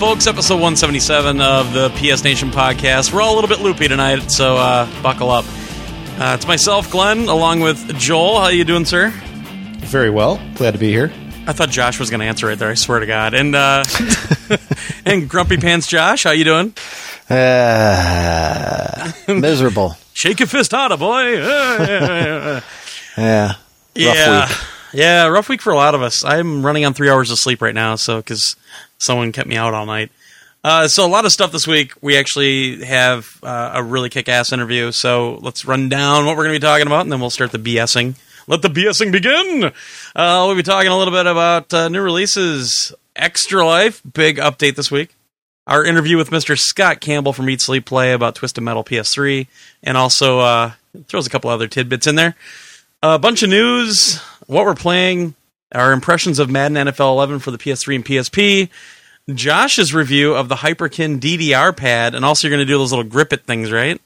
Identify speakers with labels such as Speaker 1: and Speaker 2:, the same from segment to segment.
Speaker 1: folks. Episode 177 of the PS Nation podcast. We're all a little bit loopy tonight, so uh, buckle up. Uh, it's myself, Glenn, along with Joel. How you doing, sir?
Speaker 2: Very well. Glad to be here.
Speaker 1: I thought Josh was going to answer right there. I swear to God. And uh, and Grumpy Pants Josh, how you doing?
Speaker 3: Uh, miserable.
Speaker 1: Shake your fist harder, boy.
Speaker 3: Yeah. Rough
Speaker 1: yeah,
Speaker 3: week.
Speaker 1: Yeah, rough week for a lot of us. I'm running on three hours of sleep right now, so because someone kept me out all night. Uh, so a lot of stuff this week. We actually have uh, a really kick-ass interview. So let's run down what we're going to be talking about, and then we'll start the BSing. Let the BSing begin. Uh, we'll be talking a little bit about uh, new releases. Extra Life, big update this week. Our interview with Mr. Scott Campbell from Eat Sleep Play about Twisted Metal PS3, and also uh, throws a couple other tidbits in there. A bunch of news, what we're playing, our impressions of Madden NFL 11 for the PS3 and PSP, Josh's review of the Hyperkin DDR pad, and also you're going to do those little grip it things, right?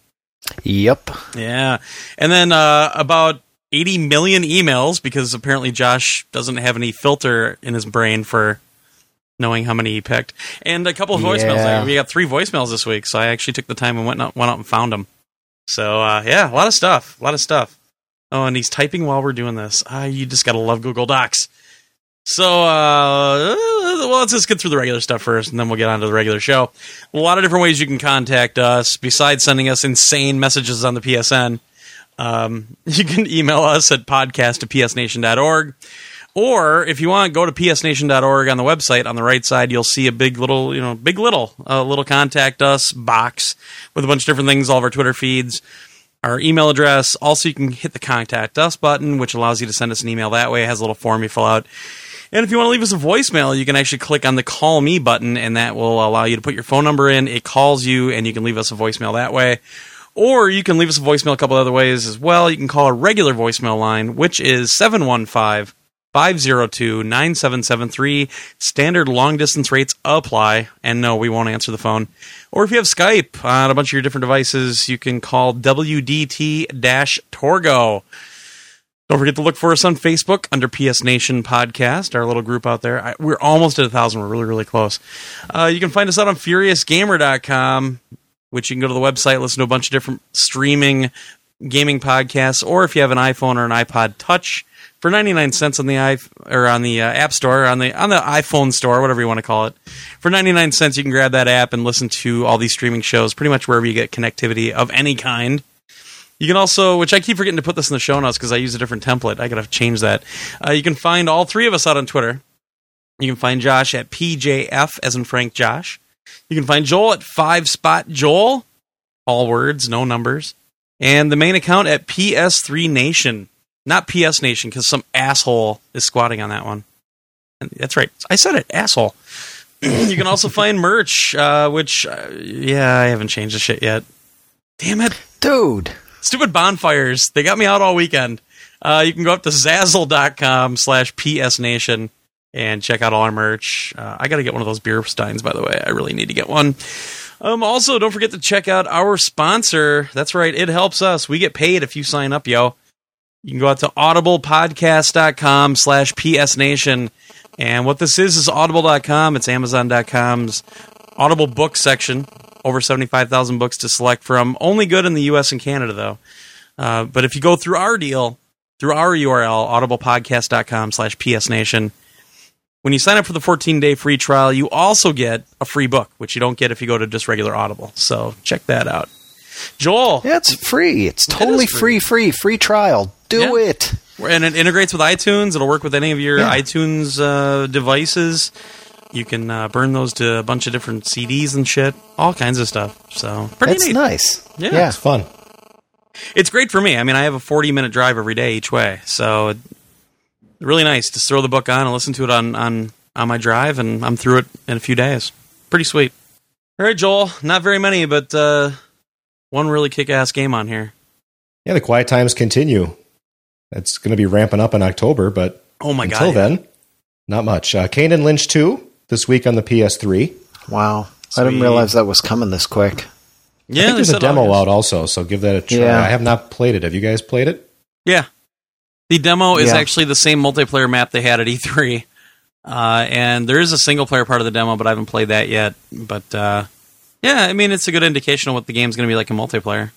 Speaker 3: Yep.
Speaker 1: Yeah. And then uh, about 80 million emails because apparently Josh doesn't have any filter in his brain for knowing how many he picked. And a couple of voicemails.
Speaker 3: Yeah.
Speaker 1: We got three voicemails this week, so I actually took the time and went out, went out and found them. So uh, yeah, a lot of stuff. A lot of stuff. Oh, and he's typing while we're doing this. Ah, you just gotta love Google Docs. So, uh, well, let's just get through the regular stuff first, and then we'll get on to the regular show. A lot of different ways you can contact us besides sending us insane messages on the PSN. Um, you can email us at podcast at psnation.org. Or if you want, go to psnation.org on the website. On the right side, you'll see a big little, you know, big little, uh, little contact us box with a bunch of different things, all of our Twitter feeds, our email address. Also, you can hit the contact us button, which allows you to send us an email that way. It has a little form you fill out. And if you want to leave us a voicemail, you can actually click on the call me button, and that will allow you to put your phone number in. It calls you, and you can leave us a voicemail that way. Or you can leave us a voicemail a couple other ways as well. You can call a regular voicemail line, which is 715 502 9773. Standard long distance rates apply. And no, we won't answer the phone. Or if you have Skype on a bunch of your different devices, you can call WDT Torgo. Don't forget to look for us on Facebook under PS Nation Podcast, our little group out there. I, we're almost at a thousand. We're really, really close. Uh, you can find us out on FuriousAgamer.com, which you can go to the website, listen to a bunch of different streaming gaming podcasts, or if you have an iPhone or an iPod Touch, for 99 cents on the i or on the uh, App Store, on the on the iPhone store, whatever you want to call it. For 99 cents, you can grab that app and listen to all these streaming shows pretty much wherever you get connectivity of any kind. You can also, which I keep forgetting to put this in the show notes because I use a different template. I got to change that. Uh, you can find all three of us out on Twitter. You can find Josh at PJF, as in Frank Josh. You can find Joel at Five Spot Joel, all words, no numbers, and the main account at PS3 Nation, not PS Nation, because some asshole is squatting on that one. And that's right, I said it, asshole. you can also find merch, uh, which, uh, yeah, I haven't changed the shit yet. Damn it.
Speaker 3: Dude.
Speaker 1: Stupid bonfires. They got me out all weekend. Uh, you can go up to zazzle.com slash psnation and check out all our merch. Uh, I got to get one of those beer steins, by the way. I really need to get one. Um, also, don't forget to check out our sponsor. That's right. It helps us. We get paid if you sign up, yo. You can go out to audiblepodcast.com slash psnation. And what this is is audible.com. It's amazon.com's audible book section over 75,000 books to select from. Only good in the US and Canada, though. Uh, but if you go through our deal, through our URL, audiblepodcast.com slash psnation, when you sign up for the 14 day free trial, you also get a free book, which you don't get if you go to just regular Audible. So check that out. Joel.
Speaker 3: Yeah, it's free. It's totally
Speaker 1: is free.
Speaker 3: free, free, free trial. Do
Speaker 1: Yeah.
Speaker 3: it.
Speaker 1: And it integrates with iTunes. It'll work with any of your
Speaker 3: Yeah.
Speaker 1: iTunes uh, devices. You can uh, burn those to a bunch of different CDs and shit, all kinds of stuff. So pretty
Speaker 3: It's
Speaker 1: neat.
Speaker 3: nice.
Speaker 1: Yeah.
Speaker 3: Yeah.
Speaker 2: It's fun.
Speaker 1: It's great for me. I mean, I have a 40 minute drive every day each way, so really nice to throw the book on and listen to it on on on my drive, and I'm through it in a few days. Pretty sweet. All right, Joel. Not very many, but uh, one really kick ass game on here.
Speaker 2: Yeah, the quiet times continue. It's going to be ramping up in October, but
Speaker 1: Oh my
Speaker 2: until
Speaker 1: god!
Speaker 2: then, not much. Uh, Kane and Lynch 2 this week on the PS3.
Speaker 3: Wow. I didn't realize that was coming this quick.
Speaker 1: yeah,
Speaker 2: I think there's a demo
Speaker 1: August.
Speaker 2: out also, so give that a try.
Speaker 3: Yeah.
Speaker 2: I have not played it. Have you guys played it?
Speaker 1: Yeah, the demo is
Speaker 3: Yeah.
Speaker 1: actually the same multiplayer map they had at E3. Uh, and there is a single player part of the demo, but I haven't played that yet. But uh, yeah, I mean, it's a good indication of what the game's going to be like in multiplayer.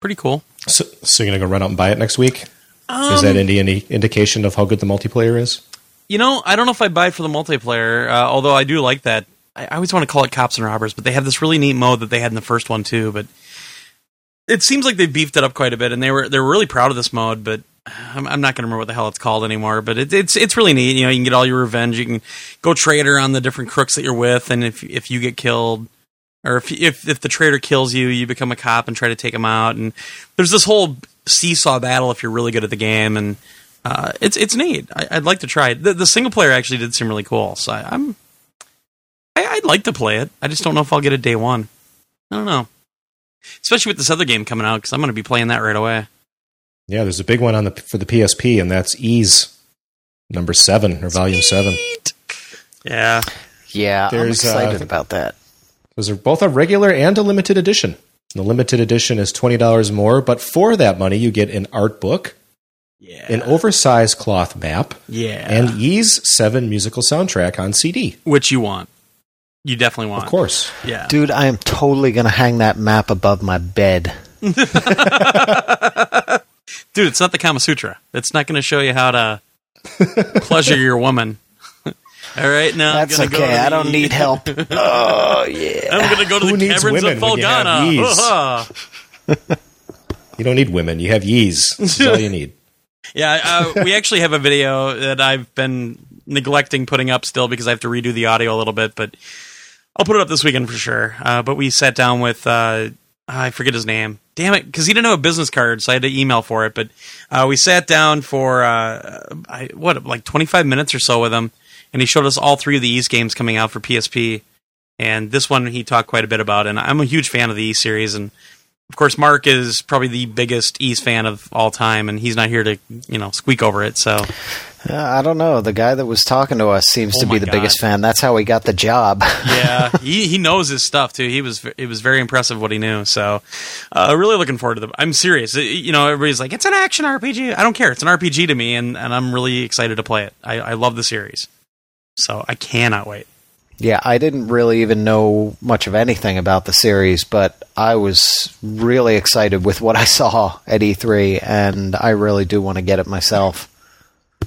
Speaker 1: Pretty cool.
Speaker 2: So, so you're gonna go run out and buy it next week?
Speaker 1: Um,
Speaker 2: is that any, any indication of how good the multiplayer is?
Speaker 1: You know, I don't know if I buy it for the multiplayer, uh, although I do like that. I, I always want to call it cops and robbers, but they have this really neat mode that they had in the first one too. But it seems like they've beefed it up quite a bit, and they were they were really proud of this mode. But I'm, I'm not going to remember what the hell it's called anymore. But it, it's it's really neat. You know, you can get all your revenge. You can go trader on the different crooks that you're with, and if if you get killed, or if if if the trader kills you, you become a cop and try to take him out. And there's this whole seesaw battle if you're really good at the game, and uh, it's it's neat. I, I'd like to try it. The, the single player actually did seem really cool, so I, I'm I, I'd like to play it. I just don't know if I'll get it day one. I don't know, especially with this other game coming out because I'm going to be playing that right away.
Speaker 2: Yeah, there's a big one on the for the PSP, and that's Ys number seven or volume seven.
Speaker 1: Yeah,
Speaker 3: Yeah,
Speaker 2: There's,
Speaker 3: I'm excited
Speaker 2: uh,
Speaker 3: about that.
Speaker 2: Those are both a regular and a limited edition. The limited edition is twenty dollars more, but for that money, you get an art book,
Speaker 1: yeah,
Speaker 2: an oversized cloth map,
Speaker 1: yeah,
Speaker 2: and Ys seven musical soundtrack on CD.
Speaker 1: which you want. You definitely want.
Speaker 2: Of course.
Speaker 1: Yeah.
Speaker 3: Dude, I am totally going to hang that map above my bed.
Speaker 1: Dude, it's not the Kama Sutra. It's not going to show you how to pleasure your woman. All right, now
Speaker 3: That's okay.
Speaker 1: Go
Speaker 3: I don't
Speaker 1: the-
Speaker 3: need help. oh, yeah.
Speaker 1: I'm going to go to
Speaker 2: Who
Speaker 1: the caverns of
Speaker 2: when you
Speaker 1: Folgana.
Speaker 2: You don't need women. You have Ys. This is all you need.
Speaker 1: Yeah, uh, we actually have a video that I've been neglecting putting up still because I have to redo the audio a little bit, but I'll put it up this weekend for sure. Uh, but we sat down with uh, I forget his name. Damn it, because he didn't have a business card, so I had to email for it. But uh, we sat down for uh, I, what like 25 minutes or so with him, and he showed us all three of the Ys games coming out for PSP. And this one he talked quite a bit about, and I'm a huge fan of the Ys series, and of course Mark is probably the biggest Ys fan of all time, and he's not here to you know squeak over it. So
Speaker 3: Uh, I don't know. The guy that was talking to us seems
Speaker 1: Oh
Speaker 3: to be the
Speaker 1: God.
Speaker 3: biggest fan. That's how he got the job.
Speaker 1: yeah, he, he knows his stuff too. He was it was very impressive what he knew. So, uh, really looking forward to the. I'm serious. It- you know, everybody's like, it's an action RPG. I don't care. It's an RPG to me, and, and I'm really excited to play it. I, I love the series, so I cannot wait.
Speaker 3: yeah, I didn't really even know much of anything about the series, but I was really excited with what I saw at E3, and I really do want to get it myself.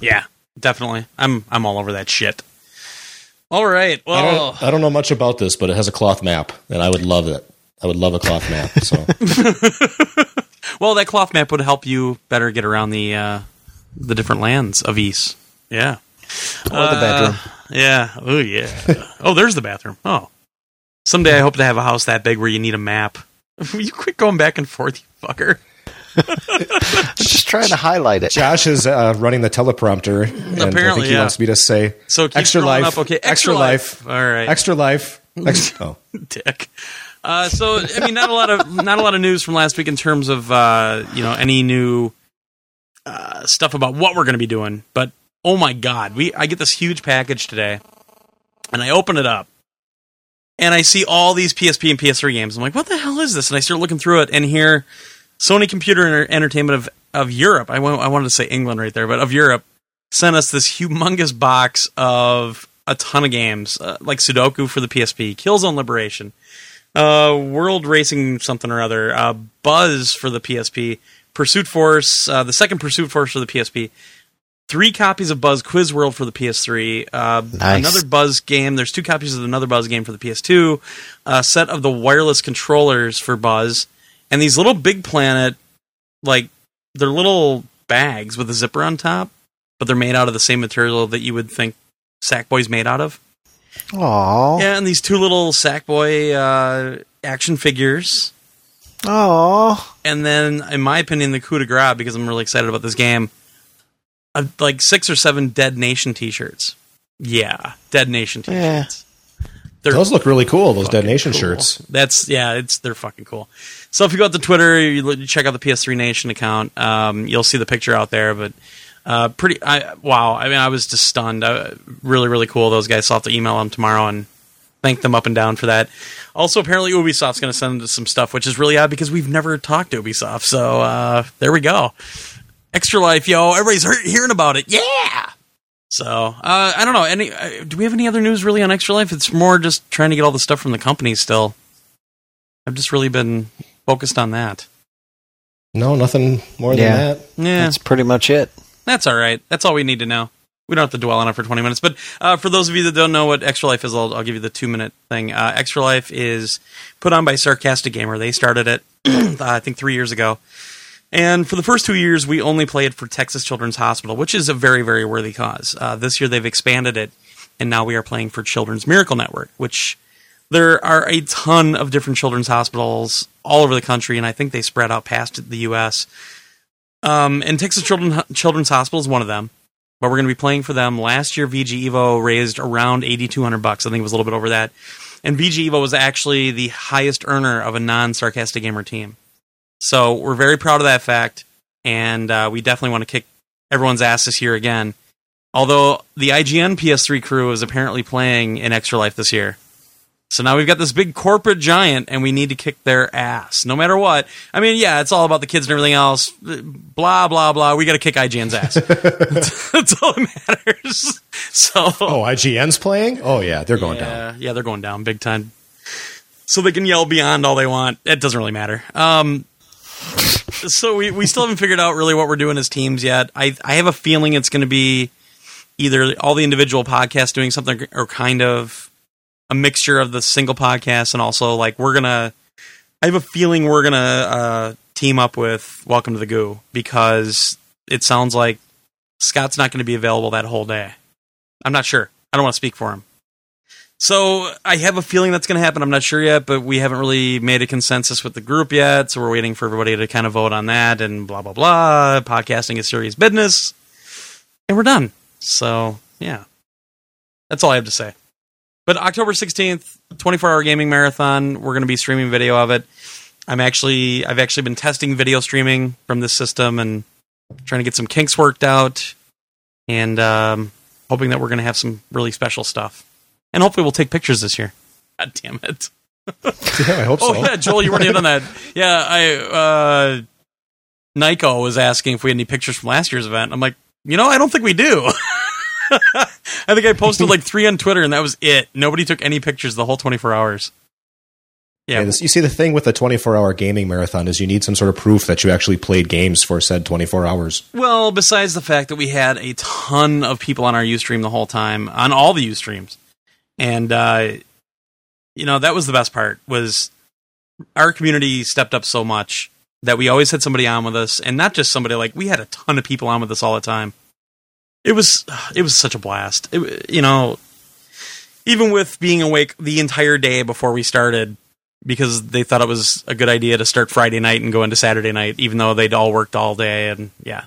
Speaker 1: Yeah, definitely. I'm I'm all over that shit. All right.
Speaker 2: I
Speaker 1: Well,
Speaker 2: don't, I don't know much about this, but it has a cloth map, and I would love it. I would love a cloth map. So
Speaker 1: well, that cloth map would help you better get around the uh, the different lands of Ys. Yeah.
Speaker 3: Or the bedroom.
Speaker 1: Yeah. Oh yeah. oh, there's the bathroom. Oh. Someday I hope to have a house that big where you need a map. Will you quit going back and forth, you fucker?
Speaker 3: I'm just trying to highlight it.
Speaker 2: Josh is uh, running the teleprompter, and I think he
Speaker 1: yeah.
Speaker 2: wants me to say
Speaker 1: So
Speaker 2: extra life.
Speaker 1: Up. Okay, extra,
Speaker 2: extra
Speaker 1: life.
Speaker 2: life.
Speaker 1: All right,
Speaker 2: extra life. Extra, oh,
Speaker 1: dick. Uh, so I mean, not a lot of not a lot of news from last week in terms of uh, you know any new uh, stuff about what we're going to be doing. But oh my god, we I get this huge package today, and I open it up, and I see all these PSP and PS3 games. I'm like, what the hell is this? And I start looking through it, and here, Sony Computer Enter- Entertainment of of Europe. I wa- I wanted to say England right there, but of Europe sent us this humongous box of a ton of games, uh, like Sudoku for the PSP, Killzone Liberation, uh, World Racing something or other, uh, Buzz for the PSP, Pursuit Force, uh, the second Pursuit Force for the PSP, three copies of Buzz Quiz World for the PS3, uh,
Speaker 3: Nice.
Speaker 1: another Buzz game. There's two copies of another Buzz game for the PS2, a set of the wireless controllers for Buzz, and these little Big Planet, like they're little bags with a zipper on top, but they're made out of the same material that you would think Sackboy's made out of.
Speaker 3: Aww.
Speaker 1: Yeah, and these two little Sackboy uh, action figures.
Speaker 3: Aww.
Speaker 1: And then, in my opinion, the coup de grace, because I'm really excited about this game, uh, like six or seven Dead Nation t shirts. Yeah, Dead Nation T-shirts. They're
Speaker 2: those look really cool. Those Dead Nation
Speaker 1: cool.
Speaker 2: shirts.
Speaker 1: That's yeah, it's they're fucking cool. So if you go out to Twitter, you look- you check out the PS3 Nation account. Um, you'll see the picture out there. But uh, pretty, I, wow. I mean, I was just stunned. Uh, really, really cool. Those guys. So I'll have to email them tomorrow and thank them up and down for that. Also, apparently Ubisoft's going to send us some stuff, which is really odd because we've never talked to Ubisoft. So uh, there we go. Extra Life, yo! Everybody's he- hearing about it. Yeah. So uh, I don't know. Any? Uh, do we have any other news really on Extra Life? It's more just trying to get all the stuff from the company. Still, I've just really been focused on that.
Speaker 2: No, nothing more
Speaker 3: Yeah.
Speaker 2: than that.
Speaker 1: Yeah,
Speaker 3: That's pretty much it.
Speaker 1: That's all right. That's all we need to know. We don't have to dwell on it for 20 minutes. But uh, for those of you that don't know what Extra Life is, I'll, I'll give you the two minute thing. Uh, Extra Life is put on by Sarcastic Gamer. They started it, I think, three years ago. And for the first two years, we only played for Texas Children's Hospital, which is a very, very worthy cause. Uh, this year, they've expanded it, and now we are playing for Children's Miracle Network, which there are a ton of different children's hospitals all over the country, and I think they spread out past the U.S. Um, and Texas Children, Children's Hospital is one of them. But we're going to be playing for them. Last year, VG Evo raised around eighty two hundred bucks. I think it was a little bit over that. And VG Evo was actually the highest earner of a non sarcastic gamer team. So we're very proud of that fact, and uh, we definitely want to kick everyone's asses here again. Although the IGN PS3 crew is apparently playing in Extra Life this year. So now we've got this big corporate giant, and we need to kick their ass, no matter what. I mean, yeah, it's all about the kids and everything else. Blah blah blah. We got to kick IGN's ass. That's all that matters. So,
Speaker 2: Oh, IGN's playing? Oh, yeah, they're going down.
Speaker 1: yeah, yeah, they're going down big time. So they can yell beyond all they want. It doesn't really matter. Um, so we, we still haven't figured out really what we're doing as teams yet. I I have a feeling it's going to be either all the individual podcasts doing something or kind of a mixture of the single podcast and also like we're gonna. I have a feeling we're gonna uh, team up with Welcome to the Goo because it sounds like Scott's not going to be available that whole day. I'm not sure. I don't want to speak for him. So I have a feeling that's going to happen. I'm not sure yet, but we haven't really made a consensus with the group yet. So we're waiting for everybody to kind of vote on that and blah blah blah. Podcasting is serious business, and we're done. So yeah, that's all I have to say. But October 16th, 24 hour gaming marathon. We're going to be streaming video of it. I'm actually I've actually been testing video streaming from this system and trying to get some kinks worked out, and um, hoping that we're going to have some really special stuff. And hopefully, we'll take pictures this year. God damn it!
Speaker 2: Yeah, I hope
Speaker 1: Oh
Speaker 2: so.
Speaker 1: Oh yeah, Joel, you weren't in on that. Yeah, I uh, Nyko was asking if we had any pictures from last year's event. I'm like, you know, I don't think we do. I think I posted like three on Twitter, and that was it. Nobody took any pictures the whole 24 hours. Yeah,
Speaker 2: Yeah, this, you see, the thing with the 24 hour gaming marathon is you need some sort of proof that you actually played games for said 24 hours.
Speaker 1: Well, besides the fact that we had a ton of people on our Ustream the whole time, on all the Ustreams, and uh, you know that was the best part was our community stepped up so much that we always had somebody on with us, and not just somebody like we had a ton of people on with us all the time. It was it was such a blast. It, you know, even with being awake the entire day before we started. Because they thought it was a good idea to start Friday night and go into Saturday night, even though they'd all worked all day, and yeah,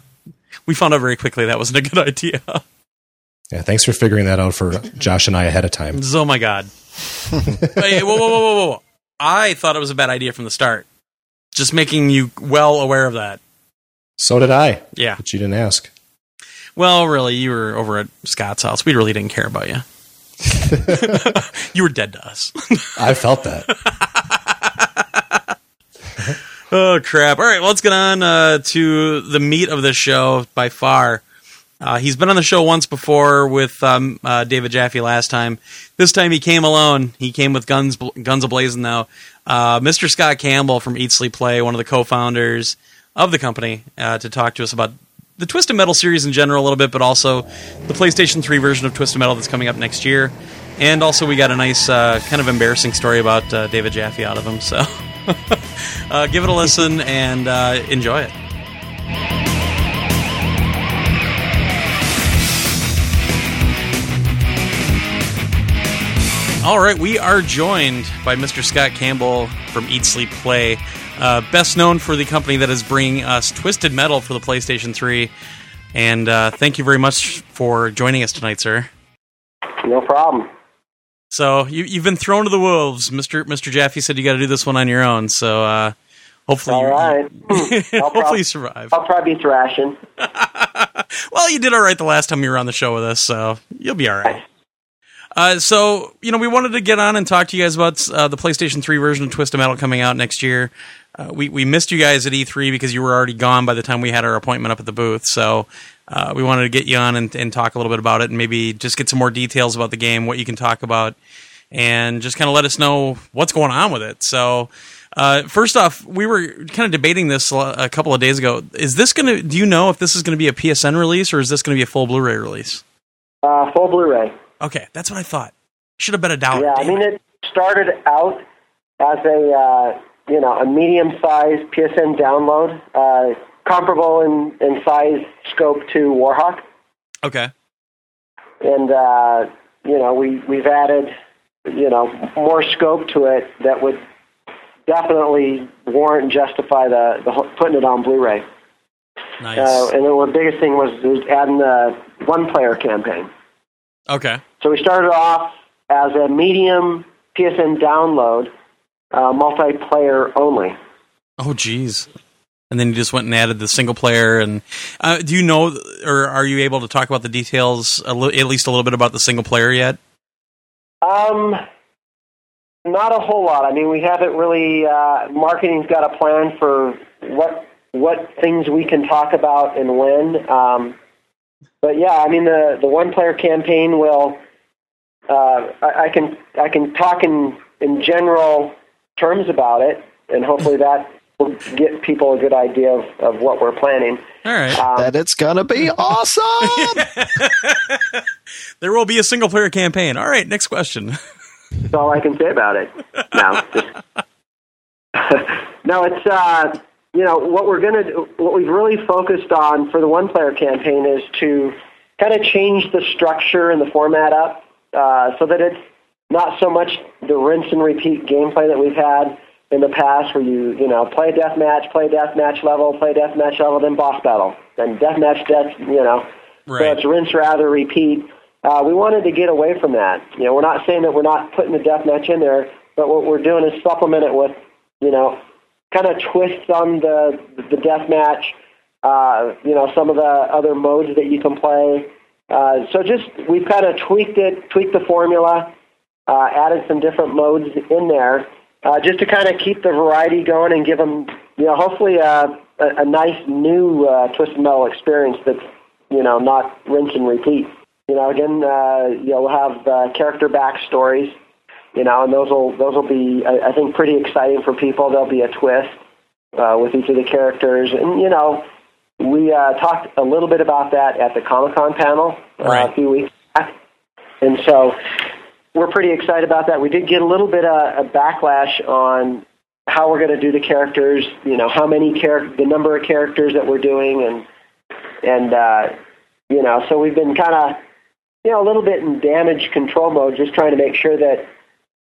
Speaker 1: we found out very quickly that wasn't a good idea.
Speaker 2: Yeah, thanks for figuring that out for Josh and I ahead of time.
Speaker 1: oh my god! Wait, whoa, whoa, whoa, whoa, whoa! I thought it was a bad idea from the start. Just making you well aware of that.
Speaker 2: So did I,
Speaker 1: Yeah.
Speaker 2: but you didn't ask.
Speaker 1: Well, really, you were over at Scott's house. We really didn't care about you. you were dead to us.
Speaker 2: I felt that.
Speaker 1: oh crap! All right, well, let's get on uh, to the meat of this show by far. Uh, he's been on the show once before with um, uh, David Jaffe last time. This time he came alone. He came with guns guns ablazing though. Uh, Mr. Scott Campbell from Eat Sleep Play, one of the co-founders of the company, uh, to talk to us about the Twisted Metal series in general a little bit, but also the PlayStation 3 version of Twisted Metal that's coming up next year. And also, we got a nice, uh, kind of embarrassing story about uh, David Jaffe out of him. So, give it a listen and enjoy it. All right, we are joined by Mr. Scott Campbell from Eat Sleep Play, uh, best known for the company that is bringing us Twisted Metal for the PlayStation 3. And uh, thank you very much for joining us tonight, sir.
Speaker 4: No problem.
Speaker 1: So you, you've been thrown to the wolves, Mister Mister Jaffe said you got to do this one on your own. So uh, hopefully,
Speaker 4: All right. I'll,
Speaker 1: hopefully
Speaker 4: prob-
Speaker 1: you survive.
Speaker 4: I'll probably be thrashing.
Speaker 1: well, you did all right the last time you were on the show with us, so you'll be all right. Uh, so you know, we wanted to get on and talk to you guys about uh, the PlayStation 3 version of Twisted Metal coming out next year. Uh, we we missed you guys at E3 because you were already gone by the time we had our appointment up at the booth. So uh, we wanted to get you on and, and talk a little bit about it, and maybe just get some more details about the game, what you can talk about, and just kind of let us know what's going on with it. So. Uh, first off, we were kind of debating this a couple of days ago. Is this going to? Do you know if this is going to be a PSN release or is this going to be a full Blu-ray release?
Speaker 4: Uh, full Blu-ray.
Speaker 1: Okay, that's what I thought. Should have bet a dollar.
Speaker 4: Yeah, I mean
Speaker 1: it.
Speaker 4: it started out as a uh, you know a medium-sized PSN download, uh, comparable in, in size scope to Warhawk,
Speaker 1: Okay.
Speaker 4: and uh, you know we we've added you know more scope to it that would definitely warrant and justify the, the putting it on Blu-ray.
Speaker 1: Nice.
Speaker 4: Uh, and then the biggest thing was, was adding the one-player campaign.
Speaker 1: okay.
Speaker 4: So we started off as a medium PSN download, uh, multiplayer only.
Speaker 1: Oh, geez. And then you just went and added the single player. And uh, do you know, or are you able to talk about the details, a li- at least a little bit about the single player yet?
Speaker 4: Um, not a whole lot. I mean, we haven't really. Uh, marketing's got a plan for what what things we can talk about and when. Um, but yeah, I mean, the the one player campaign will. Uh, I, I can I can talk in in general terms about it, and hopefully that will get people a good idea of, of what we're planning.
Speaker 1: All right.
Speaker 4: Um,
Speaker 3: That it's gonna be awesome.
Speaker 1: there will be a single player campaign. All right, next question.
Speaker 4: That's all I can say about it. No, just, no, it's uh, you know what we're gonna do, what we've really focused on for the one player campaign is to kind of change the structure and the format up uh, so that it's not so much the rinse and repeat gameplay that we've had in the past, where you you know play a death match, play a death match level, play death match level, then boss battle, then death match, death, you know.
Speaker 1: Right.
Speaker 4: So it's rinse, rather, repeat. Uh, we wanted to get away from that. You know, we're not saying that we're not putting the death match in there, but what we're doing is supplement it with, you know, kind of twists on the the death match. Uh, you know, some of the other modes that you can play. Uh, so just we've kind of tweaked it, tweaked the formula, uh, added some different modes in there, uh, just to kind of keep the variety going and give them, you know, hopefully a, a, a nice new uh, twisted metal experience that's, you know, not rinse and repeat. You know, again, uh, you'll have uh, character backstories, you know, and those will those will be, I, I think, pretty exciting for people. There'll be a twist uh, with each of the characters, and you know, we uh, talked a little bit about that at the Comic Con panel uh,
Speaker 1: Right.
Speaker 4: a few weeks back, and so we're pretty excited about that. We did get a little bit of a backlash on how we're going to do the characters, you know, how many char- the number of characters that we're doing, and and uh, you know, so we've been kind of you know a little bit in damage control mode, just trying to make sure that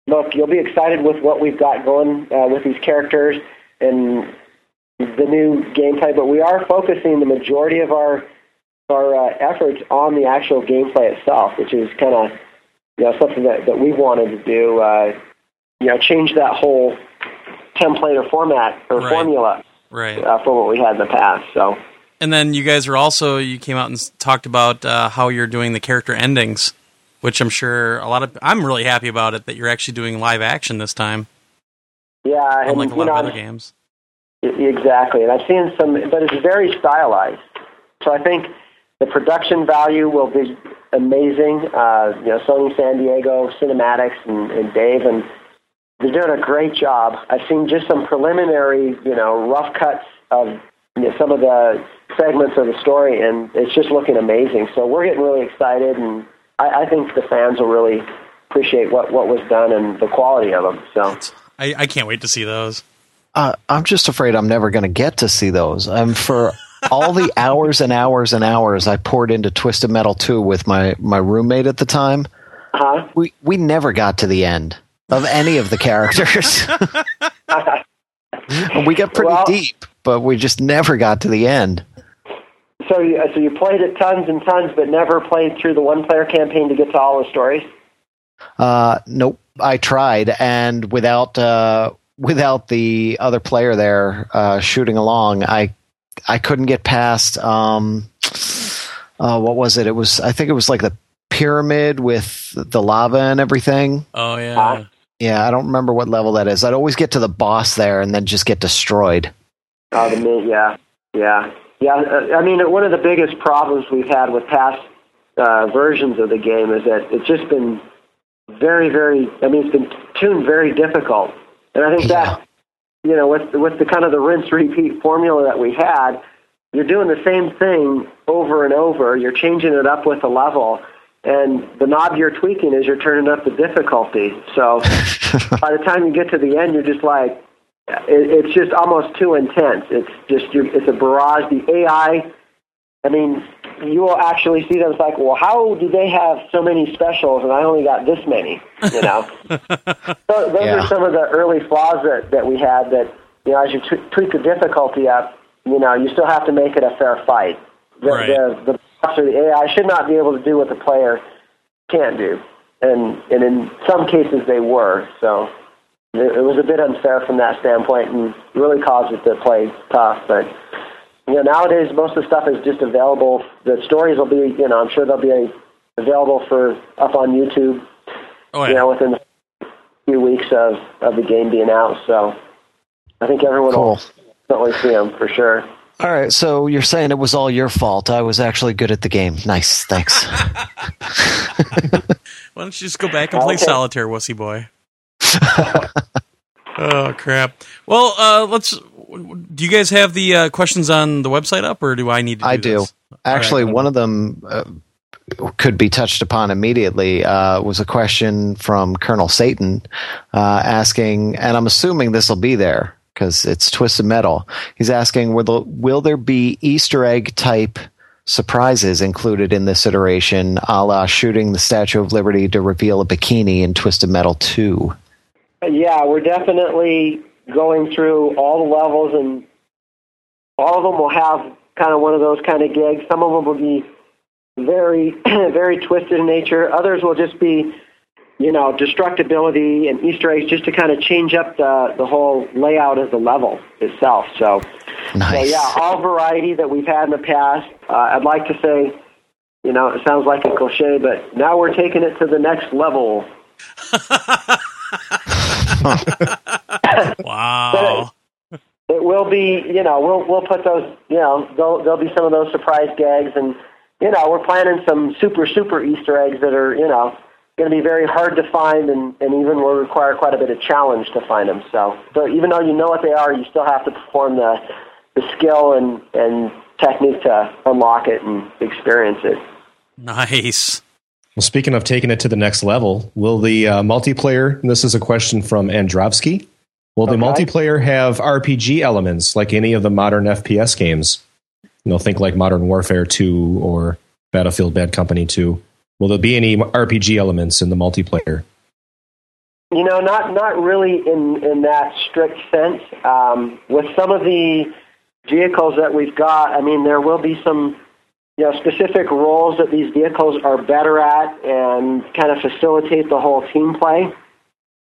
Speaker 4: look, you'll be excited with what we've got going uh, with these characters and the new gameplay, but we are focusing the majority of our our uh, efforts on the actual gameplay itself, which is kind of you know something that, that we wanted to do. Uh, you know, change that whole template or format or
Speaker 1: Right.
Speaker 4: formula
Speaker 1: Right.
Speaker 4: uh, for what we had in the past. So
Speaker 1: And then you guys are also you came out and talked about uh, how you're doing the character endings, which I'm sure a lot of I'm really happy about it that you're actually doing live action this time,
Speaker 4: yeah, and
Speaker 1: unlike a
Speaker 4: you
Speaker 1: lot
Speaker 4: know,
Speaker 1: of other games.
Speaker 4: Exactly, and I've seen some, but it's very stylized. So I think the production value will be amazing. Uh, you know, Sony San Diego Cinematics and, and Dave, and they're doing a great job. I've seen just some preliminary, you know, rough cuts of you know, some of the segments of the story, and it's just looking amazing. So we're getting really excited, and I, I think the fans will really appreciate what, what was done and the quality of them. So.
Speaker 1: I, I can't wait to see those.
Speaker 3: Uh, I'm just afraid I'm never going to get to see those. Um, for all the hours and hours and hours I poured into Twisted Metal 2 with my, my roommate at the time,
Speaker 4: Huh?
Speaker 3: we, we never got to the end of any of the characters. we got pretty
Speaker 4: Well-
Speaker 3: deep, but we just never got to the end.
Speaker 4: So you, so you played it tons and tons, but never played through the one-player campaign to get to all the stories.
Speaker 3: Uh, nope. I tried, and without uh, without the other player there uh, shooting along, I I couldn't get past. Um, uh, what was it? It was I think it was like the pyramid with the lava and everything.
Speaker 1: Oh yeah.
Speaker 3: Yeah, I don't remember what level that is. I'd always get to the boss there and then just get destroyed.
Speaker 4: Oh, the mid, yeah, yeah, yeah. uh, I mean, one of the biggest problems we've had with past uh, versions of the game is that it's just been very, very. I mean, it's been tuned very difficult, and I think
Speaker 3: Yeah.
Speaker 4: that you know, with with the kind of the rinse repeat formula that we had, you're doing the same thing over and over. You're changing it up with the level, and the knob you're tweaking is you're turning up the difficulty. So by the time you get to the end, you're just like, it, it's just almost too intense. It's just it's a barrage. The AI, I mean, you will actually see them. It's like, well, how do they have so many specials and I only got this many? You know, so those
Speaker 3: Yeah.
Speaker 4: are some of the early flaws that that we had. That you know, as you t- tweak the difficulty up, you know, you still have to make it a fair fight. The
Speaker 1: Right.
Speaker 4: the, the bots or the AI should not be able to do what the player can't do, and and in some cases they were. So it, it was a bit unfair from that standpoint, and really caused it to play tough. But you know, nowadays most of the stuff is just available. The stories will be, you know, I'm sure they'll be available for up on YouTube.
Speaker 1: Oh yeah.
Speaker 4: You know, within a few weeks of of the game being out. So I think everyone
Speaker 3: Cool.
Speaker 4: will definitely see them for sure.
Speaker 3: All right, so you're saying it was all your fault. I was actually good at the game. Nice, thanks.
Speaker 1: Why don't you just go back and play
Speaker 4: Okay.
Speaker 1: solitaire, wussy boy? oh crap! Well, uh, let's. Do you guys have the uh, questions on the website up, or do I need to? Do
Speaker 3: I do.
Speaker 1: this?
Speaker 3: Actually,
Speaker 1: right.
Speaker 3: one of them uh, could be touched upon immediately. Uh, was a question from Colonel Satan uh, asking, and I'm assuming this will be there because it's Twisted Metal. He's asking, will, the, will there be Easter egg type surprises included in this iteration, a la shooting the Statue of Liberty to reveal a bikini in Twisted Metal 2?
Speaker 4: Yeah, we're definitely going through all the levels, and all of them will have kind of one of those kind of gigs. Some of them will be very, very twisted in nature. Others will just be, you know, destructibility and Easter eggs just to kind of change up the the whole layout of the level itself. So, so yeah, all variety that we've had in the past. Uh, I'd like to say, you know, it sounds like a cliche, but now we're taking it to the next level.
Speaker 1: Wow.
Speaker 4: it will be, you know, we'll we'll put those, you know, there'll, there'll be some of those surprise gags, and you know, we're planning some super super Easter eggs that are, you know, going to be very hard to find, and and even will require quite a bit of challenge to find them. So, so even though you know what they are, you still have to perform the the skill and and technique to unlock it and experience it.
Speaker 1: nice.
Speaker 2: Well, speaking of taking it to the next level, will the uh, multiplayer? And this is a question from Androvsky. Will the multiplayer have RPG elements like any of the modern FPS games? You know, think like Modern Warfare 2 or Battlefield Bad Company 2. Will there be any RPG elements in the multiplayer?
Speaker 4: You know, not not really in in that strict sense. Um, with some of the vehicles that we've got, I mean, there will be some you know specific roles that these vehicles are better at and kind of facilitate the whole team play.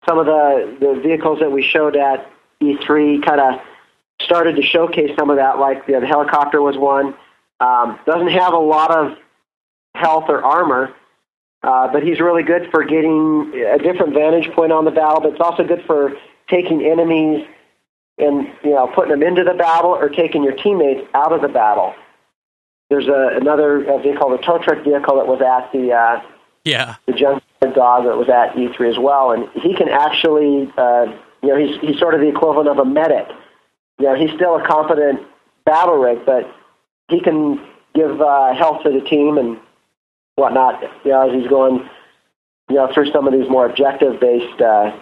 Speaker 4: Some of the the vehicles that we showed at E3 kind of started to showcase some of that. Like the, the helicopter was one. Um, doesn't have a lot of health or armor, uh, but he's really good for getting a different vantage point on the battle. But it's also good for taking enemies and you know putting them into the battle or taking your teammates out of the battle. There's a, another vehicle, the tow truck vehicle that was at the uh,
Speaker 1: Yeah.
Speaker 4: the junkyard dog that was at E3 as well, and he can actually, uh, you know, he's he's sort of the equivalent of a medic. You know, he's still a competent battle rig, but he can give uh, health to the team and whatnot. You know, as he's going, you know, through some of these more objective-based uh,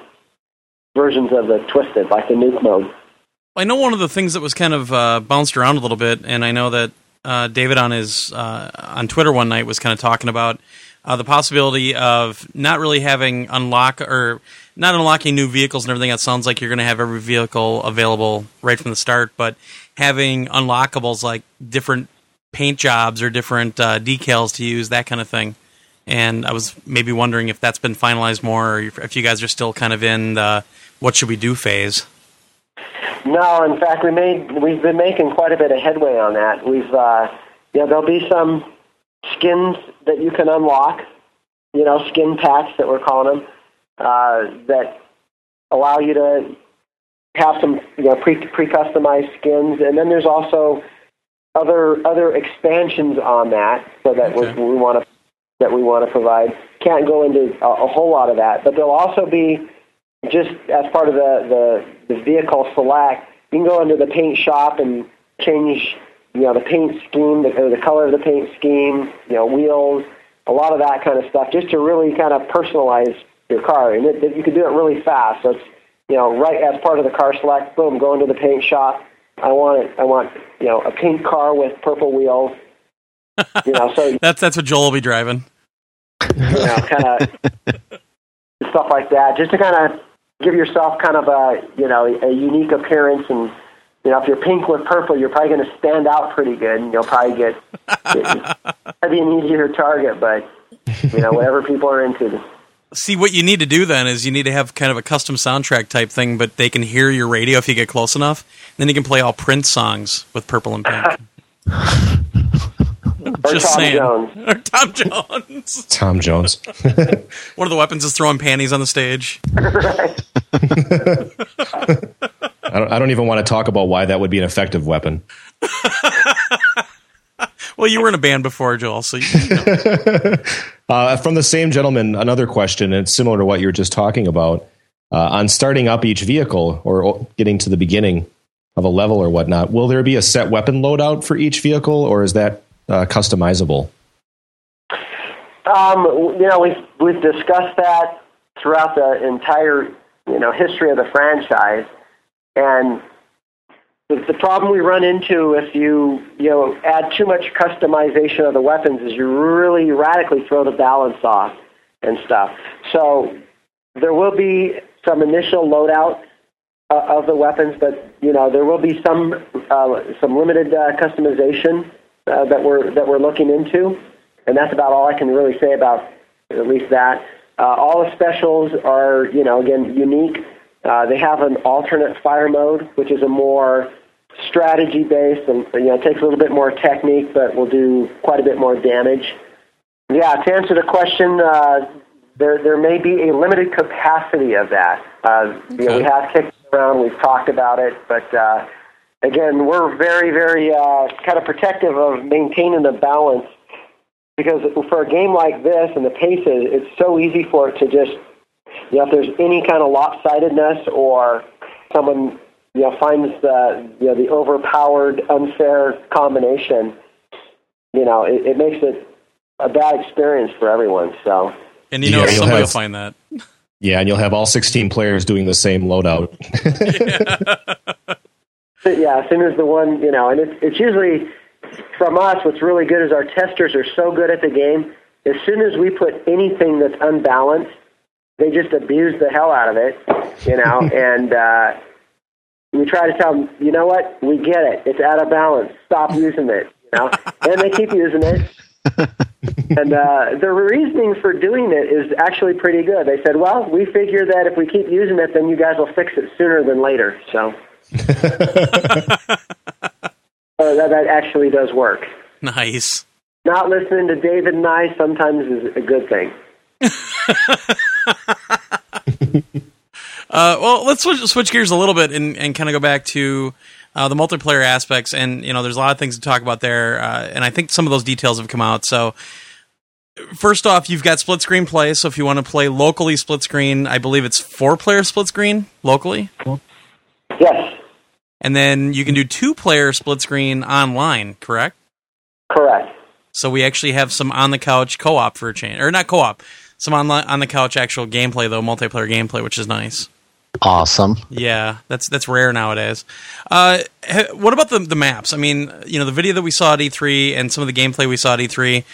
Speaker 4: versions of the Twisted, like the nuke mode.
Speaker 1: I know one of the things that was kind of uh, bounced around a little bit, and I know that uh, David on his uh, on Twitter one night was kind of talking about uh, the possibility of not really having unlock or not unlocking new vehicles and everything. It sounds like you're going to have every vehicle available right from the start, but having unlockables like different paint jobs or different uh, decals to use, that kind of thing. And I was maybe wondering if that's been finalized more, or if you guys are still kind of in the what should we do phase.
Speaker 4: No, in fact, we made we've been making quite a bit of headway on that. We've uh, you know there'll be some skins that you can unlock you know, skin packs that we're calling them uh, that allow you to have some you know pre pre customized skins, and then there's also other other expansions on that, so that
Speaker 1: Okay.
Speaker 4: we, we want to that we want to provide. Can't go into a, a whole lot of that, but there'll also be just as part of the, the, the vehicle select, you can go into the paint shop and change, you know, the paint scheme, the, the color of the paint scheme, you know, wheels, a lot of that kind of stuff, just to really kind of personalize your car. And it, it, you can do it really fast. So it's, you know, right as part of the car select, boom, go into the paint shop. I want it. I want, you know, a pink car with purple wheels. You know, so
Speaker 1: That's that's what Joel will be driving.
Speaker 4: you know, kind of stuff like that, just to kind of give yourself kind of a you know a unique appearance. And you know, if you're pink with purple, you're probably going to stand out pretty good, and you'll probably get be an easier target. But you know, whatever people are into.
Speaker 1: See, what you need to do then is you need to have kind of a custom soundtrack type thing, but they can hear your radio if you get close enough. Then you can play all Prince songs with purple and pink.
Speaker 4: Or
Speaker 1: Just
Speaker 4: Tom
Speaker 1: saying.
Speaker 4: Jones.
Speaker 1: Or Tom Jones.
Speaker 2: Tom Jones.
Speaker 1: One of the weapons is throwing panties on the stage.
Speaker 4: right.
Speaker 2: I don't, I don't even want to talk about why that would be an effective weapon.
Speaker 1: Well, you were in a band before, Joel, so you,
Speaker 2: Uh, from the same gentleman, another question, and it's similar to what you were just talking about. Uh, on starting up each vehicle or getting to the beginning of a level or whatnot, will there be a set weapon loadout for each vehicle, or is that uh, customizable?
Speaker 4: Um, you know, we've we've discussed that throughout the entire you know history of the franchise, and the, the problem we run into if you you know add too much customization of the weapons is you really radically throw the balance off and stuff. So there will be some initial loadout uh, of the weapons, but you know there will be some uh, some limited uh, customization uh, that we're that we're looking into, and that's about all I can really say about at least that. Uh, all the specials are you know again unique. Uh, they have an alternate fire mode, which is a more strategy based, and you know it takes a little bit more technique, but will do quite a bit more damage. Yeah, to answer the question, uh, there there may be a limited capacity of that. Uh, you know, we have kicked around, we've talked about it, but uh, again, we're very very uh, kind of protective of maintaining the balance because for a game like this and the paces, it's so easy for it to just you know if there's any kind of lopsidedness or someone you know finds the you know the overpowered unfair combination, you know it, it makes it a bad experience for everyone. So.
Speaker 1: and you know
Speaker 2: Yeah, you'll
Speaker 1: somebody will find that.
Speaker 2: Yeah, and you'll have all 16 players doing the same loadout.
Speaker 4: Yeah, as soon as the one, you know, and it's, it's usually from us, what's really good is our testers are so good at the game. As soon as we put anything that's unbalanced, they just abuse the hell out of it, you know, and uh, we try to tell them, you know what, we get it. It's out of balance. Stop using it, you know, and they keep using it. and uh, the reasoning for doing it is actually pretty good. They said, well, we figure that if we keep using it, then you guys will fix it sooner than later. So. Uh, that, that actually does work.
Speaker 1: Nice.
Speaker 4: Not listening to David and I sometimes is a good thing.
Speaker 1: Uh, well, let's switch, switch gears a little bit and, and kind of go back to uh, the multiplayer aspects. And you know, there's a lot of things to talk about there, uh, and I think some of those details have come out. So, first off, you've got split screen play. So if you want to play locally split screen, I believe it's four player split screen locally,
Speaker 4: Yes,
Speaker 1: and then you can do two player split screen online. Correct.
Speaker 4: correct.
Speaker 1: So we actually have some on the couch co op for a change, or not co op, some on on the couch actual gameplay though, multiplayer gameplay, which is nice.
Speaker 3: Awesome.
Speaker 1: Yeah, that's that's rare nowadays. Uh, what about the the maps? I mean, you know, the video that we saw at E3 and some of the gameplay we saw at E3,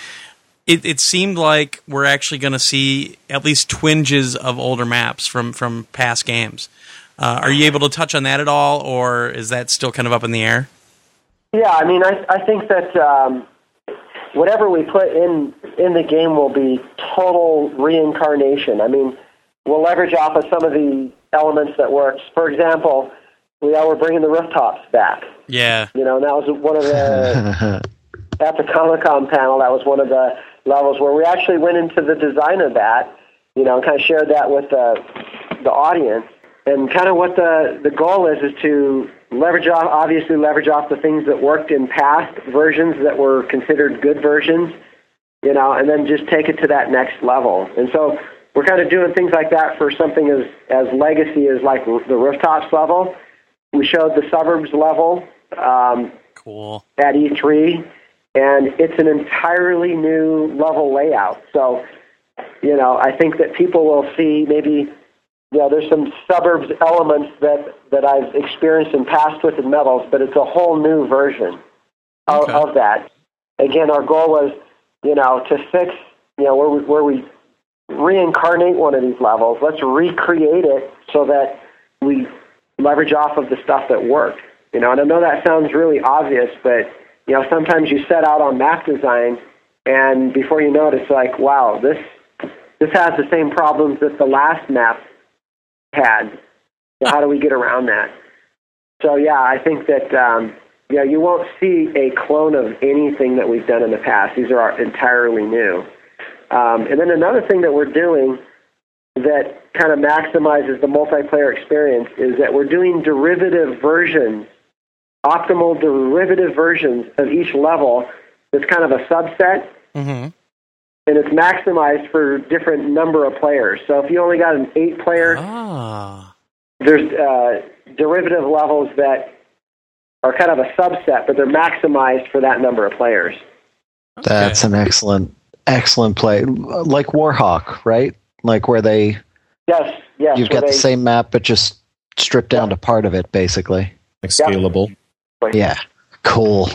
Speaker 1: it, it seemed like we're actually going to see at least twinges of older maps from from past games. Uh, are you able to touch on that at all, or is that still kind of up in the air?
Speaker 4: Yeah, I mean, I, I think that um, whatever we put in in the game will be total reincarnation. I mean, we'll leverage off of some of the elements that works. For example, we are we're bringing the rooftops back.
Speaker 1: Yeah,
Speaker 4: You know, and that was one of the at the Comic Con panel. That was one of the levels where we actually went into the design of that, you know, and kind of shared that with the the audience. And kind of what the the goal is is to leverage off, obviously leverage off the things that worked in past versions that were considered good versions, you know, and then just take it to that next level. And so we're kind of doing things like that for something as as legacy as like the rooftops level. We showed the suburbs level um,
Speaker 1: Cool.
Speaker 4: at E3, and it's an entirely new level layout. So, you know, I think that people will see maybe, know, there's some suburbs elements that, that I've experienced in past Twisted Metals, but it's a whole new version of,
Speaker 1: Okay.
Speaker 4: of that. Again, our goal was, you know, to fix, you know, where we, where we reincarnate one of these levels, let's recreate it so that we leverage off of the stuff that worked. You know, and I know that sounds really obvious, but you know, sometimes you set out on map design, and before you know it, it's like, wow, this this has the same problems that the last map had. So how do we get around that? So yeah, I think that um, you know you won't see a clone of anything that we've done in the past. These are entirely new. Um, and then another thing that we're doing that kind of maximizes the multiplayer experience is that we're doing derivative versions, optimal derivative versions of each level that's kind of a subset,
Speaker 1: Mm-hmm.
Speaker 4: And it's maximized for different number of players. So if you only got an eight player,
Speaker 1: Ah.
Speaker 4: there's uh, derivative levels that are kind of a subset, but they're maximized for that number of players.
Speaker 3: That's an excellent, excellent play. Like Warhawk, right? Like where they
Speaker 4: Yes, yes.
Speaker 3: you've
Speaker 4: where
Speaker 3: got the same map, but just stripped down to part of it, basically.
Speaker 2: Like scalable.
Speaker 3: Yeah, cool.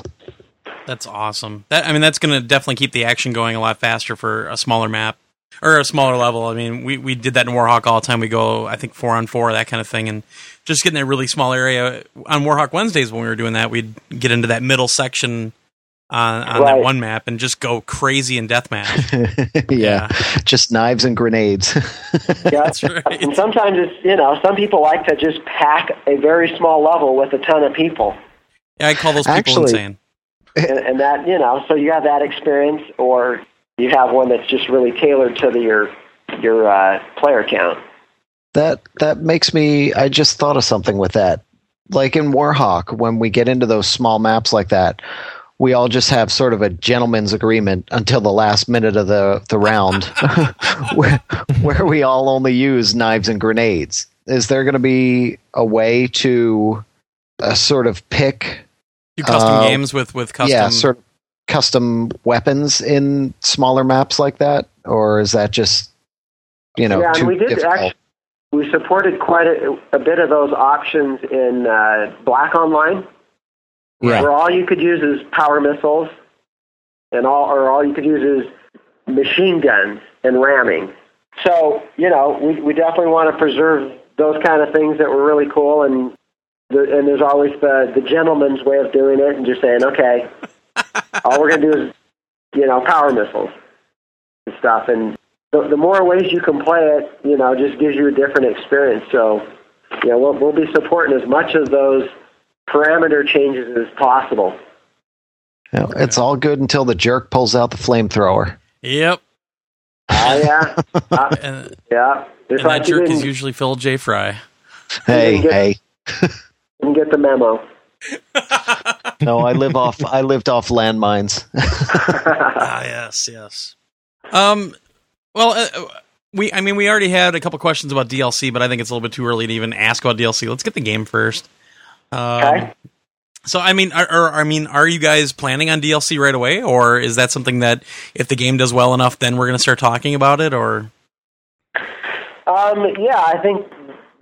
Speaker 1: That's awesome. That I mean, that's going to definitely keep the action going a lot faster for a smaller map or a smaller level. I mean, we we did that in Warhawk all the time. We go, I think, four on four, that kind of thing, and just getting that really small area on Warhawk Wednesdays when we were doing that, we'd get into that middle section on, on that one map and just go crazy in deathmatch.
Speaker 3: yeah. just knives and grenades.
Speaker 4: Yeah.
Speaker 1: That's right.
Speaker 4: And sometimes it's you know some people like to just pack a very small level with a ton of people,
Speaker 1: Yeah, I call those people
Speaker 3: Actually-
Speaker 1: insane.
Speaker 4: And, and that you know so you have that experience, or you have one that's just really tailored to the, your your uh, player count.
Speaker 3: That that makes me. I just thought of something with that. Like in Warhawk, when we get into those small maps like that, we all just have sort of a gentleman's agreement until the last minute of the the round, where, where we all only use knives and grenades. Is there going to be a way to uh, sort of pick,
Speaker 1: Do custom
Speaker 3: uh,
Speaker 1: games with with custom.
Speaker 3: yeah, sort of custom weapons in smaller maps like that, or is that just you know
Speaker 4: yeah,
Speaker 3: too
Speaker 4: we did
Speaker 3: difficult?
Speaker 4: actually. We supported quite a, a bit of those options in uh, Black Online.
Speaker 3: Yeah.
Speaker 4: where all you could use is power missiles, and all or all you could use is machine guns and ramming. So you know, we we definitely want to preserve those kind of things that were really cool, and the, and there's always the the gentleman's way of doing it, and just saying, okay, all we're gonna do is you know power missiles and stuff, and the, the more ways you can play it, you know, just gives you a different experience. So, you know, we'll, we'll be supporting as much of those parameter changes as possible.
Speaker 3: You know, it's all good until the jerk pulls out the flamethrower.
Speaker 1: Yep.
Speaker 4: Oh yeah, uh,
Speaker 1: And,
Speaker 4: yeah. Just
Speaker 1: and that
Speaker 4: like you
Speaker 1: jerk is usually Phil J. Fry.
Speaker 3: Hey, hey.
Speaker 4: didn't get the memo.
Speaker 3: No, I live off. I lived off landmines.
Speaker 1: ah, yes, yes. Um, well, uh, we, I mean, we already had a couple questions about DLC, but I think it's a little bit too early to even ask about DLC. Let's get the game first. Um,
Speaker 4: Okay.
Speaker 1: So, I mean, are, are, I mean, are you guys planning on DLC right away, or is that something that if the game does well enough, then we're going to start talking about it? Or
Speaker 4: Um, yeah, I think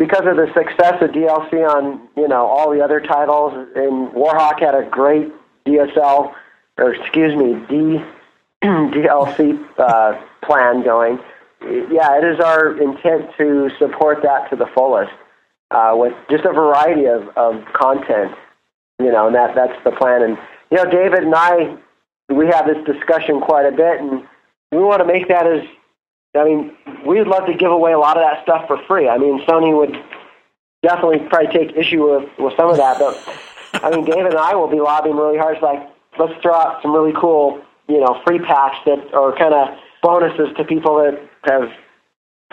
Speaker 4: because of the success of DLC on you know all the other titles, and Warhawk had a great DSL or excuse me D DLC uh, plan going. Yeah, it is our intent to support that to the fullest uh, with just a variety of, of content. You know, and that that's the plan. And you know, David and I, we have this discussion quite a bit, and we want to make that as I mean, we'd love to give away a lot of that stuff for free. I mean, Sony would definitely probably take issue with, with some of that, but I mean, David and I will be lobbying really hard. It's like, let's throw out some really cool you know free packs that are kind of bonuses to people that have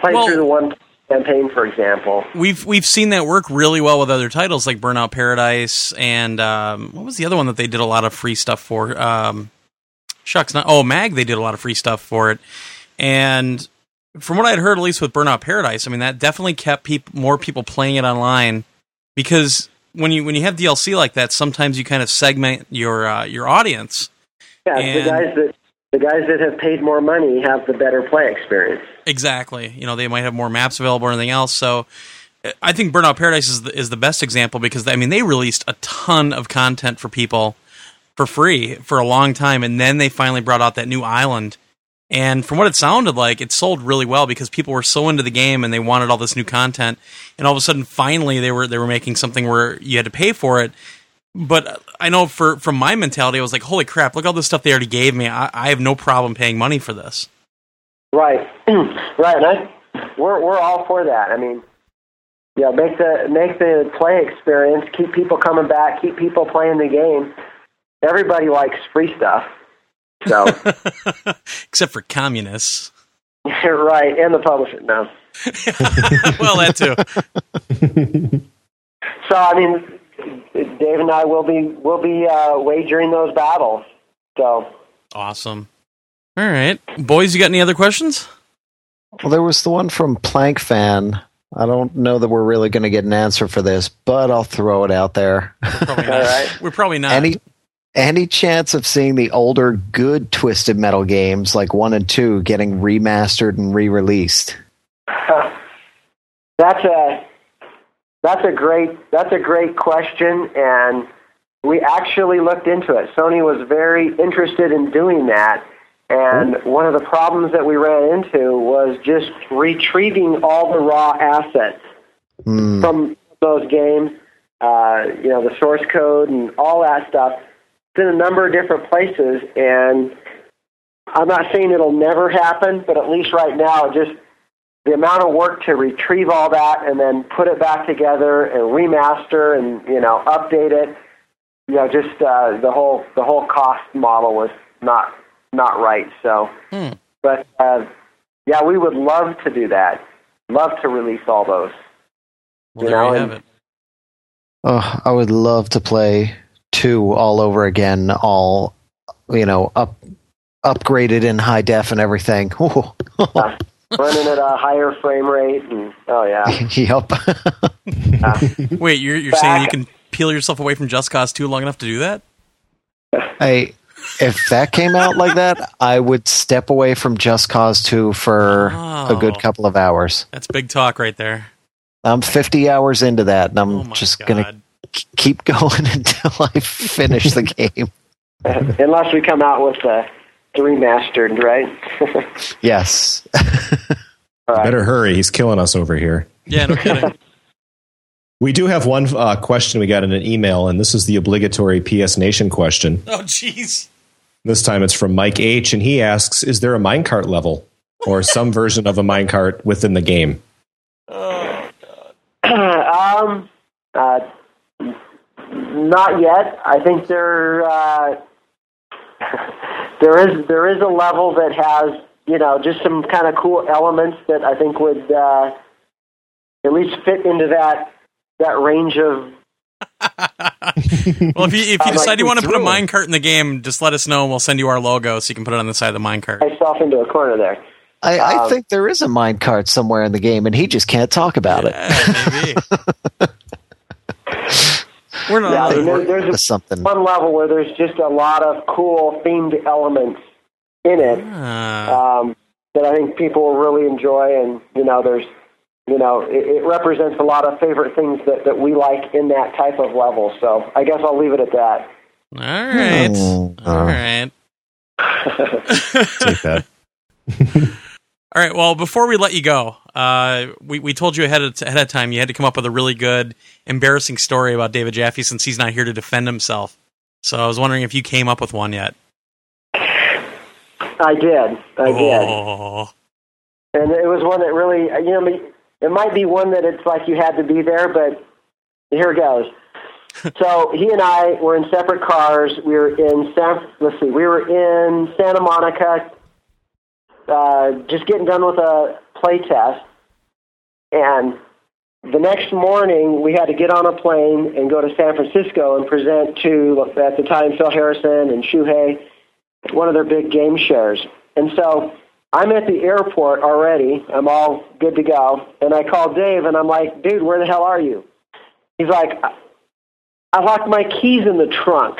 Speaker 4: played
Speaker 1: Well-
Speaker 4: through the one campaign, for example.
Speaker 1: We've we've seen that work really well with other titles like Burnout Paradise and um, what was the other one that they did a lot of free stuff for? Um, shucks, not oh Mag. They did a lot of free stuff for it, and from what I'd heard, at least with Burnout Paradise, I mean that definitely kept peop- more people playing it online because when you when you have DLC like that, sometimes you kind of segment your uh, your audience.
Speaker 4: Yeah,
Speaker 1: And-
Speaker 4: the guys that the guys that have paid more money have the better play experience.
Speaker 1: Exactly. You know, they might have more maps available or anything else. So I think Burnout Paradise is the, is the best example because I mean they released a ton of content for people for free for a long time, and then they finally brought out that new island. And from what it sounded like, it sold really well because people were so into the game and they wanted all this new content. And all of a sudden, finally, they were they were making something where you had to pay for it. But I know for from my mentality, I was like, "Holy crap! Look all this stuff they already gave me. I, I have no problem paying money for this."
Speaker 4: Right, right. I, we're we're all for that. I mean, yeah, make the make the play experience, keep people coming back, keep people playing the game. Everybody likes free stuff. So
Speaker 1: Except for communists.
Speaker 4: right, and the publisher no.
Speaker 1: well, that too.
Speaker 4: So I mean, Dave and I will be will be uh, wagering those battles. So
Speaker 1: Awesome. All right, boys, you got any other questions?
Speaker 3: Well, there was the one from Plank Fan. I don't know that we're really going to get an answer for this, but I'll throw it out there.
Speaker 1: Probably not.
Speaker 4: All right.
Speaker 1: We're probably not.
Speaker 3: any any chance of seeing the older good Twisted Metal games like one and two getting remastered and re-released?
Speaker 4: That's a that's a great that's a great question, and we actually looked into it. Sony was very interested in doing that, and one of the problems that we ran into was just retrieving all the raw assets
Speaker 3: Hmm.
Speaker 4: from those games. Uh, you know, the source code and all that stuff. It's in a number of different places, and I'm not saying it'll never happen, but at least right now, just the amount of work to retrieve all that and then put it back together and remaster and you know update it. You know, just uh, the whole the whole cost model was not not right. So,
Speaker 1: Hmm.
Speaker 4: but uh, yeah, we would love to do that. Love to release all those.
Speaker 1: Well,
Speaker 4: you
Speaker 1: there
Speaker 4: know,
Speaker 1: you
Speaker 4: and-
Speaker 1: have it.
Speaker 3: Oh, I would love to play two all over again, all you know, up upgraded in high def and everything. Ooh.
Speaker 4: running at a higher frame rate and oh yeah.
Speaker 3: yep.
Speaker 1: Wait, you're you're saying you can peel yourself away from Just Cause 2 long enough to do that?
Speaker 3: Hey, if that came out like that, I would step away from Just Cause 2 for a good
Speaker 1: Oh.
Speaker 3: couple of hours.
Speaker 1: That's big talk right there.
Speaker 3: I'm 50 hours into that, and I'm
Speaker 1: Oh
Speaker 3: just
Speaker 1: god.
Speaker 3: gonna k- keep going until I finish the game.
Speaker 4: Unless we come out with the the remastered, right?
Speaker 3: Yes.
Speaker 4: All right.
Speaker 2: Better hurry. He's killing us over here.
Speaker 1: Yeah, no kidding.
Speaker 2: We do have one uh, question we got in an email, and this is the obligatory PS Nation question.
Speaker 1: oh jeez.
Speaker 2: This time it's from Mike H, and he asks Is there a minecart level or some version of a minecart within the game?
Speaker 1: Oh,
Speaker 4: um, uh, not yet. I think there uh, there is there is a level that has you know just some kind of cool elements that I think would uh, at least fit into that that range of.
Speaker 1: well, if you if you
Speaker 4: I'm
Speaker 1: decide
Speaker 4: like,
Speaker 1: you want to put a
Speaker 2: through 'em.
Speaker 1: minecart in the game, just let us know and we'll send you our logo so you can put it on the side of the minecart.
Speaker 4: myself into a corner there.
Speaker 3: I, I
Speaker 4: Um,
Speaker 3: think there is a minecart somewhere in the game, and he just can't talk about it.
Speaker 1: Yeah, maybe. We're not.
Speaker 4: Yeah, I mean, there,
Speaker 3: Or
Speaker 4: there's
Speaker 3: something.
Speaker 4: one level where there's just a lot of cool themed elements in it.
Speaker 1: Ah.
Speaker 4: um, that I think people will really enjoy. And you know, there's you know, it, it represents a lot of favorite things that, that we like in that type of level. So I guess I'll leave it at that.
Speaker 1: all right.
Speaker 3: Oh,
Speaker 1: All
Speaker 3: uh.
Speaker 1: right.
Speaker 2: Take that.
Speaker 1: All right. Well, before we let you go, uh, we we told you ahead of ahead of time you had to come up with a really good, embarrassing story about David Jaffe since he's not here to defend himself. So I was wondering if you came up with one yet.
Speaker 4: I did, I did,
Speaker 1: Oh,
Speaker 4: and it was one that really, you know, it might be one that it's like you had to be there, but here it goes. so he and I were in separate cars. We were in San. Let's see. We were in Santa Monica, uh, just getting done with a play test, and the next morning we had to get on a plane and go to San Francisco and present to at the time Phil Harrison and Shuhei, one of their big game shares. And so I'm at the airport already. I'm all good to go. And I call Dave and I'm like, dude, where the hell are you? He's like, I locked my keys in the trunk.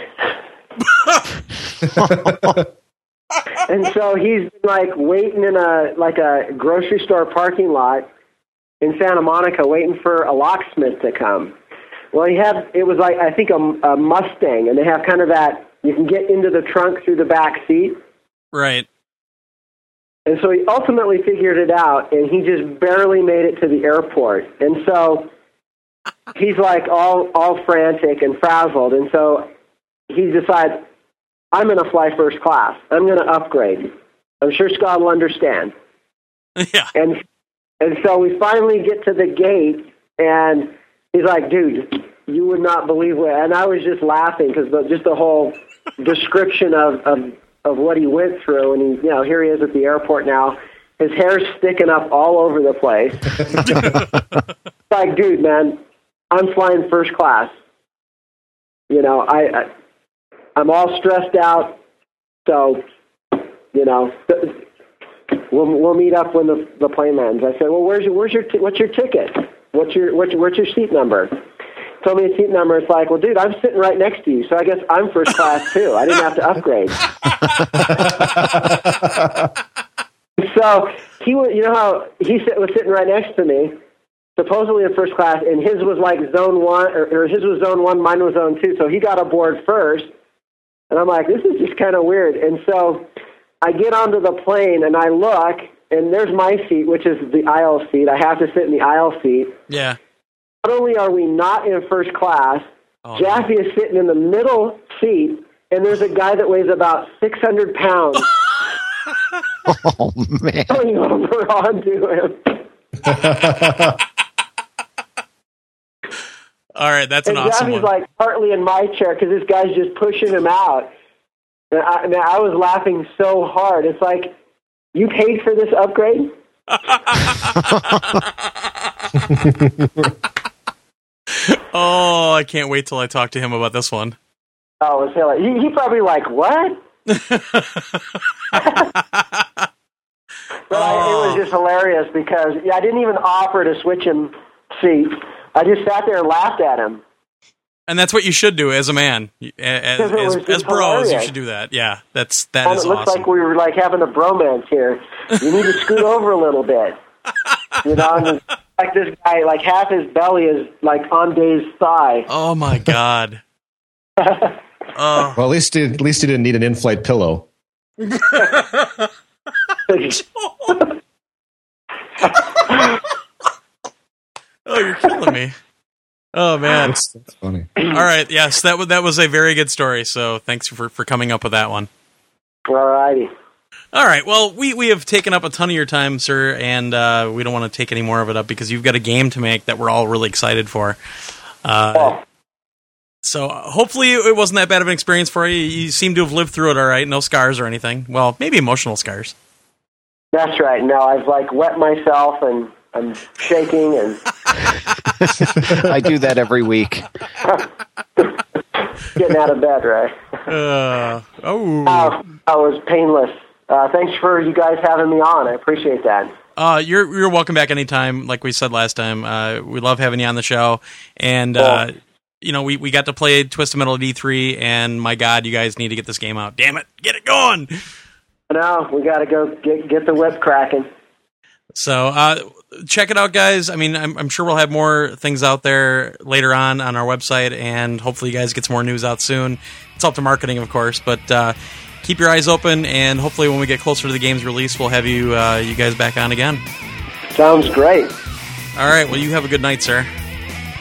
Speaker 4: and so he's like waiting in a like a grocery store parking lot in Santa Monica, waiting for a locksmith to come. Well, he had it was like I think a, a Mustang, and they have kind of that you can get into the trunk through the back seat.
Speaker 1: Right.
Speaker 4: And so he ultimately figured it out, and he just barely made it to the airport. And so he's like all all frantic and frazzled, and so he decides, I'm going to fly first class. I'm going to upgrade. I'm sure Scott will understand.
Speaker 1: Yeah.
Speaker 4: And and so we finally get to the gate, and he's like, "Dude, you would not believe what." And I was just laughing because the, just the whole description of, of of what he went through, and he, you know, here he is at the airport now. His hair's sticking up all over the place. like, dude, man, I'm flying first class. You know, I, I I'm all stressed out, so you know, we'll we'll meet up when the the plane lands. I said, well, where's your where's your t- what's your ticket? What's your what's your, what's your seat number? Told me a seat number. It's like, well, dude, I'm sitting right next to you, so I guess I'm first class too. I didn't have to upgrade. so he was, you know how he sit, was sitting right next to me, supposedly in first class, and his was like zone one, or, or his was zone one, mine was zone two. So he got aboard first, and I'm like, this is just kind of weird. And so I get onto the plane and I look, and there's my seat, which is the aisle seat. I have to sit in the aisle seat.
Speaker 1: Yeah.
Speaker 4: Not only are we not in first class,
Speaker 1: Oh,
Speaker 4: Jaffe is sitting in the middle seat, and there's a guy that weighs about 600 pounds
Speaker 3: Oh man.
Speaker 4: going over onto him.
Speaker 1: All right, that's an
Speaker 4: And
Speaker 1: awesome
Speaker 4: Jaffe's
Speaker 1: one.
Speaker 4: like partly in my chair because this guy's just pushing him out. And I, and I was laughing so hard. It's like, you paid for this upgrade?
Speaker 1: oh, I can't wait till I talk to him about this one.
Speaker 4: Oh, it was hilarious. He, he probably like, what? But I, it was
Speaker 1: Oh.
Speaker 4: just hilarious because yeah, I didn't even offer to switch him seats. I just sat there and laughed at him.
Speaker 1: and that's what you should do as a man, as as,
Speaker 4: was
Speaker 1: as
Speaker 4: just
Speaker 1: bros. You should do that. Yeah, that's that
Speaker 4: And
Speaker 1: is
Speaker 4: it looks
Speaker 1: awesome.
Speaker 4: like we were like having a bromance here. You need to scoot over a little bit. You know, and it's like this guy, like half his belly is like on Dave's thigh.
Speaker 1: oh my god. oh,
Speaker 2: Well, at least it, at least he didn't need an in-flight pillow.
Speaker 1: oh, you're killing me. Oh man.
Speaker 2: That's, that's funny.
Speaker 1: All right. Yes, that was that was a very good story. So thanks for for coming up with that one.
Speaker 4: All righty.
Speaker 1: All right. Well, we, we have taken up a ton of your time, sir, and uh, we don't want to take any more of it up because you've got a game to make that we're all really excited for. Uh,
Speaker 4: Oh,
Speaker 1: so uh, hopefully it wasn't that bad of an experience for you. You seem to have lived through it all right. No scars or anything. Well, maybe emotional scars.
Speaker 4: that's right. No, I've like wet myself and I'm shaking and
Speaker 3: I do that every week.
Speaker 4: getting out of bed, right?
Speaker 1: Uh, oh.
Speaker 4: Oh, that was painless. Uh, thanks for you guys having me on. I appreciate that.
Speaker 1: Uh, you're you're welcome back anytime. Like we said last time, uh, we love having you on the show, and uh, you know we, we got to play Twisted Metal at E3, and my God, you guys need to get this game out. Damn it, get it going!
Speaker 4: Now we got to go get get the whip cracking.
Speaker 1: So uh, check it out, guys. I mean, I'm, I'm sure we'll have more things out there later on on our website, and hopefully, you guys get some more news out soon. It's up to marketing, of course, but uh, keep your eyes open, and hopefully, when we get closer to the game's release, we'll have you uh, you guys back on again.
Speaker 4: Sounds great.
Speaker 1: All right. Well, you have a good night, sir.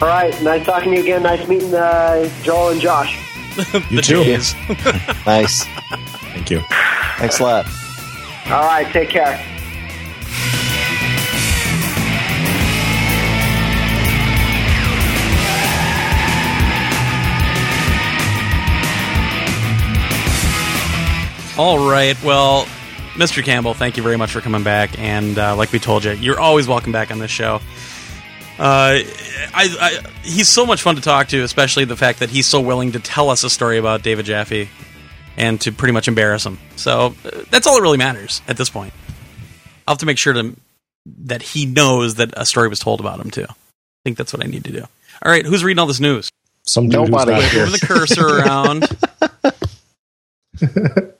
Speaker 4: All right, nice talking to you again. Nice meeting uh, Joel and Josh.
Speaker 2: You
Speaker 1: the
Speaker 2: too.
Speaker 1: Jays.
Speaker 3: Nice.
Speaker 2: Thank you.
Speaker 3: Thanks a lot.
Speaker 4: All right, take care.
Speaker 1: All right. Well, Mr. Campbell, thank you very much for coming back. And uh, like we told you, you're always welcome back on this show. Uh, I, I, he's so much fun to talk to, especially the fact that he's so willing to tell us a story about David Jaffe and to pretty much embarrass him. So uh, that's all that really matters at this point. I'll have to make sure to, that he knows that a story was told about him too. I think that's what I need to do. All right, who's reading all this news?
Speaker 2: Some dude who's
Speaker 3: Nobody.
Speaker 2: not
Speaker 1: Move
Speaker 2: here.
Speaker 1: the cursor around.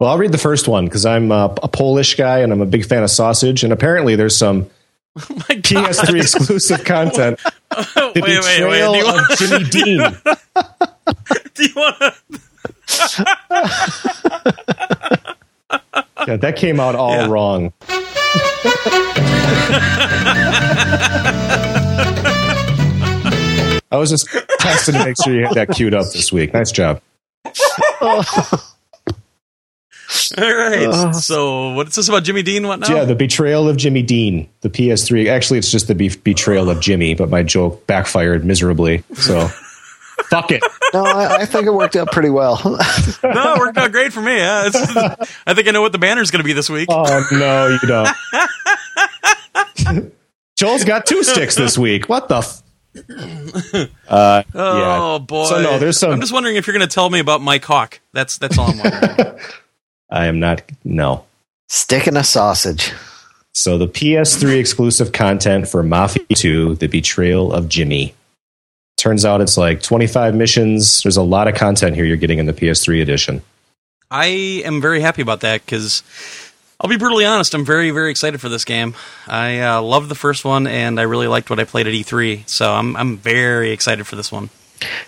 Speaker 2: Well, I'll read the first one because I'm uh, a Polish guy and I'm a big fan of sausage. And apparently, there's some
Speaker 1: Oh.
Speaker 2: PS3 exclusive content.
Speaker 1: wait,
Speaker 2: The
Speaker 1: wait, wait.
Speaker 2: betrayal
Speaker 1: Do you want,
Speaker 2: of Jimmy Dean.
Speaker 1: do you want to?
Speaker 2: Yeah, that came out all
Speaker 1: Yeah.
Speaker 2: wrong. I was just testing to make sure you had that queued up this week. Nice job.
Speaker 1: All right. so, what's this about Jimmy Dean? What now?
Speaker 2: Yeah, the betrayal of Jimmy Dean, the PS3. Actually, it's just the be- betrayal of Jimmy, but my joke backfired miserably. So, fuck it.
Speaker 3: No, I, I think it worked out pretty well.
Speaker 1: no, it worked out great for me. Yeah, it's, I think I know what the banner's going to be this week.
Speaker 2: Oh no, you don't. Joel's got two sticks this week. What the? F- uh,
Speaker 1: oh
Speaker 2: yeah.
Speaker 1: boy.
Speaker 2: So no, there's some.
Speaker 1: I'm just wondering if you're going to tell me about Mike Hawk. That's that's all I'm wondering.
Speaker 2: I am not. No.
Speaker 3: Stick in a sausage.
Speaker 2: So the PS3 exclusive content for Mafia 2: The Betrayal of Jimmy. Turns out it's like 25 missions. There's a lot of content here you're getting in the PS3 edition.
Speaker 1: I am very happy about that because I'll be brutally honest. I'm very very excited for this game. I uh, loved the first one and I really liked what I played at E3. So I'm I'm very excited for this one.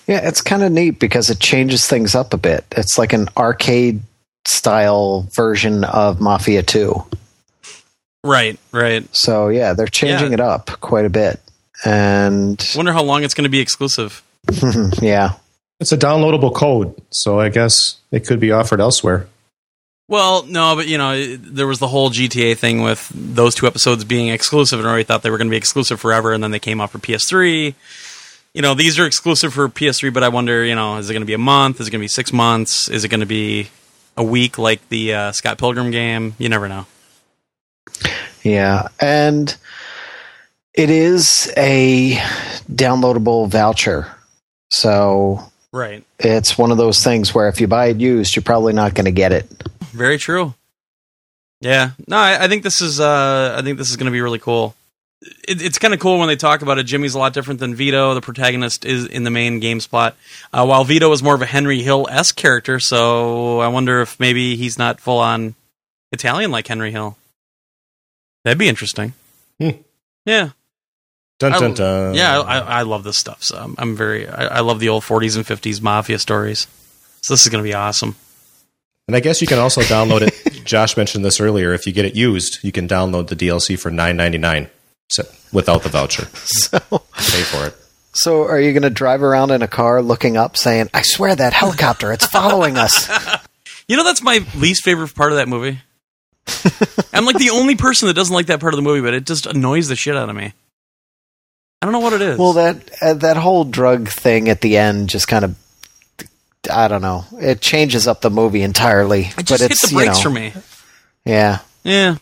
Speaker 3: Yeah, it's kind of neat because it changes things up a bit. It's like an arcade style version of Mafia 2.
Speaker 1: Right, right.
Speaker 3: So, yeah, they're changing
Speaker 1: Yeah.
Speaker 3: it up quite a bit. And
Speaker 1: Wonder how long it's going to be exclusive.
Speaker 3: yeah,
Speaker 2: It's a downloadable code, so I guess it could be offered elsewhere.
Speaker 1: Well, no, but you know, there was the whole GTA thing with those two episodes being exclusive, and I already thought they were going to be exclusive forever, and then they came out for PS3. You know, these are exclusive for PS3, but I wonder, you know, is it going to be a month? Is it going to be six months? Is it going to be a week like the uh, Scott Pilgrim game? You never know.
Speaker 3: yeah. And it is a downloadable voucher. So,
Speaker 1: Right.
Speaker 3: it's one of those things where if you buy it used, you're probably not going to get it.
Speaker 1: Very true. Yeah. No, I, I think this is. Uh, I think this is going to be really cool it, it's kind of cool when they talk about it. Jimmy's a lot different than Vito. The protagonist is in the main game spot, uh, while Vito was more of a Henry Hill esque character. So I wonder if maybe he's not full on Italian like Henry Hill. That'd be interesting.
Speaker 2: Hmm.
Speaker 1: Yeah.
Speaker 2: Dun, dun, dun.
Speaker 1: I, yeah, I, I, love this stuff. So I'm, I'm very I, I, love the old 40s and 50s mafia stories. So this is going to be awesome.
Speaker 2: And I guess you can also download it. Josh mentioned this earlier. If you get it used, you can download the DLC for 9.99. So without the voucher,
Speaker 3: so
Speaker 2: pay for it.
Speaker 3: So are you going to drive around in a car looking up, saying, "I swear that helicopter, it's following us."
Speaker 1: You know, that's my least favorite part of that movie. I'm like the only person that doesn't like that part of the movie, but it just annoys the shit out of me. I don't know what it is.
Speaker 3: Well, that uh, that whole drug thing at the end just kind of I don't know. It changes up the movie entirely.
Speaker 1: It just
Speaker 3: but it's,
Speaker 1: hit
Speaker 3: the
Speaker 1: brakes you
Speaker 3: know,
Speaker 1: for me.
Speaker 3: Yeah.
Speaker 1: Yeah.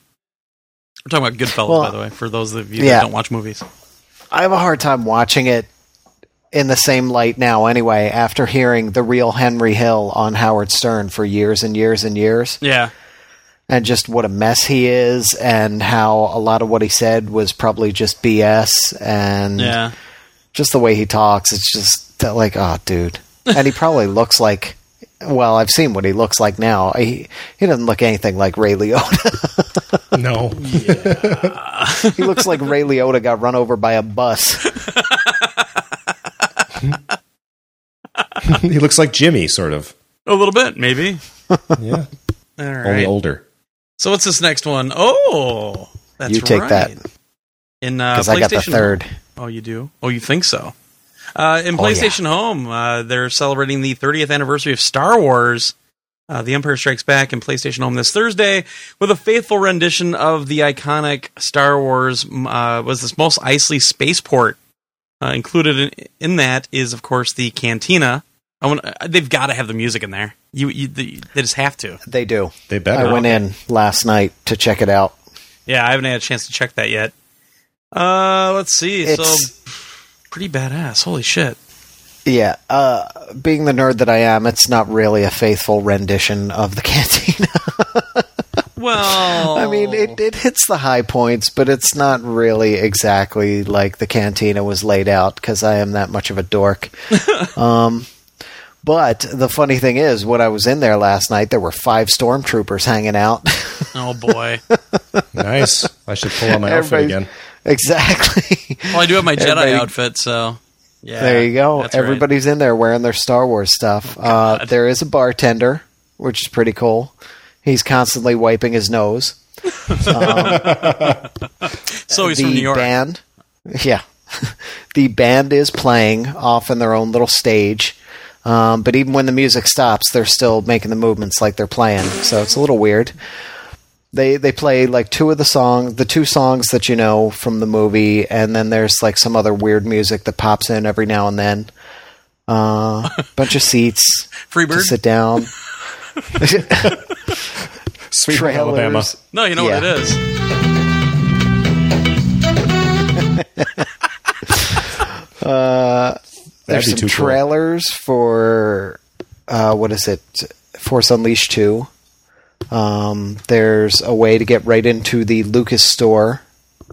Speaker 1: We're talking about Goodfellas,
Speaker 3: Well,
Speaker 1: by the way, for those of you
Speaker 3: yeah.
Speaker 1: that don't watch movies.
Speaker 3: I have a hard time watching it in the same light now. Anyway, after hearing the real Henry Hill on Howard Stern for years and years and years,
Speaker 1: Yeah.
Speaker 3: and just what a mess he is, and how a lot of what he said was probably just BS, and
Speaker 1: Yeah.
Speaker 3: just the way he talks, it's just like, oh, dude. And he probably looks like, well, I've seen what he looks like now. He he doesn't look anything like Ray Liotta.
Speaker 2: No.
Speaker 3: he looks like Ray Liotta got run over by a bus.
Speaker 2: he looks like Jimmy, sort of.
Speaker 1: A little bit, maybe.
Speaker 2: Yeah.
Speaker 1: All right.
Speaker 2: Only older.
Speaker 1: So what's this next one? Oh, that's
Speaker 3: You take
Speaker 1: right.
Speaker 3: that.
Speaker 1: In uh,
Speaker 3: Because I got the
Speaker 1: PlayStation-
Speaker 3: third.
Speaker 1: Oh, you do? Oh, you think so? Uh, in
Speaker 3: Oh, yeah.
Speaker 1: PlayStation Home, uh, they're celebrating the 30th anniversary of Star Wars. Uh, the Empire Strikes Back in PlayStation Home this Thursday with a faithful rendition of the iconic Star Wars. Uh, was this Mos Eisley spaceport? Uh, included in, in that is, of course, the cantina I want. They've got to have the music in there. You, you they, they just have to.
Speaker 3: They do.
Speaker 2: They better.
Speaker 3: I went in last night to check it out.
Speaker 1: Yeah, I haven't had a chance to check that yet. Uh, let's see.
Speaker 3: It's-
Speaker 1: so pretty badass. Holy shit.
Speaker 3: Yeah, uh, being the nerd that I am, it's not really a faithful rendition of the cantina.
Speaker 1: Well,
Speaker 3: I mean, it, it hits the high points, but it's not really exactly like the cantina was laid out because I am that much of a dork. um, but the funny thing is, when I was in there last night, there were five stormtroopers hanging out.
Speaker 1: Oh boy.
Speaker 2: Nice. I should pull on my outfit
Speaker 3: Everybody-
Speaker 2: again.
Speaker 3: Exactly.
Speaker 1: Well, I do have my Jedi
Speaker 3: Everybody-
Speaker 1: outfit, so yeah.
Speaker 3: there you go.
Speaker 1: that's right.
Speaker 3: Everybody's in there wearing their Star Wars stuff. Uh, there is a bartender, which is pretty cool. He's constantly wiping his nose.
Speaker 1: So he's
Speaker 3: the
Speaker 1: from New York.
Speaker 3: band, yeah, the band is playing off in their own little stage. Um, but even when the music stops, they're still making the movements like they're playing. So it's a little weird. They they play like two of the songs, the two songs that you know from the movie, and then there's like some other weird music that pops in every now and then. Uh, bunch of seats
Speaker 1: Free
Speaker 3: to
Speaker 1: bird.
Speaker 3: sit down.
Speaker 2: Sweet Home Alabama.
Speaker 3: trailers.
Speaker 1: No, you know what it is.
Speaker 2: That'd
Speaker 3: There's some
Speaker 2: too cool.
Speaker 3: trailers for uh, what is it? Force Unleashed two. Um, there's a way to get right into the Lucas store,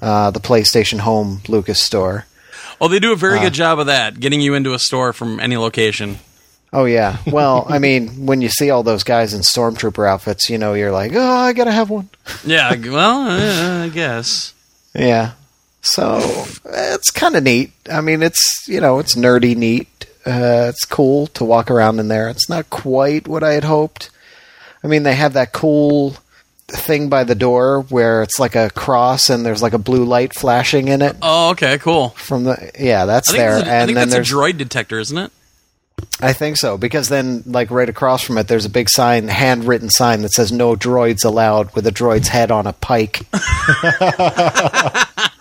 Speaker 3: uh, the PlayStation Home Lucas store.
Speaker 1: Oh, they do a very
Speaker 3: Uh.
Speaker 1: good job of that, getting you into a store from any location.
Speaker 3: Oh yeah. Well, I mean, when you see all those guys in stormtrooper outfits, you know, you're like, oh, I gotta have one.
Speaker 1: Yeah, well, uh, I guess.
Speaker 3: Yeah. So it's kind of neat. I mean, it's you know, it's nerdy neat. Uh, it's cool to walk around in there. It's not quite what I had hoped. I mean, they have that cool thing by the door where it's like a cross and there's like a blue light flashing in it
Speaker 1: Oh, okay, cool.
Speaker 3: from the yeah that's
Speaker 1: I
Speaker 3: there
Speaker 1: a, I
Speaker 3: and
Speaker 1: think
Speaker 3: then
Speaker 1: that's a droid detector, isn't it?
Speaker 3: I think so because then like right across from it there's a big sign handwritten sign that says no droids allowed with a droid's head on a pike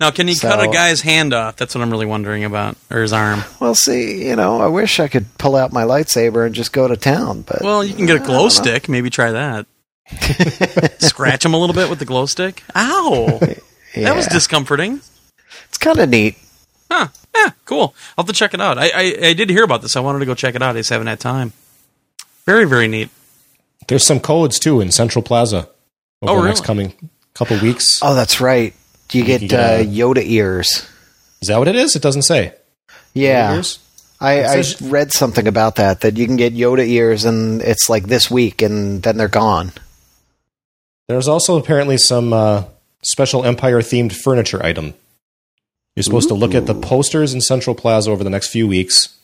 Speaker 1: Now, can you
Speaker 3: So-
Speaker 1: cut a guy's hand off? That's what I'm really wondering about, or his arm.
Speaker 3: well see you know I wish I could pull out my lightsaber and just go to town but
Speaker 1: Well, you can get a glow stick. Maybe try that. Scratch him a little bit with the glow stick. Ow, that was discomforting.
Speaker 3: it's kind of neat
Speaker 1: Huh? Yeah, cool. I'll have to check it out. I, I I did hear about this. I wanted to go check it out. I just haven't had time. Very very neat.
Speaker 2: There's some codes too in Central Plaza over
Speaker 1: Oh,
Speaker 2: the next coming couple weeks.
Speaker 3: Oh, that's right. You get,
Speaker 2: get
Speaker 3: uh,
Speaker 2: a-
Speaker 3: Yoda ears.
Speaker 2: Is that what it is? It doesn't say.
Speaker 3: Yeah, I, I read something about that. That you can get Yoda ears, and it's like this week, and then they're gone.
Speaker 2: There's also apparently some uh, special Empire themed furniture item. You're supposed to look at the posters in Central Plaza over the next few weeks,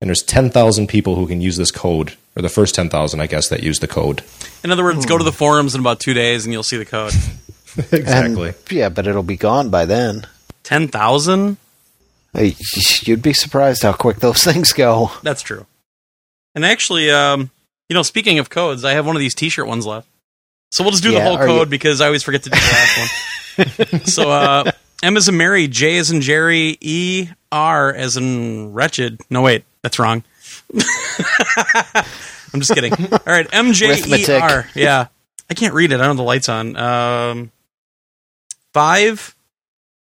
Speaker 2: and there's 10,000 people who can use this code, or the first 10,000, I guess, that use the code.
Speaker 1: In other words, go to the forums in about two days and you'll see the code.
Speaker 2: exactly.
Speaker 3: And, yeah, but it'll be gone by then.
Speaker 1: Ten thousand.
Speaker 3: Uh, You'd be surprised how quick those things go.
Speaker 1: That's true. And actually, um, you know, speaking of codes, I have one of these T-shirt ones left. So we'll just do
Speaker 3: Yeah,
Speaker 1: the whole code
Speaker 3: you-
Speaker 1: because I always forget to do the last one. so uh, M as in Mary, J as in Jerry, E R as in wretched. No, wait, that's wrong. I'm just kidding. All right, M J E R. Yeah, I can't read it. I don't have the lights on. Um, five.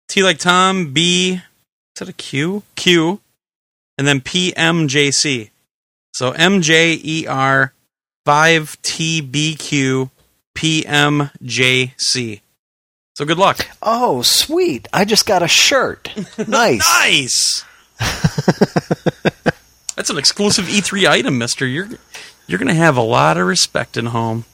Speaker 1: T like Tom. B. Is that a Q? Q. And then P M J C. So M J E R five T B Q P M J C. So good luck.
Speaker 3: Oh, sweet! I just got a shirt. Nice.
Speaker 1: Nice. That's an exclusive E3 item, Mister. You're you're gonna have a lot of respect in home.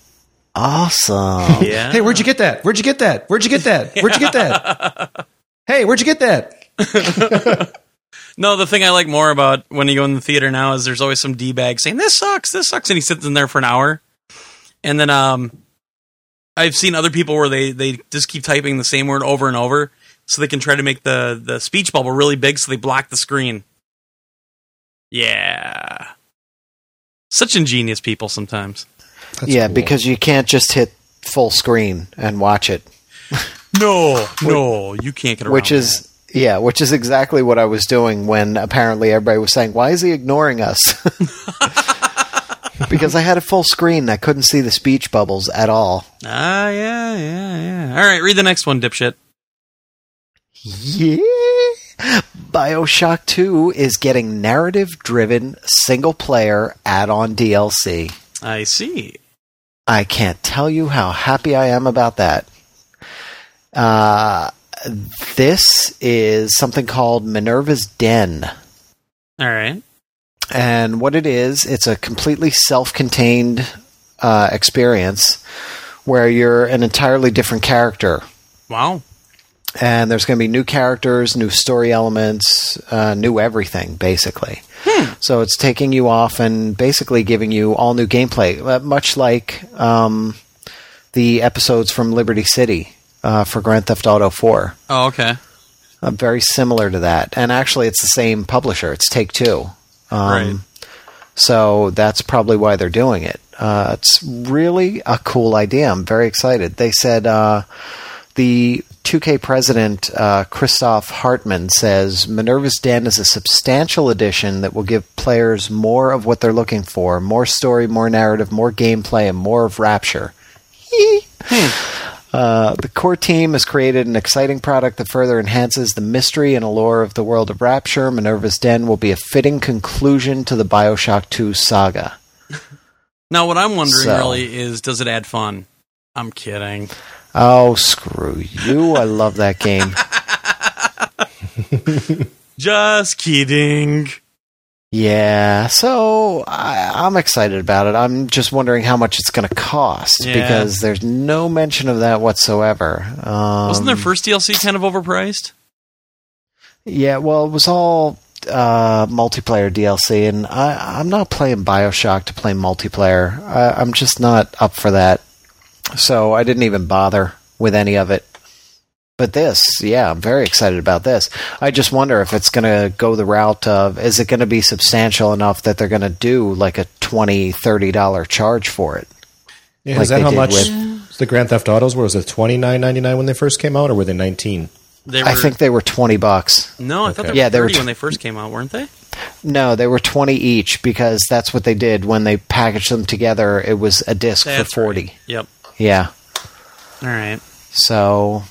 Speaker 3: Awesome.
Speaker 1: Yeah.
Speaker 2: Hey, where'd you get that? Where'd you get that? Where'd you get that? Where'd you get that? hey, where'd you get that?
Speaker 1: No, the thing I like more about when you go in the theater now is there's always some d bag saying this sucks, this sucks, and he sits in there for an hour, and then um, I've seen other people where they they just keep typing the same word over and over so they can try to make the the speech bubble really big so they block the screen. Yeah, such ingenious people sometimes.
Speaker 2: That's
Speaker 3: yeah,
Speaker 2: cool.
Speaker 3: because you can't just hit full screen and watch it,
Speaker 1: No, no, you can't get around.
Speaker 3: which is Yeah, which is exactly what I was doing when apparently everybody was saying, "Why is he ignoring us?" because I had a full screen, I couldn't see the speech bubbles at all.
Speaker 1: Ah, yeah, yeah, yeah. All right, read the next one, dipshit.
Speaker 3: Yeah. BioShock 2 is getting narrative driven single player add on DLC.
Speaker 1: I see.
Speaker 3: I can't tell you how happy I am about that. Uh, this is something called Minerva's Den.
Speaker 1: All right.
Speaker 3: And what it is, it's a completely self contained uh, experience where you're an entirely different character.
Speaker 1: Wow.
Speaker 3: And there's going to be new characters, new story elements, uh, new everything, basically. So it's taking you off and basically giving you all new gameplay, uh, much like um, the episodes from Liberty City uh, for Grand Theft Auto 4.
Speaker 1: Oh, okay.
Speaker 3: Uh, very similar to that. And actually, it's the same publisher, it's Take Two. Um,
Speaker 1: Right.
Speaker 3: So that's probably why they're doing it. Uh, it's really a cool idea. I'm very excited. They said uh, the 2K president, uh, Christoph Hartman, says Minerva's Den is a substantial addition that will give players more of what they're looking for more story, more narrative, more gameplay, and more of Rapture. Uh, the core team has created an exciting product that further enhances the mystery and allure of the world of Rapture. Minerva's Den will be a fitting conclusion to the Bioshock 2 saga.
Speaker 1: Now, what I'm wondering
Speaker 3: So-
Speaker 1: really is, does it add fun? I'm kidding.
Speaker 3: Oh, screw you. I love that game.
Speaker 1: Just kidding.
Speaker 3: Yeah, so I, I'm excited about it. I'm just wondering how much it's going to cost
Speaker 1: Yeah.
Speaker 3: because there's no mention of that whatsoever. Um,
Speaker 1: Wasn't their first DLC kind of overpriced?
Speaker 3: Yeah, well, it was all uh, multiplayer DLC, and I, I'm not playing Bioshock to play multiplayer. I, I'm just not up for that. So I didn't even bother with any of it. But this, yeah, I'm very excited about this. I just wonder if it's going to go the route of is it going to be substantial enough that they're going to do like a $20, $30 charge for it?
Speaker 2: Yeah,
Speaker 3: Like
Speaker 2: is that how much
Speaker 3: with-
Speaker 2: the Grand Theft Autos were? Was it twenty nine ninety nine when they first came out, or were they nineteen?
Speaker 1: They were,
Speaker 3: I think they were 20 bucks.
Speaker 1: no, I thought they were
Speaker 3: Yeah, they were
Speaker 1: 30
Speaker 3: tw-
Speaker 1: when they first came out, weren't they?
Speaker 3: No, they were 20 each because that's what they did when they packaged them together. It was a disc
Speaker 1: That's
Speaker 3: for 40.
Speaker 1: right. Yep.
Speaker 3: Yeah.
Speaker 1: All right.
Speaker 3: So,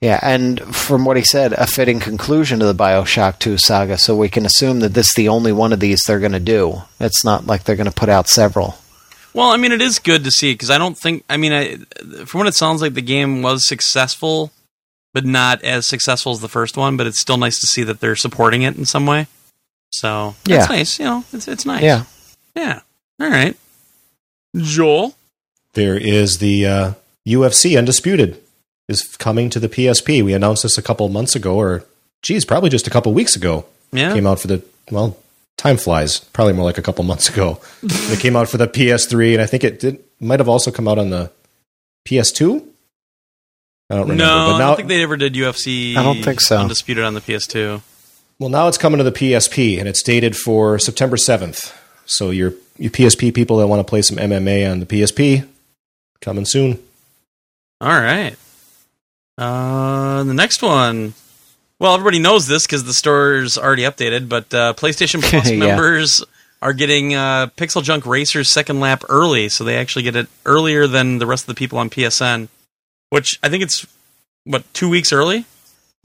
Speaker 3: yeah, and from what he said, a fitting conclusion to the Bioshock 2 saga. So we can assume that this is the only one of these they're going to do. It's not like they're going to put out several.
Speaker 1: Well, I mean, it is good to see because I don't think. I mean, I, from what it sounds like, the game was successful, but not as successful as the first one. But it's still nice to see that they're supporting it in some way. So that's
Speaker 3: Yeah.
Speaker 1: nice. You know, it's it's nice.
Speaker 3: Yeah.
Speaker 1: Yeah. All right. Joel.
Speaker 2: There is the uh, UFC Undisputed is coming to the PSP. We announced this a couple months ago, or geez, probably just a couple weeks ago.
Speaker 1: Yeah.
Speaker 2: Came out for the well, time flies. Probably more like a couple months ago. it came out for the PS3, and I think it did might have also come out on the PS2. I don't remember,
Speaker 1: no,
Speaker 2: but
Speaker 1: I don't think they ever did UFC.
Speaker 3: I don't think so.
Speaker 1: Undisputed on the PS2.
Speaker 2: Well, now it's coming to the PSP, and it's dated for September 7th. So your you PSP people that want to play some MMA on the PSP, coming soon.
Speaker 1: All right. Uh, the next one. Well, everybody knows this because the store's already updated, but uh, PlayStation Plus
Speaker 3: Yeah.
Speaker 1: members are getting uh, Pixel Junk Racer's second lap early, so they actually get it earlier than the rest of the people on PSN, which I think it's what two weeks early.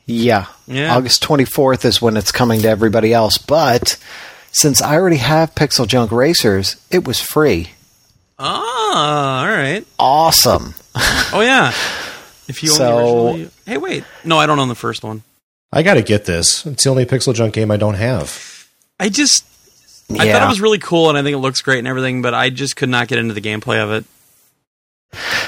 Speaker 3: Yeah.
Speaker 1: Yeah.
Speaker 3: August 24th is when it's coming to everybody else. But since I already have Pixel Junk Racers, it was free.
Speaker 1: Ah, all right.
Speaker 3: Awesome.
Speaker 1: Oh yeah. If you
Speaker 3: So-
Speaker 1: only originally, hey, wait, no, I don't own the first one.
Speaker 2: I got to get this. It's the only Pixel Junk game I don't have.
Speaker 1: I just I
Speaker 3: yeah.
Speaker 1: thought it was really cool, and I think it looks great and everything, but I just could not get into the gameplay of it.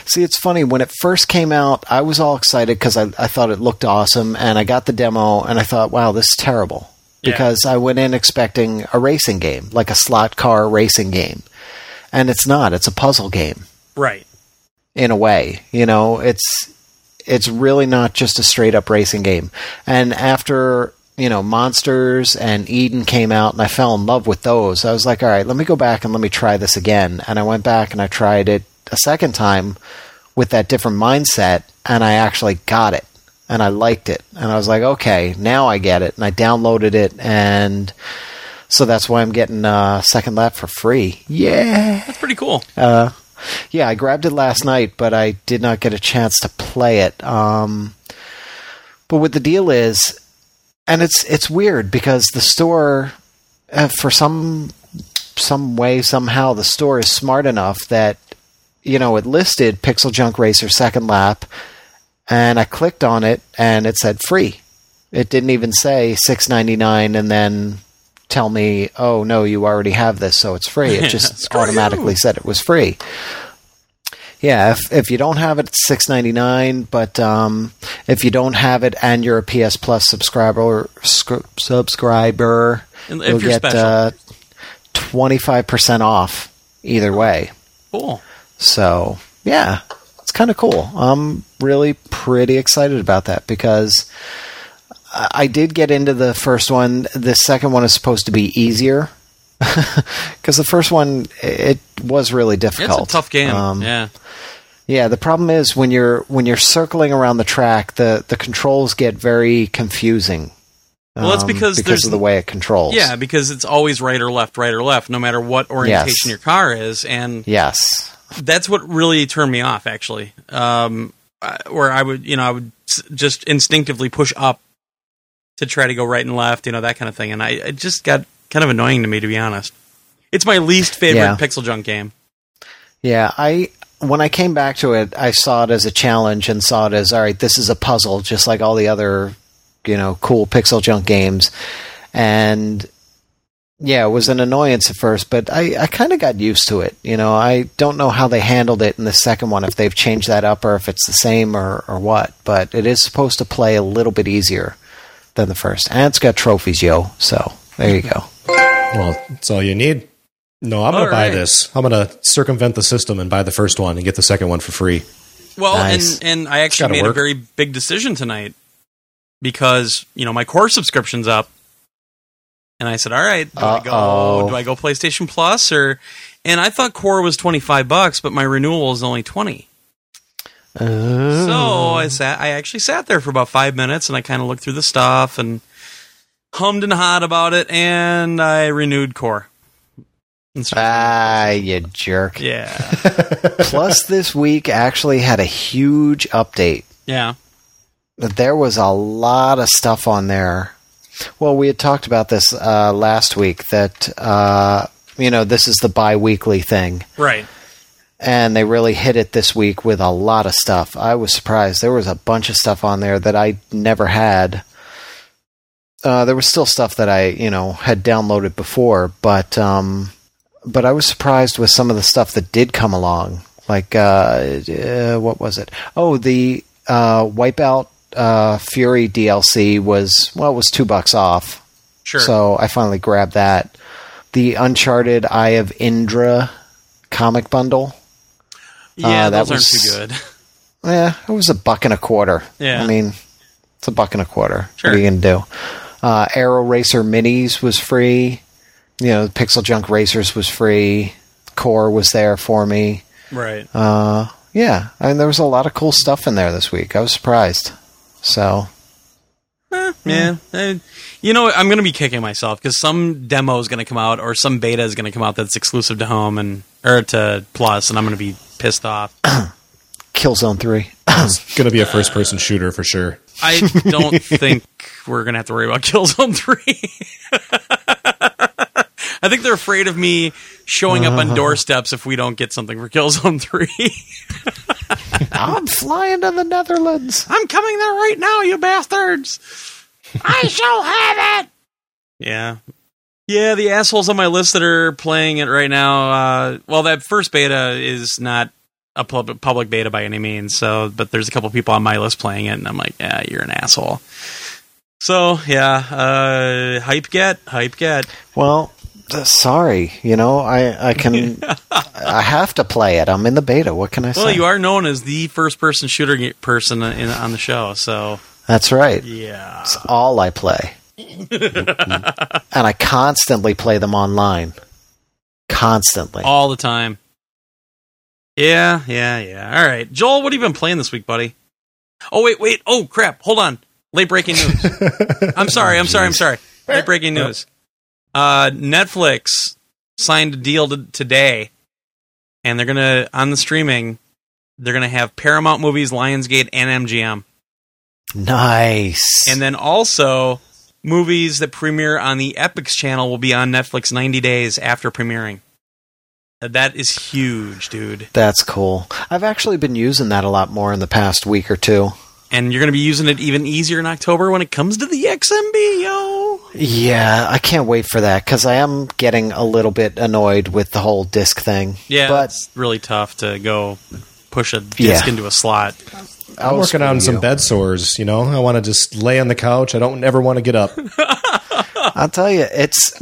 Speaker 3: See, it's funny. When it first came out, I was all excited because I, I thought it looked awesome, and I got the demo, and I thought, wow, this is terrible.
Speaker 1: Yeah.
Speaker 3: Because I went in expecting a racing game, like a slot car racing game. And it's not. It's a puzzle game,
Speaker 1: Right.
Speaker 3: in a way. You know, it's it's really not just a straight up racing game. And after you know Monsters and Eden came out, and I fell in love with those, I was like, all right, let me go back and let me try this again. And I went back and I tried it a second time with that different mindset, and I actually got it. and I liked it, and I was like, okay, now I get it, and I downloaded it, and so that's why I'm getting uh, Second Lap for free. Yeah.
Speaker 1: That's pretty cool.
Speaker 3: Uh, yeah, I grabbed it last night, but I did not get a chance to play it. Um, but what the deal is, and it's it's weird because the store, uh, for some some way somehow, the store is smart enough that you know it listed Pixel Junk Racer Second Lap, and I clicked on it and it said free. It didn't even say six ninety nine and then tell me, oh no, you already have this, so it's free. It just automatically
Speaker 1: you.
Speaker 3: said it was free. Yeah, if if you don't have it, it's six ninety nine. But um, if you don't have it and you're a PS Plus subscriber, scr- subscriber,
Speaker 1: And
Speaker 3: you'll get twenty five percent off either way.
Speaker 1: Cool.
Speaker 3: So yeah, it's kind of cool. I'm really pretty excited about that because I did get into the first one. The second one is supposed to be easier because the first one it was really difficult.
Speaker 1: it's a tough game.
Speaker 3: Um,
Speaker 1: yeah.
Speaker 3: yeah, the problem is when you're when you're circling around the track, the the controls get very confusing.
Speaker 1: Well, that's
Speaker 3: um,
Speaker 1: because
Speaker 3: because of the way it controls.
Speaker 1: Yeah, because it's always right or left, right or left, no matter what orientation
Speaker 3: Yes.
Speaker 1: your car is, and
Speaker 3: Yes.
Speaker 1: that's what really turned me off. Actually, um, where I would, you know, I would just instinctively push up to try to go right and left, you know, that kind of thing, and I it just got kind of annoying to me, to be honest. It's my least favorite
Speaker 3: Yeah.
Speaker 1: PixelJunk game.
Speaker 3: Yeah, I when I came back to it, I saw it as a challenge and saw it as all right. This is a puzzle, just like all the other, you know, cool PixelJunk games. And yeah, it was an annoyance at first, but I, I kind of got used to it. You know, I don't know how they handled it in the second one, if they've changed that up or if it's the same or, or what. But it is supposed to play a little bit easier than the first, and it's got trophies, yo. So there you go.
Speaker 2: Well, that's all you need. No, I'm going
Speaker 1: All
Speaker 2: to buy this. I'm going to circumvent the system and buy the first one and get the second one for free.
Speaker 1: Well,
Speaker 3: Nice.
Speaker 1: and and I actually
Speaker 2: Gotta
Speaker 1: made a very big decision tonight because you know my core subscription's up, and I said, all right, do I go do I go PlayStation Plus or? And I thought core was twenty five bucks, but my renewal is only twenty.
Speaker 3: Oh.
Speaker 1: So I sat. I actually sat there for about five minutes, and I kind of looked through the stuff and hummed and hawed about it, and I renewed core. And so-
Speaker 3: Ah, you jerk.
Speaker 1: yeah,
Speaker 3: Plus, this week actually had a huge update.
Speaker 1: yeah,
Speaker 3: There was a lot of stuff on there. Well, we had talked about this uh, last week that, uh, you know, this is the bi weekly thing.
Speaker 1: right.
Speaker 3: And they really hit it this week with a lot of stuff. I was surprised. There was a bunch of stuff on there that I never had. Uh, there was still stuff that I, you know, had downloaded before, but um, but I was surprised with some of the stuff that did come along. Like, uh, uh, what was it? Oh, the uh, Wipeout uh, Fury DLC was well, it was two bucks off.
Speaker 1: Sure.
Speaker 3: So I finally grabbed that. The Uncharted Eye of Indra comic bundle.
Speaker 1: Yeah,
Speaker 3: uh, that
Speaker 1: those aren't
Speaker 3: was-
Speaker 1: too good.
Speaker 3: Yeah, it was a buck and a quarter.
Speaker 1: Yeah.
Speaker 3: I mean, it's a buck and a quarter.
Speaker 1: Sure.
Speaker 3: What are you going to do? Uh, Arrow Racer Minis was free. You know, PixelJunk Racers was free. Core was there for me.
Speaker 1: Right.
Speaker 3: Uh, yeah, I mean, there was a lot of cool stuff in there this week. I was surprised. So,
Speaker 1: Yeah, eh, you know, I'm going to be kicking myself because some demo is going to come out or some beta is going to come out that's exclusive to home and or to Plus, and I'm going to be pissed off.
Speaker 3: Killzone 3.
Speaker 2: It's going to be a first person shooter for sure.
Speaker 1: I don't think we're going to have to worry about Killzone Three. I think they're afraid of me showing up on uh-huh. doorsteps if we don't get something for Killzone Three.
Speaker 3: I'm flying to the Netherlands.
Speaker 1: I'm coming there right now, you bastards. I shall have it. Yeah. Yeah, the assholes on my list that are playing it right now, uh, well, that first beta is not a pub- public beta by any means, so, but there's a couple people on my list playing it, and I'm like, yeah, you're an asshole. So, yeah, uh, hype get, hype get.
Speaker 3: Well, uh, sorry. You know, I, I can. I have to play it. I'm in the beta. What can I say?
Speaker 1: Well, you are known as the first person shooter person in, on the show, so,
Speaker 3: That's right.
Speaker 1: yeah.
Speaker 3: It's all I play. and I constantly play them online. Constantly.
Speaker 1: all the time. Yeah, yeah, yeah. All right, Joel, what have you been playing this week, buddy? Oh wait, wait. Oh crap! Hold on. Late breaking news. I'm sorry. I'm sorry. I'm sorry. Late breaking news. Uh, Netflix signed a deal to, today, and they're gonna on the streaming. They're gonna have Paramount Movies, Lionsgate, and MGM,
Speaker 3: Nice.
Speaker 1: and then also movies that premiere on the Epix channel will be on Netflix 90 days after premiering. That is huge, dude.
Speaker 3: That's cool. I've actually been using that a lot more in the past week or two.
Speaker 1: And you're going to be using it even easier in October when it comes to the XMB, yo.
Speaker 3: Yeah, I can't wait for that because I am getting a little bit annoyed with the whole disc thing.
Speaker 1: Yeah,
Speaker 3: but
Speaker 1: it's really tough to go push a disc
Speaker 3: Yeah.
Speaker 1: into a slot.
Speaker 2: I'm
Speaker 3: I'll
Speaker 2: working on
Speaker 3: screw
Speaker 2: some
Speaker 3: you.
Speaker 2: bed sores. You know, I want to just lay on the couch. I don't ever want to get up.
Speaker 3: I'll tell you, it's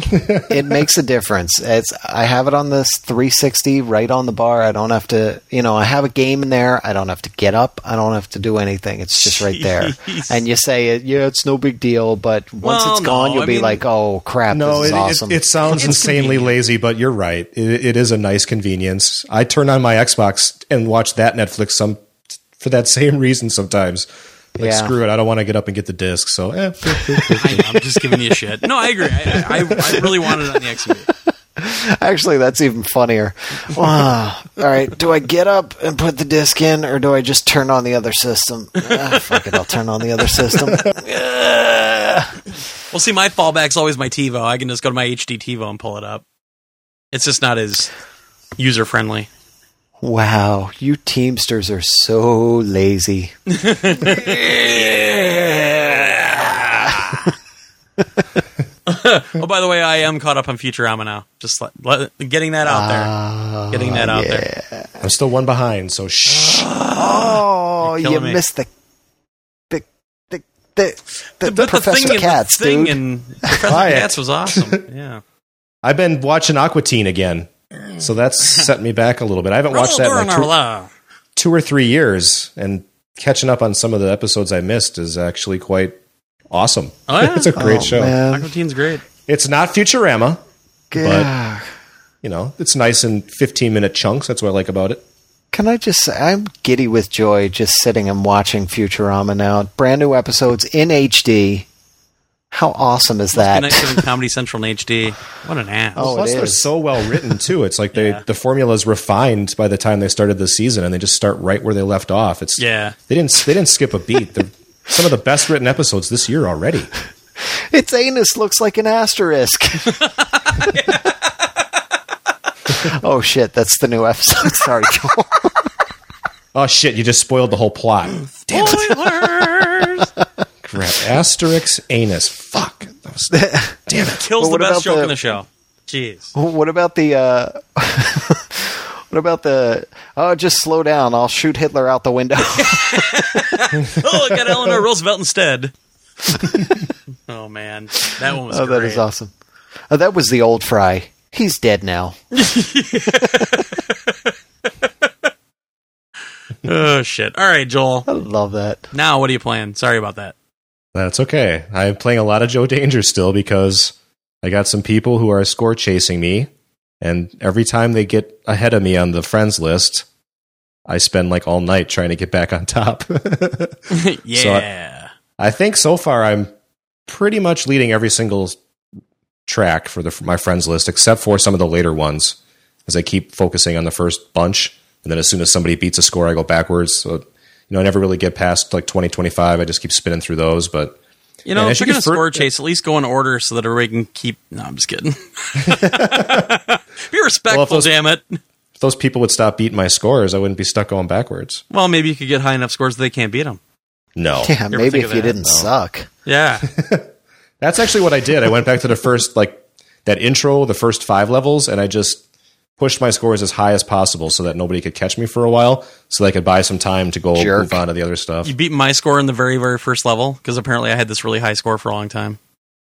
Speaker 3: it makes a difference. It's I have it on this 360 right on the bar. I don't have to, you know, I have a game in there. I don't have to get up. I don't have to do anything. It's just right there. And you say, yeah, it's no big deal, but once
Speaker 1: Well,
Speaker 3: it's gone,
Speaker 1: no,
Speaker 3: you'll
Speaker 1: I
Speaker 3: be
Speaker 1: mean-
Speaker 3: like, oh crap,
Speaker 2: No,
Speaker 3: this is
Speaker 2: it,
Speaker 3: awesome.
Speaker 2: it, it sounds
Speaker 1: It's
Speaker 2: insanely
Speaker 1: convenient.
Speaker 2: lazy, but you're right. It, it is a nice convenience. I turn on my Xbox and watch that Netflix some for that same reason sometimes. Like
Speaker 3: Yeah.
Speaker 2: screw it, I don't want to get up and get the disc. So eh,
Speaker 1: I, i'm just giving you shit. No, I agree. I, I, I really wanted it on the XMB.
Speaker 3: Actually, that's even funnier. All right, do I get up and put the disc in, or do I just turn on the other system? Ah, fuck it, I'll turn on the other system.
Speaker 1: Well, see, my fallback's always my TiVo. I can just go to my HD TiVo and pull it up. It's just not as user friendly.
Speaker 3: Wow, you Teamsters are so lazy.
Speaker 1: Oh, by the way, I am caught up on Futurama now. Just let, let, getting that out there.
Speaker 3: Ah,
Speaker 1: Getting that out
Speaker 3: yeah.
Speaker 1: there.
Speaker 2: I'm still one behind. So shh.
Speaker 3: Oh,
Speaker 1: You're
Speaker 3: you
Speaker 1: killing me.
Speaker 3: missed the the the the, the,
Speaker 1: But
Speaker 3: Professor
Speaker 1: thing,
Speaker 3: Katz,
Speaker 1: the thing
Speaker 3: dude.
Speaker 1: and Professor
Speaker 2: Quiet.
Speaker 1: Katz was awesome. Yeah.
Speaker 2: I've been watching Aqua Teen again, so that's set me back a little bit. I haven't watched that in like two, two or three years, and catching up on some of the episodes I missed is actually quite awesome.
Speaker 1: Oh, yeah?
Speaker 2: it's a great
Speaker 3: Oh,
Speaker 2: show.
Speaker 3: man.
Speaker 1: Aqua Teen's great.
Speaker 2: It's not Futurama,
Speaker 3: Yeah.
Speaker 2: you know. It's nice in 15 minute chunks. That's what I like about it.
Speaker 3: Can I just say, I'm giddy with joy just sitting and watching Futurama now. Brand new episodes in HD. How awesome is
Speaker 1: Be
Speaker 3: that?
Speaker 1: nice Comedy Central in HD. What an ass.
Speaker 3: Oh,
Speaker 2: Plus, they're so well written too. It's like they
Speaker 1: Yeah.
Speaker 2: the formula is refined by the time they started the season, and they just start right where they left off. It's
Speaker 1: Yeah.
Speaker 2: They didn't they didn't skip a beat. They're some of the best written episodes this year already.
Speaker 3: its anus looks like an asterisk. oh shit, that's the new episode. Sorry, Joel.
Speaker 2: Oh shit! You just spoiled the whole plot. Damn!
Speaker 1: Spoilers!
Speaker 2: Crap. Asterix anus. Fuck. That was, damn it.
Speaker 1: Kills the best joke
Speaker 3: the-
Speaker 1: in the show. Jeez.
Speaker 3: what about the uh What about the oh just slow down, I'll shoot Hitler out the window.
Speaker 1: Oh, I got Eleanor Roosevelt instead. oh man, that one was
Speaker 3: oh,
Speaker 1: great.
Speaker 3: that is awesome. Oh, that was the old fry. He's dead now.
Speaker 1: Oh shit! All right, Joel.
Speaker 3: I love that.
Speaker 1: Now, what are you playing? Sorry about that.
Speaker 2: That's okay. I'm playing a lot of Joe Danger still because I got some people who are score chasing me, and every time they get ahead of me on the friends list, I spend like all night trying to get back on top.
Speaker 1: yeah.
Speaker 2: I think so far I'm pretty much leading every single track for the my friends list, except for some of the later ones, as I keep focusing on the first bunch, and then as soon as somebody beats a score, I go backwards. So, know, I never really get past like 20, 25. I just keep spinning through those, but.
Speaker 1: you know,
Speaker 2: Yeah, I
Speaker 1: if you're gonna
Speaker 2: fir-
Speaker 1: score chase, at least go in order so that everybody can keep. No, I'm just kidding. Be respectful,
Speaker 2: those-
Speaker 1: damn it.
Speaker 2: If those people would stop beating my scores, I wouldn't be stuck going backwards.
Speaker 1: Well, maybe you could get high enough scores that they can't beat them.
Speaker 2: No.
Speaker 3: Yeah,
Speaker 1: ever
Speaker 3: maybe if you
Speaker 1: that?
Speaker 3: didn't
Speaker 2: No.
Speaker 3: suck.
Speaker 1: Yeah.
Speaker 2: That's actually what I did. I went back to the first, like, that intro, the first five levels, and I just pushed my scores as high as possible so that nobody could catch me for a while so that I could buy some time to go
Speaker 3: Jerk.
Speaker 2: move on to the other stuff.
Speaker 1: you beat my score in the very, very first level because apparently I had this really high score for a long time.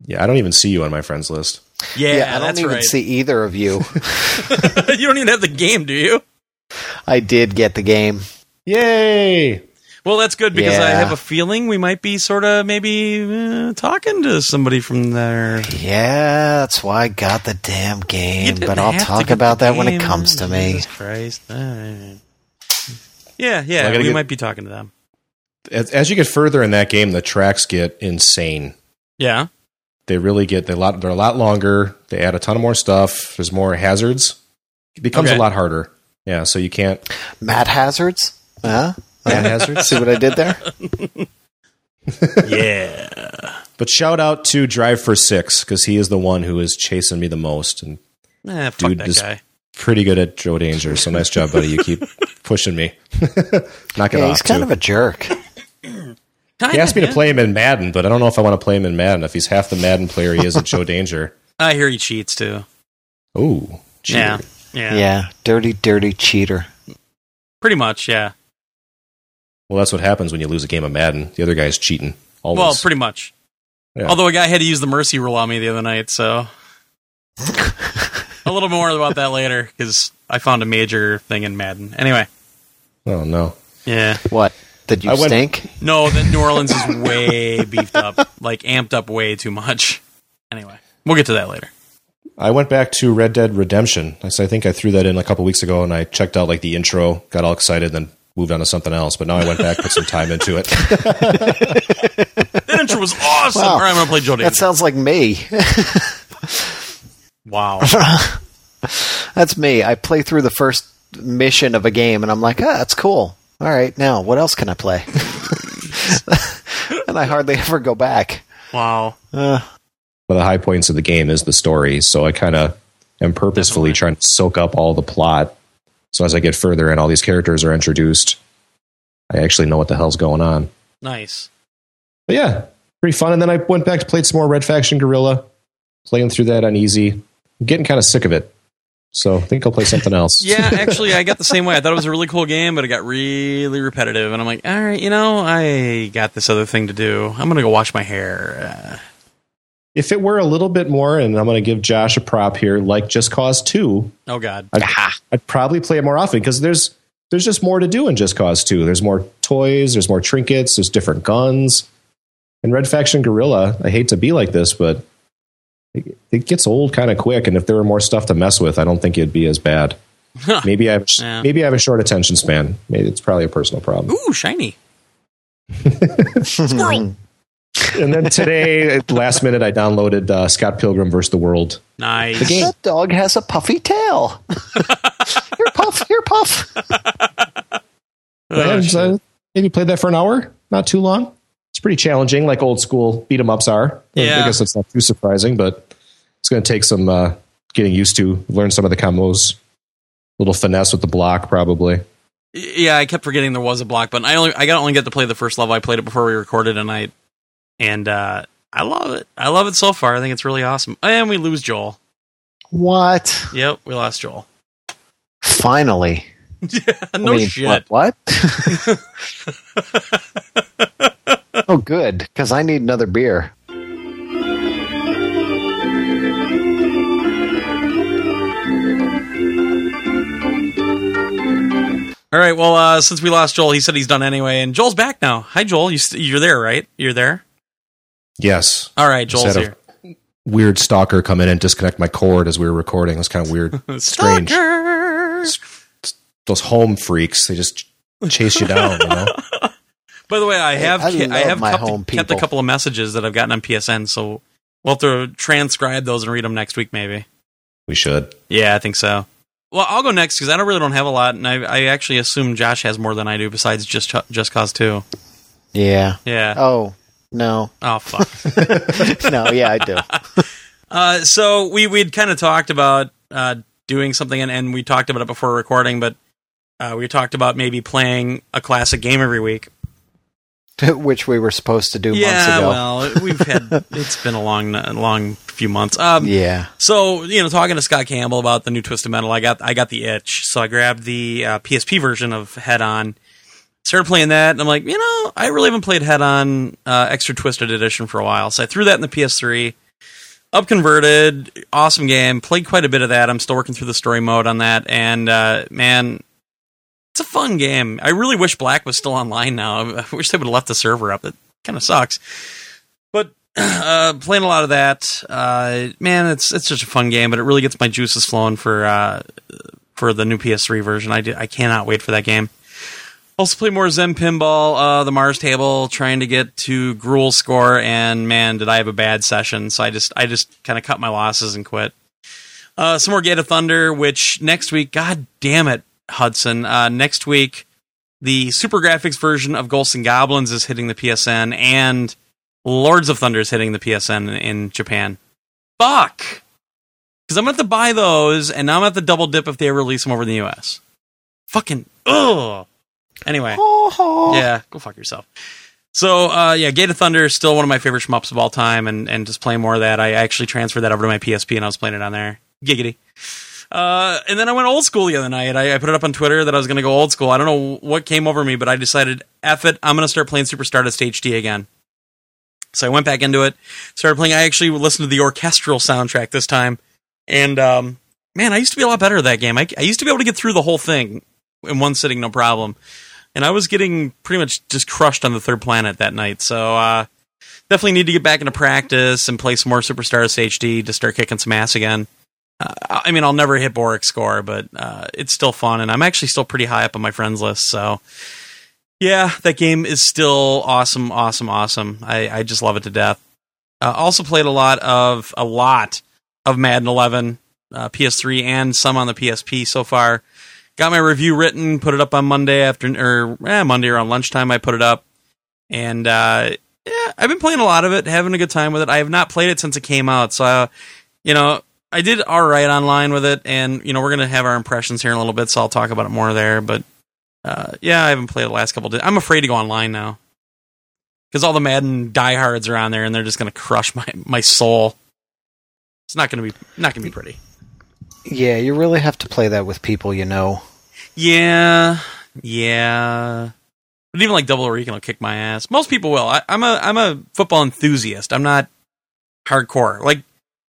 Speaker 2: Yeah, I don't even see you on my friends list.
Speaker 1: Yeah,
Speaker 3: I don't
Speaker 1: that's
Speaker 3: even
Speaker 1: right.
Speaker 3: see either of you.
Speaker 1: you don't even have the game, do you?
Speaker 3: I did get the game.
Speaker 2: Yay!
Speaker 1: Well, that's good because I have a feeling we might be sort of maybe uh, talking to somebody from there.
Speaker 3: Yeah, that's why I got the damn game. But I'll talk about
Speaker 1: the
Speaker 3: that when it comes to me.
Speaker 1: Jesus Christ. All right. Yeah, yeah,
Speaker 2: Well,
Speaker 1: we
Speaker 2: get-
Speaker 1: might be talking to them.
Speaker 2: as, as you get further in that game, the tracks get insane.
Speaker 1: Yeah.
Speaker 2: They really get they lot. They're a lot longer. They add a ton of more stuff. There's more hazards. It becomes
Speaker 1: Okay.
Speaker 2: a lot harder. Yeah, so you can't
Speaker 3: Mad hazards? Huh?
Speaker 2: Add hazards.
Speaker 3: See what I did there?
Speaker 1: Yeah.
Speaker 2: But shout out to Drive for Six because he is the one who is chasing me the most and
Speaker 1: Eh, fuck
Speaker 2: Dude,
Speaker 1: that
Speaker 2: this-
Speaker 1: guy.
Speaker 2: pretty good at Joe Danger. So nice job, buddy. You keep pushing me. Knock it
Speaker 3: Yeah,
Speaker 2: off.
Speaker 3: he's kind
Speaker 2: too.
Speaker 3: of a jerk.
Speaker 1: Kinda,
Speaker 2: he asked me
Speaker 1: yeah.
Speaker 2: to play him in Madden, but I don't know if I want to play him in Madden. If he's half the Madden player he is at Joe Danger.
Speaker 1: I hear he cheats too.
Speaker 2: Ooh, cheater.
Speaker 1: Yeah. Yeah.
Speaker 3: Yeah. dirty, dirty cheater.
Speaker 1: Pretty much, yeah.
Speaker 2: Well, that's what happens when you lose a game of Madden. The other guy's cheating. Always.
Speaker 1: Well, pretty much.
Speaker 2: Yeah.
Speaker 1: Although a guy had to use the mercy rule on me the other night, so a little more about that later because I found a major thing in Madden. Anyway,
Speaker 2: oh no.
Speaker 1: yeah,
Speaker 3: What? Did you
Speaker 2: I went-
Speaker 3: stink?
Speaker 1: no, that New Orleans is way beefed up, like amped up way too much. Anyway, we'll get to that later.
Speaker 2: I went back to Red Dead Redemption. I think I threw that in a couple weeks ago, and I checked out like the intro, got all excited, then moved on to something else. But now I went back, put some time into it.
Speaker 1: That intro was awesome.
Speaker 3: Wow.
Speaker 1: All right, I'm gonna play Joe
Speaker 3: That
Speaker 1: Danger.
Speaker 3: sounds like me.
Speaker 1: wow.
Speaker 3: That's me. I play through the first mission of a game and I'm like, ah, that's cool. All right, now what else can I play? and I hardly ever go back.
Speaker 1: Wow.
Speaker 3: Uh,
Speaker 2: One of the high points of the game is the story, so I kind of am purposefully
Speaker 1: Definitely.
Speaker 2: trying to soak up all the plot. So as I get further and all these characters are introduced, I actually know what the hell's going on.
Speaker 1: Nice.
Speaker 2: But yeah, pretty fun. And then I went back to played some more Red Faction Guerrilla, playing through that on easy. I'm getting kind of sick of it, so I think I'll play something else.
Speaker 1: Yeah, actually, I got the same way. I thought it was a really cool game, but it got really repetitive, and I'm like, all right, you know, I got this other thing to do. I'm gonna go wash my hair. Uh,
Speaker 2: If it were a little bit more, and I'm going to give Josh a prop here, like Just Cause Two,
Speaker 1: oh God.
Speaker 2: I'd, I'd probably play it more often because there's there's just more to do in Just Cause 2. There's more toys, there's more trinkets, there's different guns. And Red Faction Guerrilla, I hate to be like this, but it, it gets old kind of quick. And if there were more stuff to mess with, I don't think it'd be as bad. Maybe I have,
Speaker 1: Yeah.
Speaker 2: maybe I have a short attention span. Maybe it's probably a personal problem.
Speaker 1: Ooh, shiny.
Speaker 3: Squirrel.
Speaker 2: And then today, last minute, I downloaded uh, Scott Pilgrim versus the World.
Speaker 1: Nice.
Speaker 2: The game.
Speaker 3: That dog has a puffy tail. here, Puff. Here, Puff.
Speaker 1: Oh,
Speaker 2: And,
Speaker 1: shit.
Speaker 2: uh, maybe played that for an hour, not too long. It's pretty challenging, like old school beat 'em ups are.
Speaker 1: Yeah.
Speaker 2: I guess that's not too surprising, but it's going to take some uh, getting used to. Learn some of the combos, little finesse with the block, probably.
Speaker 1: Yeah, I kept forgetting there was a block button. I only I got only get to play the first level. I played it before we recorded tonight, and uh, I love it. I love it so far. I think it's really awesome. And we lose Joel.
Speaker 3: What?
Speaker 1: Yep, we lost Joel.
Speaker 3: Finally.
Speaker 1: yeah,
Speaker 3: I
Speaker 1: no
Speaker 3: mean,
Speaker 1: shit.
Speaker 3: What? what? oh, good, because I need another beer.
Speaker 1: All right. Well, uh, since we lost Joel, he said he's done anyway, and Joel's back now. Hi, Joel. You st- you're there, right? You're there.
Speaker 2: Yes.
Speaker 1: All right, Joel's
Speaker 2: had
Speaker 1: here.
Speaker 2: a Weird stalker come in and disconnect my cord as we were recording. It was kind of weird. strange.
Speaker 1: Stalker!
Speaker 2: Those home freaks, they just chase you down, you know?
Speaker 1: By the way, I have
Speaker 3: I
Speaker 1: I,
Speaker 3: love
Speaker 1: have kept,
Speaker 3: home
Speaker 1: kept a couple of messages that I've gotten on PSN, so we'll have to transcribe those and read them next week, maybe.
Speaker 2: We should.
Speaker 1: Yeah, I think so. Well, I'll go next because I don't really don't have a lot, and I, I actually assume Josh has more than I do besides just Just Cause Two.
Speaker 3: Yeah.
Speaker 1: Yeah.
Speaker 3: Oh, no.
Speaker 1: Oh fuck.
Speaker 3: no, yeah, I do.
Speaker 1: Uh, so we we'd kind of talked about uh, doing something, and, and we talked about it before recording, but uh, we talked about maybe playing a classic game every week.
Speaker 3: Which we were supposed to do months
Speaker 1: yeah,
Speaker 3: ago.
Speaker 1: well, we've had it's been a long, long few months. Um,
Speaker 3: yeah.
Speaker 1: So you know, talking to Scott Campbell about the new Twisted Metal, I got I got the itch, so I grabbed the uh, PSP version of Head On, started playing that, and I'm like, you know, I really haven't played Head On uh, Extra Twisted Edition for a while, so I threw that in the PS3. Up converted, awesome game. Played quite a bit of that. I'm still working through the story mode on that, and uh, man, it's a fun game. I really wish Black was still online now. I wish they would have left the server up. It kind of sucks. But uh, playing a lot of that, uh, man, it's it's such a fun game. But it really gets my juices flowing for uh, for the new PS3 version. I did, I cannot wait for that game. Also play more Zen Pinball, uh, the Mars table, trying to get to Gruul score, and man, did I have a bad session. So I just I just kind of cut my losses and quit. Uh, some more Gate of Thunder, which next week, god damn it, Hudson. Uh, next week, the SuperGrafx version of Ghosts and Goblins is hitting the PSN, and Lords of Thunder is hitting the PSN in, in Japan. Fuck! Because I'm going to have to buy those, and now I'm going to have to double dip if they release them over in the US. Fucking, ugh! Anyway, yeah, go fuck yourself. So, uh, yeah, Gate of Thunder is still one of my favorite shmups of all time, and, and just playing more of that. I actually transferred that over to my PSP, and I was playing it on there. Giggity. Uh, and then I went old school the other night. I, I put it up on Twitter that I was going to go old school. I don't know what came over me, but I decided, F it, I'm going to start playing Super Stardust HD again. So I went back into it, started playing. I actually listened to the orchestral soundtrack this time, and um, man, I used to be a lot better at that game. I, I used to be able to get through the whole thing in one sitting, no problem. And I was getting pretty much just crushed on the third planet that night. So uh, definitely need to get back into practice and play some more Super Stardust HD to start kicking some ass again. Uh, I mean, I'll never hit Borik's score, but uh, it's still fun, and I'm actually still pretty high up on my friends list. So, yeah, that game is still awesome, awesome, awesome. I, I just love it to death. Uh, also played a lot of a lot of Madden 11, uh, PS3, and some on the PSP so far. Got my review written, put it up on Monday after or eh, Monday around lunchtime. I put it up, and uh, yeah, I've been playing a lot of it, having a good time with it. I have not played it since it came out, so you know I did all right online with it, and you know we're gonna have our impressions here in a little bit, so I'll talk about it more there. But uh, yeah, I haven't played the last couple. days. I'm afraid to go online now because all the Madden diehards are on there, and they're just gonna crush my my soul. It's not gonna be not gonna be pretty.
Speaker 3: Yeah, you really have to play that with people you know.
Speaker 1: Yeah, yeah. But even like Double or Recon will kick my ass. Most people will. I, I'm a I'm a football enthusiast. I'm not hardcore. Like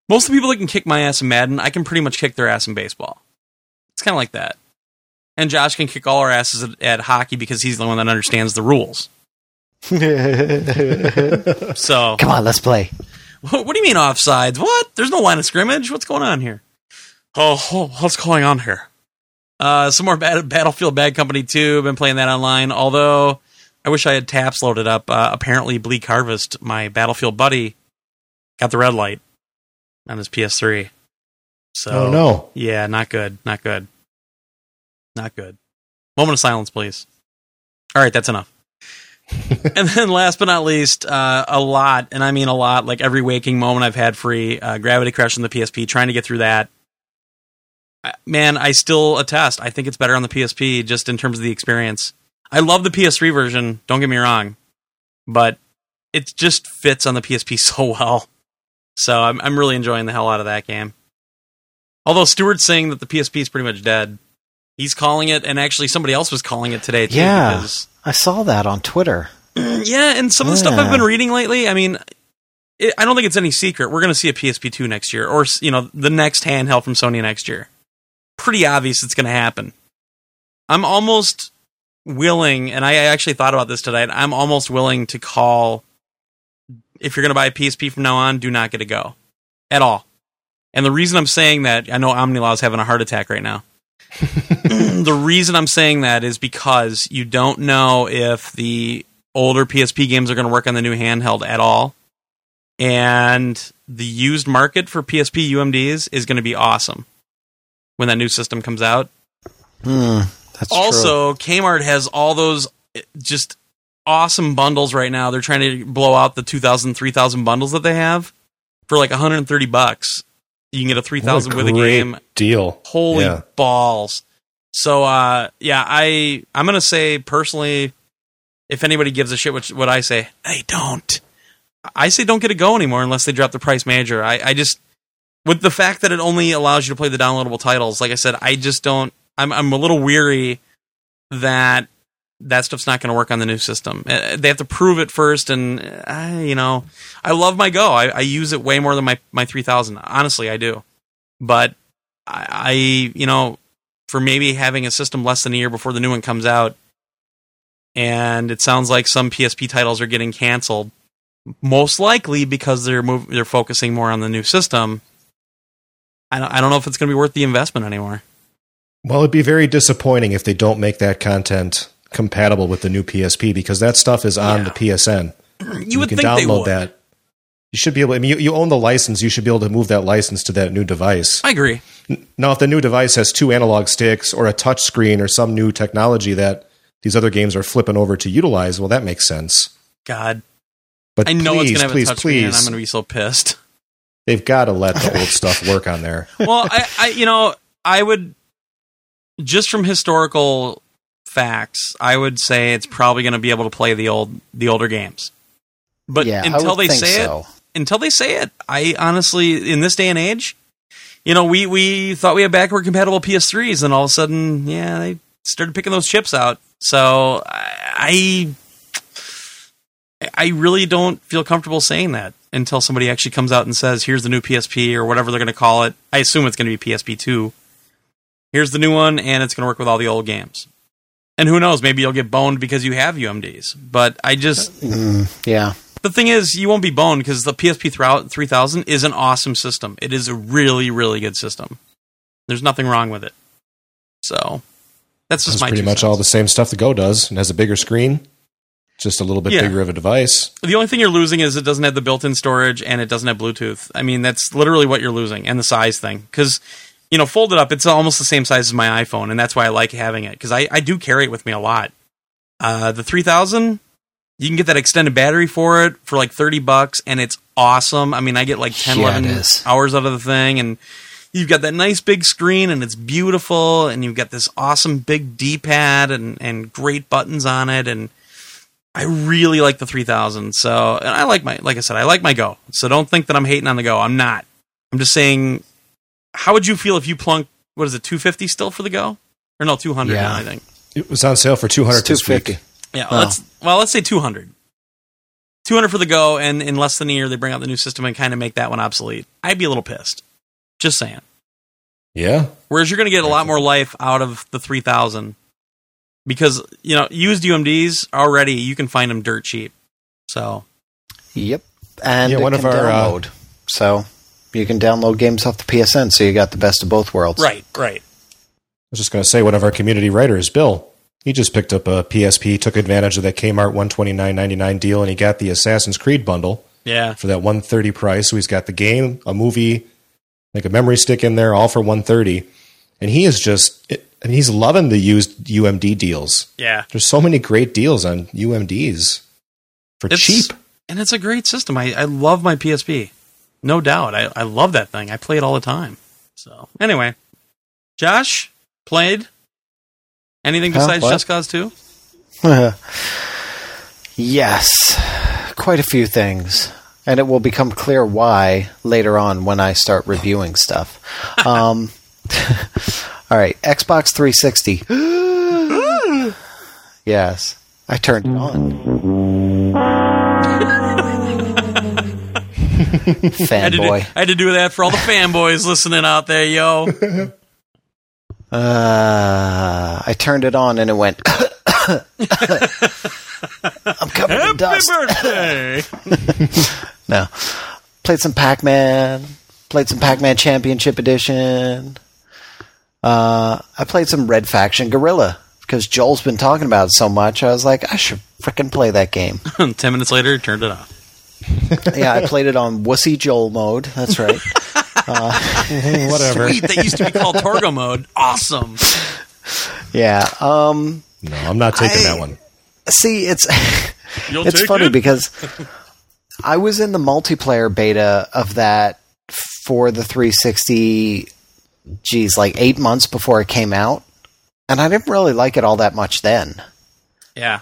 Speaker 1: most of the people that can kick my ass in Madden, I can pretty much kick their ass in baseball. It's kind of like that. And Josh can kick all our asses at, at hockey because he's the one that understands the rules. So
Speaker 3: Come on, let's play.
Speaker 1: What, what do you mean offsides? What? There's no line of scrimmage. What's going on here? Oh, oh what's going on here? Uh, some more Bat- Battlefield Bad Company 2. Been playing that online. Although I wish I had taps loaded up. Uh, apparently, Bleak Harvest, my Battlefield buddy, got the red light on his PS3. So,
Speaker 2: Oh no.
Speaker 1: yeah, not good. Not good. Not good. Moment of silence, please. All right, that's enough. and then last but not least, uh, a lot, and I mean a lot, like every waking moment I've had free, uh, Gravity Crash on the PSP, trying to get through that. Man, I still attest. I think it's better on the PSP just in terms of the experience. I love the PS3 version, don't get me wrong, but it just fits on the PSP so well. So I'm, I'm really enjoying the hell out of that game. Although Stewart's saying that the PSP is pretty much dead. He's calling it, and actually somebody else was calling it today too.
Speaker 3: Yeah.
Speaker 1: Because,
Speaker 3: I saw that on Twitter.
Speaker 1: yeah, and some of the stuff I've been reading lately, I mean, it, I don't think it's any secret. We're going to see a PSP two next year, or you know, the next handheld from Sony next year. Pretty obvious it's going to happen. I'm almost willing, and I actually thought about this today. I'm almost willing to call if you're going to buy a PSP from now on, do not get a go at all. And the reason I'm saying that, I know Omnilaw is having a heart attack right now. the reason I'm saying that is because you don't know if the older PSP games are going to work on the new handheld at all. And the used market for PSP UMDs is going to be awesome when that new system comes out.
Speaker 3: Hmm, that's true.
Speaker 1: Also, Kmart has all those eh, just awesome bundles right now. They're trying to blow out the 2000 3000 bundles that they have for like 130 bucks. You can get a 3000 with a game
Speaker 2: Deal.
Speaker 1: Holy
Speaker 2: Yeah.
Speaker 1: balls. So uh yeah, I I'm gonna say personally, if anybody gives a shit what what I say, they don't. I say don't get a go anymore unless they drop the price manager. I, I just with the fact that it only allows you to play the downloadable titles, like I said, I just don't I'm I'm a little weary that that stuff's not going to work on the new system. Uh, They have to prove it first, and uh, you know, I love my Go. I, I use it way more than my my three thousand. Honestly, I do. But I, I, you know, for maybe having a system less than a year before the new one comes out, and it sounds like some PSP titles are getting canceled, most likely because they're mov- they're focusing more on the new system. I don't, I don't know if it's going to be worth the investment anymore.
Speaker 2: Well, it'd be very disappointing if they don't make that content compatible with the new PSP because that stuff is on
Speaker 1: Yeah.
Speaker 2: the PSN.
Speaker 1: You would
Speaker 2: can
Speaker 1: think
Speaker 2: download
Speaker 1: they would.
Speaker 2: that. You should be able. I mean, you, you own the license. You should be able to move that license to that new device.
Speaker 1: I agree.
Speaker 2: Now, if the new device has two analog sticks or a touch screen or some new technology that these other games are flipping over to utilize, well, that makes sense.
Speaker 1: God,
Speaker 2: But
Speaker 1: I know
Speaker 2: please,
Speaker 1: it's gonna have
Speaker 2: please,
Speaker 1: a and
Speaker 2: please,
Speaker 1: I'm gonna be so pissed.
Speaker 2: They've got to let the old stuff work on there.
Speaker 1: well, I, I, you know, I would just from historical facts, I would say it's probably going to be able to play the old, the older games. But
Speaker 3: yeah, I
Speaker 1: until
Speaker 3: would
Speaker 1: they
Speaker 3: think
Speaker 1: say it, until they say it, I honestly, in this day and age, you know, we we thought we had backward compatible PS3s, and all of a sudden, yeah, they started picking those chips out. So I, I really don't feel comfortable saying that until somebody actually comes out and says, "Here's the new PSP" or whatever they're going to call it. I assume it's going to be PSP two. Here's the new one, and it's going to work with all the old games. And who knows? Maybe you'll get boned because you have UMDs. But I just
Speaker 3: Mm, yeah.
Speaker 1: the thing is, you won't be boned because the PSP thro- 3000 is an awesome system. It is a really, really good system. There's nothing wrong with it. So that's just
Speaker 2: It's
Speaker 1: my
Speaker 2: pretty
Speaker 1: two
Speaker 2: much
Speaker 1: cents.
Speaker 2: all the same stuff the Go does and has a bigger screen, just a little bit
Speaker 1: Yeah.
Speaker 2: bigger of a device.
Speaker 1: The only thing you're losing is it doesn't have the built-in storage and it doesn't have Bluetooth. I mean, that's literally what you're losing, and the size thing. Because you know, folded up, it's almost the same size as my iPhone, and that's why I like having it because I, I do carry it with me a lot. Uh, the 3000, you can get that extended battery for it for like 30 bucks, and it's awesome. I mean, I get like 10,
Speaker 3: Yeah,
Speaker 1: 11 hours out of the thing, and you've got that nice big screen, and it's beautiful, and you've got this awesome big D-pad and and great buttons on it, and I really like the 3000. So, and I like my, like I said, I like my Go. So don't think that I'm hating on the Go. I'm not. I'm just saying, how would you feel if you plunk, what is it, 250 still for the Go? Or no, 200
Speaker 3: Yeah.
Speaker 1: now, I think.
Speaker 2: It was on sale for two hundred
Speaker 3: It's
Speaker 2: this week.
Speaker 3: 250.
Speaker 1: Yeah,
Speaker 3: Oh.
Speaker 1: let's, well, let's say 200. 200 for the Go, and in less than a year, they bring out the new system and kind of make that one obsolete. I'd be a little pissed. Just saying.
Speaker 2: Yeah,
Speaker 1: Whereas you're going to get a lot more life out of the 3000 because, you know, used UMDs already, you can find them dirt cheap. So,
Speaker 3: Yep. And
Speaker 2: Yeah, one of our, uh,
Speaker 3: so you can download games off the PSN, so you got the best of both worlds.
Speaker 1: right, right.
Speaker 2: I was just going to say one of our community writers, Bill. He just picked up a PSP, took advantage of that Kmart one twenty nine ninety nine deal, and he got the Assassin's Creed bundle
Speaker 1: Yeah.
Speaker 2: for that one thirty price. So he's got the game, a movie, like a memory stick in there, all for one thirty. And he is just, I mean, he's loving the used UMD deals.
Speaker 1: Yeah.
Speaker 2: There's so many great deals on UMDs for
Speaker 1: It's
Speaker 2: cheap.
Speaker 1: And it's a great system. I, I love my PSP. No doubt. I, I love that thing. I play it all the time. So, anyway, Josh played anything besides
Speaker 3: What?
Speaker 1: Just Cause 2?
Speaker 3: yes, quite a few things. And it will become clear why later on when I start reviewing stuff. Um, all right, Xbox 360. yes, I turned it on.
Speaker 1: I had, do, I had to do that for all the fanboys listening out there, yo.
Speaker 3: Uh, I turned it on and it went. I'm covered in dust.
Speaker 1: birthday!
Speaker 3: No. Played some Pac Man. Played some Pac Man Championship Edition. Uh, I played some Red Faction Guerrilla because Joel's been talking about it so much. I was like, I should frickin' play that game.
Speaker 1: Ten minutes later, turned it off.
Speaker 3: yeah, I played it on Wussy Joel mode. That's right.
Speaker 2: Whatever.
Speaker 1: Sweet, that used to be called Torgo mode. Awesome.
Speaker 3: Yeah. Um,
Speaker 2: No, I'm not taking
Speaker 3: I-
Speaker 2: that one.
Speaker 3: see, it's
Speaker 1: You'll
Speaker 3: it's funny
Speaker 1: it?
Speaker 3: because I was in the multiplayer beta of that for the 360. Geez, like eight months before it came out, and I didn't really like it all that much then.
Speaker 1: Yeah.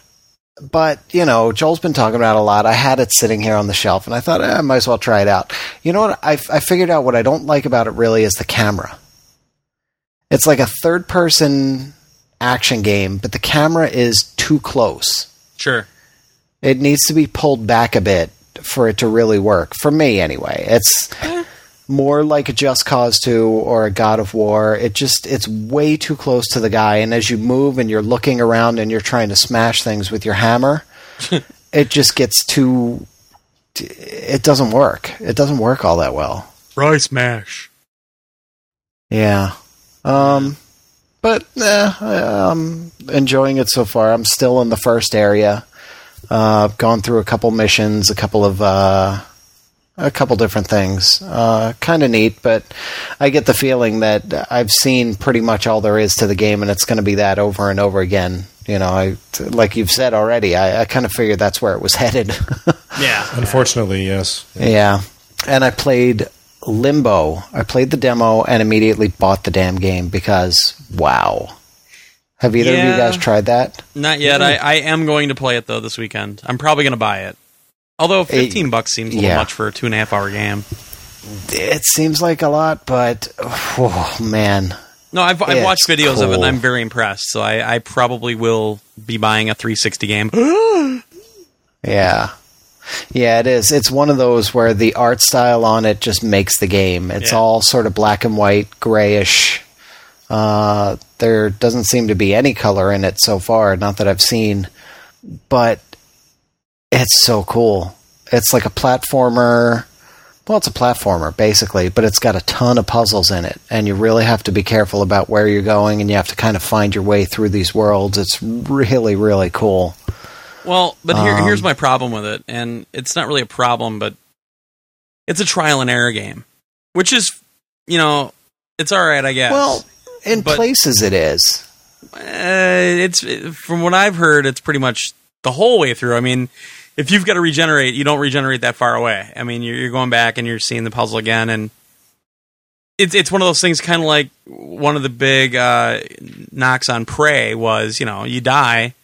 Speaker 3: But you know, Joel's been talking about it a lot. I had it sitting here on the shelf, and I thought eh, I might as well try it out. You know what? I, I figured out what I don't like about it really is the camera. It's like a third-person action game, but the camera is too close.
Speaker 1: Sure.
Speaker 3: It needs to be pulled back a bit for it to really work. For me, anyway. It's more like a Just Cause 2 or a God of War. It just, it's way too close to the guy. And as you move and you're looking around and you're trying to smash things with your hammer, it just gets too. It doesn't work. It doesn't work all that well.
Speaker 1: Rice mash.
Speaker 3: Yeah. Um, but eh, I'm enjoying it so far. I'm still in the first area. Uh, I've gone through a couple missions, a couple of uh, a couple different things. Uh, kind of neat, but I get the feeling that I've seen pretty much all there is to the game, and it's going to be that over and over again. You know, I like you've said already. I, I kind of figured that's where it was headed.
Speaker 1: Yeah.
Speaker 2: Unfortunately, yes.
Speaker 3: yeah, and I played Limbo. I played the demo and immediately bought the damn game because wow. Have either of you guys tried that?
Speaker 1: Not yet. I, I am going to play it though this weekend. I'm probably going to buy it. Although 15 bucks seems a little
Speaker 3: yeah.
Speaker 1: much for a two and a half hour game.
Speaker 3: It seems like a lot, but oh man,
Speaker 1: No, I've, I've watched videos of it and. I'm very impressed. So I, I probably will be buying a 360 game.
Speaker 3: Yeah. Yeah, it is. It's one of those where the art style on it just makes the game. It's
Speaker 1: Yeah.
Speaker 3: all sort of black and white, grayish. Uh, there doesn't seem to be any color in it so far, not that I've seen. But it's so cool. It's like a platformer. Well, it's a platformer, basically, but it's got a ton of puzzles in it. And you really have to be careful about where you're going, and you have to kind of find your way through these worlds. It's really, really cool.
Speaker 1: Well, but here,
Speaker 3: Um,
Speaker 1: here's my problem with it, and it's not really a problem, but it's a trial and error game, which is, you know, it's all right, I guess.
Speaker 3: Well, in
Speaker 1: But-
Speaker 3: places it is.
Speaker 1: uh, it's from what I've heard, it's pretty much the whole way through. I mean, if you've got to regenerate, you don't regenerate that far away. I mean, you're, you're going back and you're seeing the puzzle again, and it's it's one of those things, kind of like one of the big uh, knocks on Prey was, you know, you die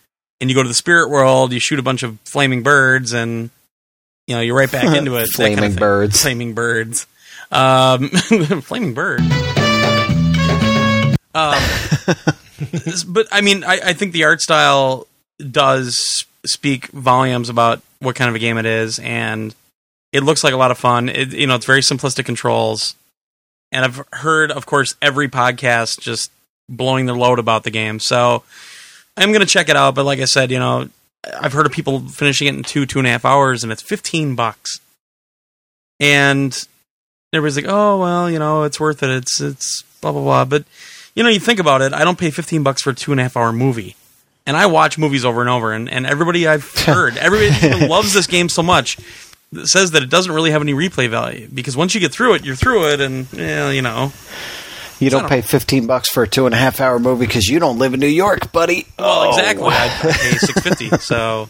Speaker 1: and you go to the spirit world, you shoot a bunch of flaming birds, and you know you're right back into it. that kind of
Speaker 3: Flaming birds.
Speaker 1: flaming birds, um, flaming bird. Um, but I mean, I, I think the art style does speak volumes about what kind of a game it is, and it looks like a lot of fun. It, you know, it's very simplistic controls, and I've heard, of course, every podcast just blowing their load about the game. So I'm going to check it out. But like I said, you know, I've heard of people finishing it in two, two and a half hours, and it's 15 bucks. And everybody's like, "Oh well, you know, it's worth it. It's it's blah blah blah." But you know, you think about it. I don't pay 15 bucks for a two and a half hour movie, and I watch movies over and over. And, and everybody I've heard, everybody loves this game so much, says that it doesn't really have any replay value because once you get through it, you're through it, and yeah, you know,
Speaker 3: You don't pay fifteen bucks for a two and a half hour movie because you don't live in New York, buddy.
Speaker 1: well,
Speaker 3: Oh.
Speaker 1: exactly. I, I pay 650. So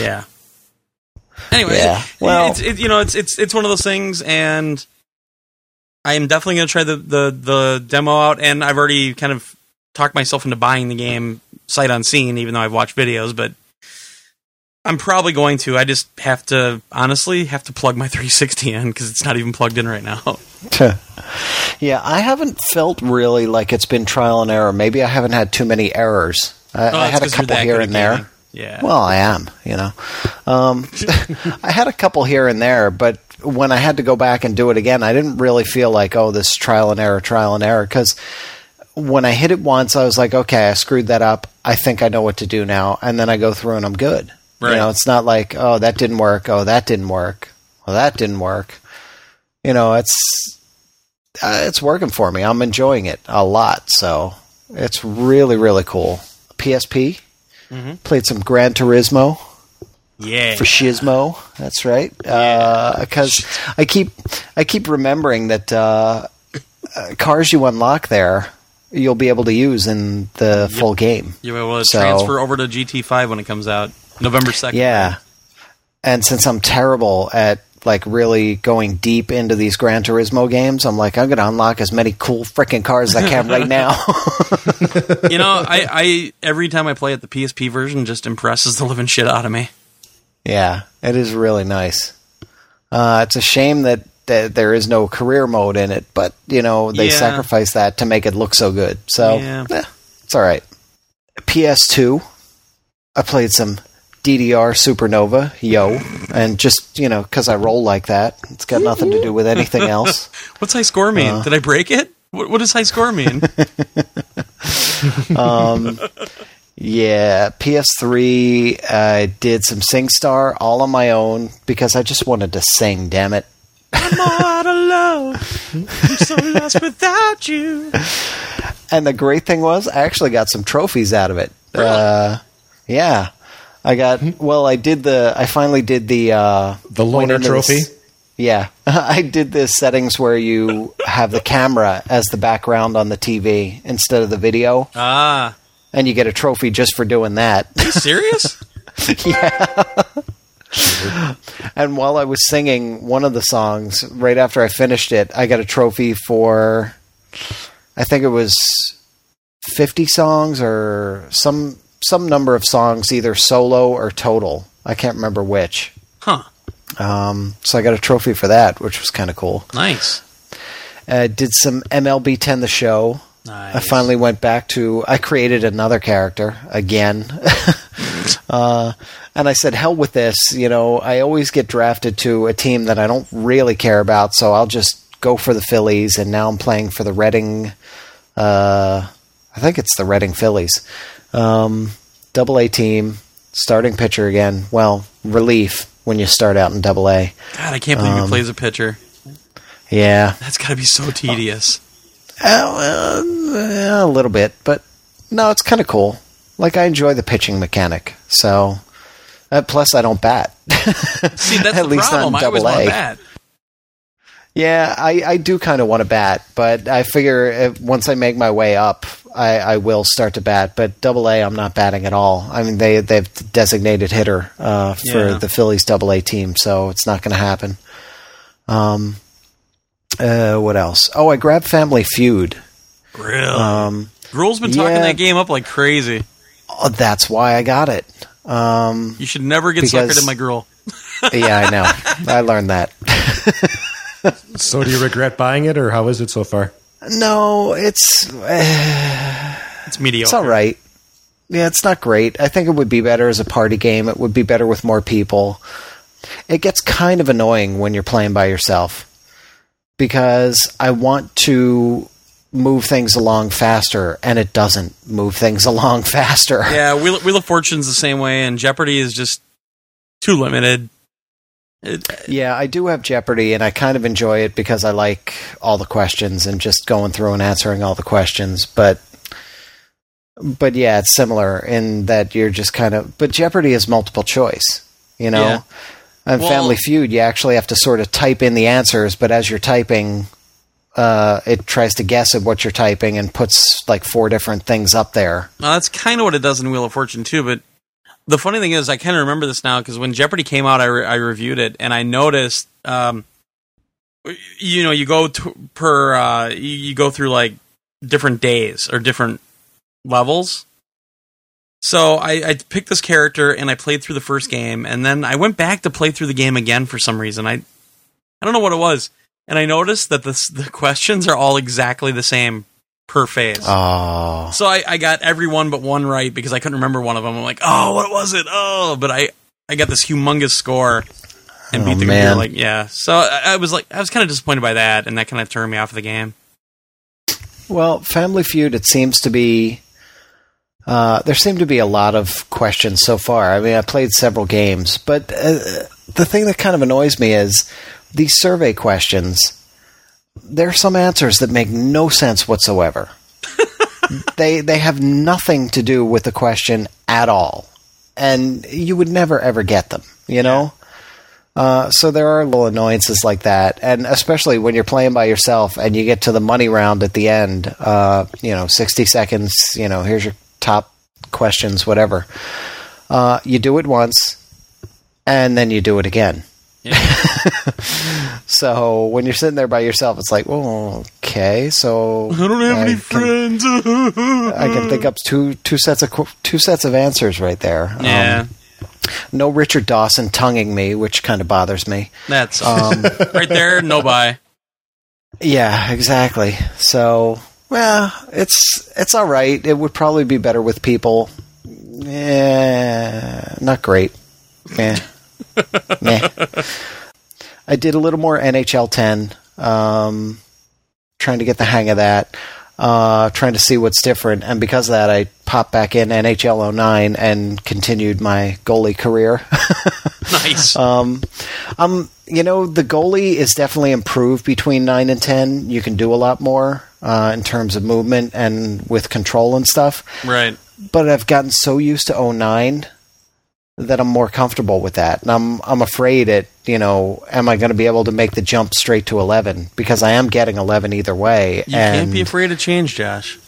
Speaker 1: yeah. Anyway,
Speaker 3: Yeah, well-
Speaker 1: it's it, you know it's it's it's one of those things, and I am definitely going to try the, the the demo out, and I've already kind of talked myself into buying the game sight unseen, even though I've watched videos, but. I'm probably going to. I just have to honestly have to plug my 360 in because it's not even plugged in right now.
Speaker 3: yeah, I haven't felt really like it's been trial and error. Maybe I haven't had too many errors. I,
Speaker 1: Oh,
Speaker 3: I had a couple here and there.
Speaker 1: gaming. Yeah.
Speaker 3: Well, I am, you know. Um, I had a couple here and there, but when I had to go back and do it again, I didn't really feel like, oh, this trial and error, trial and error, because when I hit it once, I was like, okay, I screwed that up. I think I know what to do now, and then I go through and I'm good.
Speaker 1: Right.
Speaker 3: You know, it's not like, oh, that didn't work. Oh, that didn't work. Well, that didn't work. You know, it's uh, it's working for me. I'm enjoying it a lot. So it's really, really cool. PSP.
Speaker 1: Mhm.
Speaker 3: Played some Gran Turismo
Speaker 1: yeah.
Speaker 3: for Shizmo. That's right. Because I keep I keep remembering that uh, uh, cars you unlock there you'll be able to use in the full game.
Speaker 1: You will
Speaker 3: So-
Speaker 1: transfer over to GT5 when it comes out November 2nd.
Speaker 3: Yeah. And since I'm terrible at like really going deep into these Gran Turismo games, I'm like I'm going to unlock as many cool freaking cars as I can right now.
Speaker 1: you know, I, I every time I play it, the PSP version just impresses the living shit out of me.
Speaker 3: Yeah, it is really nice. Uh, it's a shame that, that there is no career mode in it, but you know they
Speaker 1: Yeah.
Speaker 3: sacrifice that to make it look so good. So
Speaker 1: Yeah.
Speaker 3: eh, it's all right. PS2, I played some DDR Supernova, yo, and just you know because I roll like that, it's got nothing to do with anything else.
Speaker 1: What's high score mean?
Speaker 3: Uh.
Speaker 1: Did I break it? What, what does high score mean?
Speaker 3: Um, yeah, PS3. I did some SingStar all on my own because I just wanted to sing. Damn it.
Speaker 1: I'm all out of love. I'm so lost without you.
Speaker 3: And the great thing was, I actually got some trophies out of it.
Speaker 1: Really?
Speaker 3: Uh, yeah, I got. Well, I did the. I finally did the uh,
Speaker 2: The
Speaker 3: went
Speaker 2: loner
Speaker 3: into this-
Speaker 2: trophy?
Speaker 3: yeah, I did the settings where you have the camera as the background on the TV instead of the video,
Speaker 1: Ah,
Speaker 3: and you get a trophy just for doing that.
Speaker 1: you serious?
Speaker 3: And while I was singing one of the songs, right after I finished it, I got a trophy for, I think it was fifty songs or some some number of songs, either solo or total. I can't remember which.
Speaker 1: Huh.
Speaker 3: Um, so I got a trophy for that, which was kind of cool.
Speaker 1: Nice.
Speaker 3: Uh, did some MLB 10 the show.
Speaker 1: Nice.
Speaker 3: I finally went back to. I created another character again, uh, and I said, "Hell with this." You know, I always get drafted to a team that I don't really care about, so I'll just go for the Phillies. And now I'm playing for the Reading. Uh, I think it's the Reading Phillies, um, Double A team, starting pitcher again. Well, relief when you start out in Double A.
Speaker 1: God, I can't believe
Speaker 3: Um,
Speaker 1: he plays a pitcher.
Speaker 3: Yeah,
Speaker 1: That's got to be so tedious.
Speaker 3: Uh, well, a little bit, but no, it's kind of cool. Like I enjoy the pitching mechanic. So, uh, plus I don't bat.
Speaker 1: See, that's
Speaker 3: At
Speaker 1: the
Speaker 3: least not
Speaker 1: problem.
Speaker 3: in
Speaker 1: I always
Speaker 3: double A.
Speaker 1: that.
Speaker 3: Yeah, I, I do kind of want to bat, but I figure if, once I make my way up, I, I will start to bat. But double A, I'm not batting at all. I mean, they they've designated hitter uh, for
Speaker 1: Yeah.
Speaker 3: the Phillies double A team, so it's not going to happen. Um, uh, what else? Oh, I grabbed Family Feud.
Speaker 1: Really?
Speaker 3: Um,
Speaker 1: Gruel's been talking
Speaker 3: yeah.
Speaker 1: that game up like crazy.
Speaker 3: Oh, that's why I got it. Um,
Speaker 1: You should never get
Speaker 3: Because-
Speaker 1: suckered in my gruel.
Speaker 3: yeah, I know. I learned that.
Speaker 2: So do you regret buying it, or how is it so far?
Speaker 3: No, it's eh,
Speaker 1: It's mediocre.
Speaker 3: it's all right. Yeah, it's not great. I think it would be better as a party game. It would be better with more people. It gets kind of annoying when you're playing by yourself because I want to move things along faster and it doesn't move things along faster.
Speaker 1: Yeah, Wheel, Wheel of Fortune's the same way, and Jeopardy is just too limited. It, uh,
Speaker 3: Yeah, I do have Jeopardy, and I kind of enjoy it because I like all the questions and just going through and answering all the questions. But, but yeah, it's similar in that you're just kind of. But Jeopardy is multiple choice, you know.
Speaker 1: Yeah.
Speaker 3: And
Speaker 1: Well-
Speaker 3: Family Feud, you actually have to sort of type in the answers, but as you're typing, uh, it tries to guess at what you're typing and puts like four different things up there.
Speaker 1: that's kind of what it does in Wheel of Fortune too. But the funny thing is, I kind of remember this now because when Jeopardy came out, I, re- I reviewed it and I noticed, um, you know, you go per uh, you go through like different days or different levels. So I, I picked this character and I played through the first game, and then I went back to play through the game again for some reason. I I don't know what it was, and I noticed that the the questions are all exactly the same per phase.
Speaker 3: Oh,
Speaker 1: So I, I got every one but one right because I couldn't remember one of them. I'm like, oh, what was it? Oh, but I, I got this humongous score and
Speaker 3: Oh,
Speaker 1: beat the
Speaker 3: man.
Speaker 1: computer. Like, yeah. So I, I was like, I was kind of disappointed by that, and that kind of turned me off of the game.
Speaker 3: Well, Family Feud, it seems to be. Uh, there seem to be a lot of questions so far. I mean, I played several games, but uh, the thing that kind of annoys me is these survey questions. There are some answers that make no sense whatsoever. they they have nothing to do with the question at all, and you would never ever get them. You know. Uh, so there are little annoyances like that, and especially when you're playing by yourself and you get to the money round at the end. Uh, you know, sixty seconds. You know, here's your top questions, whatever. Uh, you do it once, and then you do it again.
Speaker 1: Yeah.
Speaker 3: So when you're sitting there by yourself, it's like, oh, okay. So
Speaker 1: I don't have any
Speaker 3: can-
Speaker 1: friends.
Speaker 3: I can think up two two sets of two sets of answers right there. Um,
Speaker 1: Yeah,
Speaker 3: no Richard Dawson tonguing me, which kind of bothers me.
Speaker 1: that's
Speaker 3: Um,
Speaker 1: right there. No buy.
Speaker 3: Yeah, exactly. So, well, it's it's all right. It would probably be better with people. Yeah, not great. Yeah, yeah. I did a little more NHL 10. Um, trying to get the hang of that. Uh, trying to see what's different, and because of that, I popped back in NHL 09 and continued my goalie career.
Speaker 1: Nice.
Speaker 3: Um, um, you know, the goalie is definitely improved between nine and ten. You can do a lot more uh, in terms of movement and with control and stuff.
Speaker 1: right.
Speaker 3: But I've gotten so used to 09 that I'm more comfortable with that, and I'm I'm afraid it. You know, am I going to be able to make the jump straight to 11? Because I am getting 11 either way,
Speaker 1: You can't be afraid of change, Josh.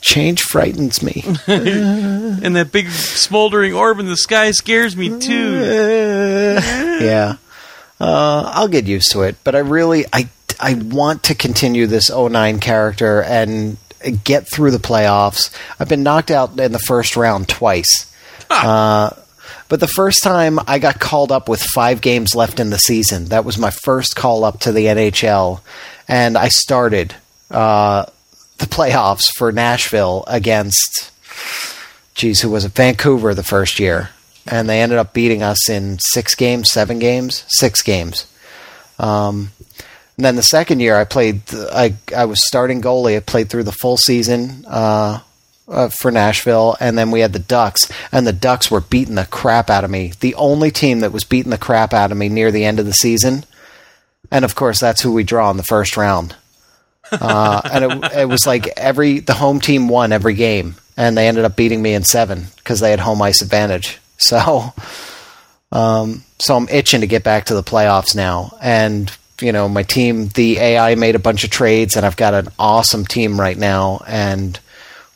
Speaker 3: change frightens me.
Speaker 1: And that big smoldering orb in the sky scares me too.
Speaker 3: yeah. Uh, I'll get used to it, but I really I I want to continue this 09 character and get through the playoffs. I've been knocked out in the first round twice. Uh, but the first time I got called up with five games left in the season. That was my first call up to the NHL, and I started uh, the playoffs for Nashville against geez, who was it? Vancouver the first year, and they ended up beating us in six games, seven games, six games. Um, and then the second year, I played. I I was starting goalie. I played through the full season uh, uh, for Nashville, and then we had the Ducks, and the Ducks were beating the crap out of me. The only team that was beating the crap out of me near the end of the season, and of course, that's who we draw in the first round. Uh, and it, it was like every the home team won every game, and they ended up beating me in seven because they had home ice advantage. So, um, so I'm itching to get back to the playoffs now, and you know my team, the AI made a bunch of trades, and I've got an awesome team right now, and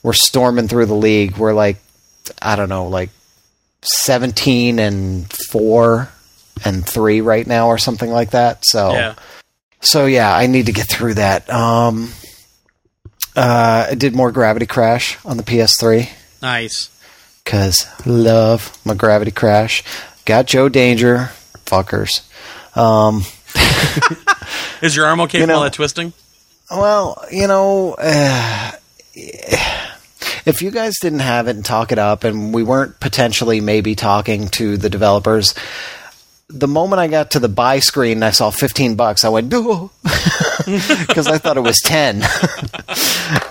Speaker 3: we're storming through the league. We're like, I don't know, like seventeen and four and three right now, or something like that. So.
Speaker 1: Yeah.
Speaker 3: So yeah, I need to get through that. Um, uh, I did more Gravity Crash on the PS3
Speaker 1: Nice.
Speaker 3: because love my Gravity Crash. Got Joe Danger, fuckers. Um,
Speaker 1: Is your arm okay
Speaker 3: You
Speaker 1: from all
Speaker 3: know-
Speaker 1: that twisting?
Speaker 3: well, you know, uh, if you guys didn't have it and talk it up, and we weren't potentially maybe talking to the developers, the moment I got to the buy screen and I saw 15 bucks, I went, because I thought it was 10.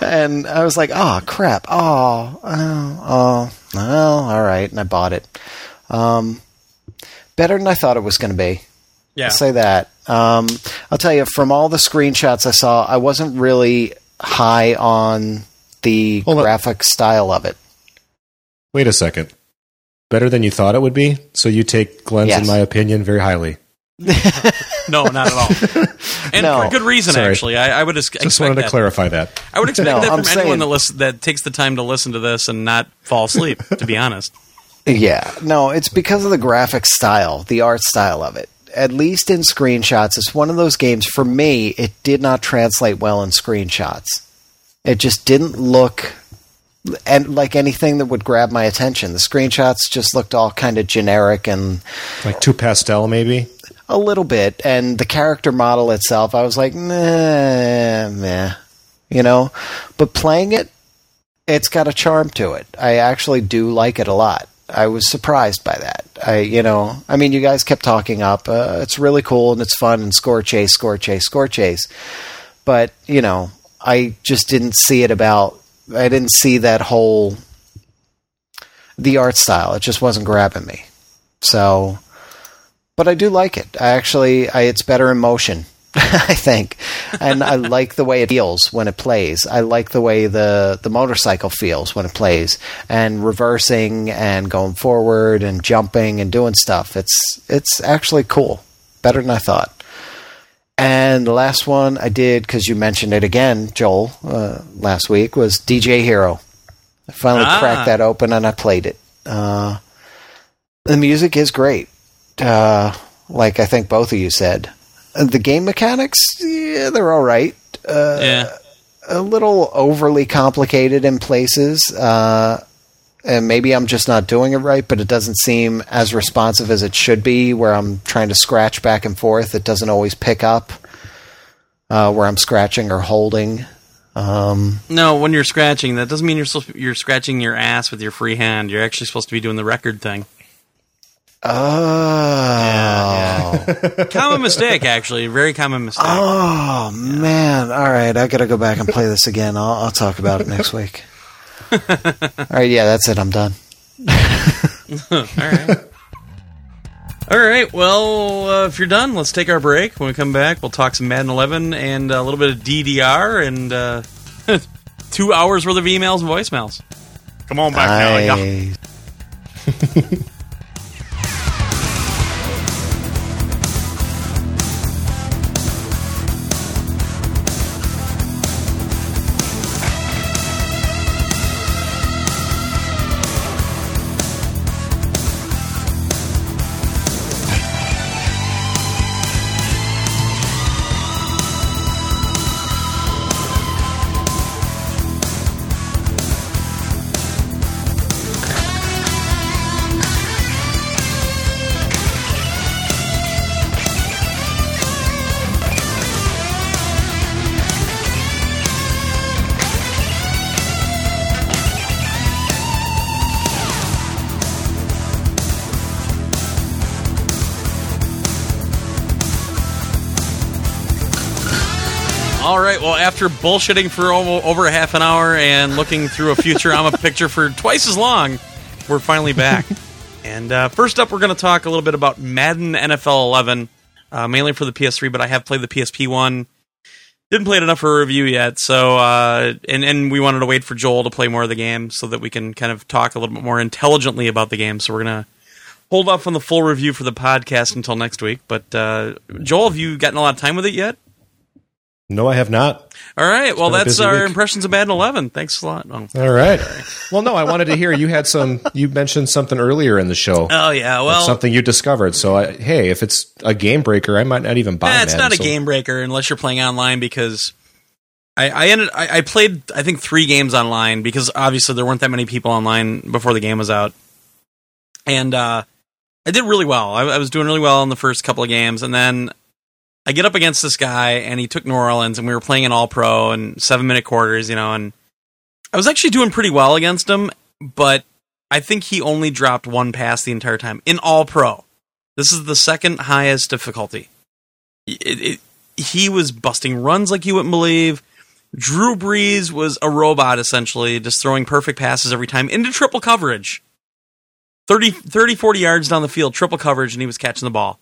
Speaker 3: and I was like, oh, crap. Oh, oh, oh, well, all right. And I bought it. Um, better than I thought it was going to be.
Speaker 1: Yeah.
Speaker 3: I'll say that. Um, I'll tell you, from all the screenshots I saw, I wasn't really high on the
Speaker 2: Hold on.
Speaker 3: graphic style of it.
Speaker 2: Wait a second. Better than you thought it would be. So you take Glenn's,
Speaker 3: Yes.
Speaker 2: in my opinion, very highly.
Speaker 1: No, not at all. And
Speaker 3: No.
Speaker 1: for good reason,
Speaker 2: Sorry.
Speaker 1: actually. I, I would ex-
Speaker 2: Just wanted to
Speaker 1: that.
Speaker 2: clarify that.
Speaker 1: I would expect
Speaker 3: No,
Speaker 1: that
Speaker 3: I'm
Speaker 1: from anyone
Speaker 3: saying-
Speaker 1: that listen, that takes the time to listen to this and not fall asleep. to be honest.
Speaker 3: Yeah, no, it's because of the graphic style, the art style of it. At least in screenshots, it's one of those games. For me, it did not translate well in screenshots. It just didn't look and like anything that would grab my attention. The screenshots just looked all kind of generic and
Speaker 2: Like too pastel, maybe.
Speaker 3: a little bit. And the character model itself, I was like, nah, meh, you know. But playing it, it's got a charm to it. I actually do like it a lot. I was surprised by that. I, you know, I mean, you guys kept talking up. Uh, it's really cool and it's fun and score chase, score chase, score chase. But you know, I just didn't see it about. I didn't see that whole the art style. It just wasn't grabbing me. So, but I do like it. I actually, I, it's better in motion. I think, and I like the way it feels when it plays. I like the way the the motorcycle feels when it plays, and reversing and going forward and jumping and doing stuff. It's it's actually cool, better than I thought. And the last one I did because you mentioned it again, Joel, uh, last week was DJ Hero. I finally
Speaker 1: Ah.
Speaker 3: cracked that open and I played it. Uh, the music is great, uh, like I think both of you said. Uh, The game mechanics, yeah, they're all right. Uh,
Speaker 1: yeah.
Speaker 3: a little overly complicated in places. And maybe I'm just not doing it right, but it doesn't seem as responsive as it should be. Where I'm trying to scratch back and forth, it doesn't always pick up. Uh, where I'm scratching or holding. Um,
Speaker 1: No, when you're scratching, that doesn't mean you're supposed you're scratching your ass with your free hand. You're actually supposed to be doing the record thing.
Speaker 3: oh,
Speaker 1: Common mistake, actually. Very common mistake.
Speaker 3: oh man! All right, I gotta go back and play this again. I'll, I'll talk about it next week. All right, yeah, that's it. I'm done.
Speaker 1: All right. All right. Well, uh, if you're done, let's take our break. When we come back, we'll talk some Madden 11 and a little bit of DDR and uh, two hours worth of emails and voicemails. Come on back now. I after bullshitting for over half an hour and looking through a Futurama picture for twice as long, we're finally back. and uh, first up, we're going to talk a little bit about Madden NFL 11, uh, mainly for the PS3, but I have played the PSP one. Didn't play it enough for a review yet, so uh, and and we wanted to wait for Joel to play more of the game so that we can kind of talk a little bit more intelligently about the game. So we're gonna hold off on the full review for the podcast until next week. But uh, Joel, have you gotten a lot of time with it yet?
Speaker 2: No, I have not.
Speaker 1: All right. Well, that's our
Speaker 2: week.
Speaker 1: impressions of Madden 11. Thanks a lot. Oh,
Speaker 2: All right. Well, no, I wanted to hear you had some. You mentioned something earlier in the show.
Speaker 1: oh yeah. Well,
Speaker 2: something you discovered. So, I, hey, if it's a game breaker, I might not even buy.
Speaker 1: eh, it's
Speaker 2: Madden,
Speaker 1: not a
Speaker 2: so-
Speaker 1: game breaker unless you're playing online because I, I ended. I, I played I think three games online because obviously there weren't that many people online before the game was out, and uh, I did really well. I, I was doing really well in the first couple of games, and then I get up against this guy, and he took New Orleans, and we were playing an All Pro and seven minute quarters, you know, and I was actually doing pretty well against him, but I think he only dropped one pass the entire time in All Pro. This is the second highest difficulty. It, it, he was busting runs like you wouldn't believe. Drew Brees was a robot essentially, just throwing perfect passes every time into triple coverage. 30, 30 40 yards down the field, triple coverage, and he was catching the ball.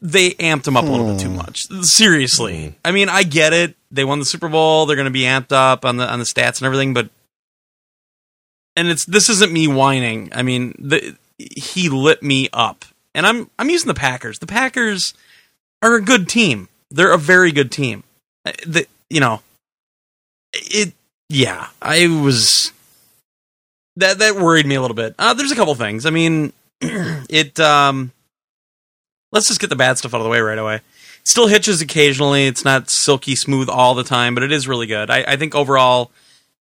Speaker 1: They amped him up a little bit too
Speaker 3: Hmm.
Speaker 1: much. Seriously. I mean, I get it. They won the Super Bowl. They're going to be amped up on the on the stats and everything, but and it's this isn't me whining. I mean, the, he lit me up. And I'm I'm using the Packers. The Packers are a good team. They're a very good team. Uh, The, you know, it. Yeah, I was. That that worried me a little bit. Uh, there's a couple things. I mean, it. Um, let's just get the bad stuff out of the way right away. It still hitches occasionally. It's not silky smooth all the time, but it is really good. I, I think overall,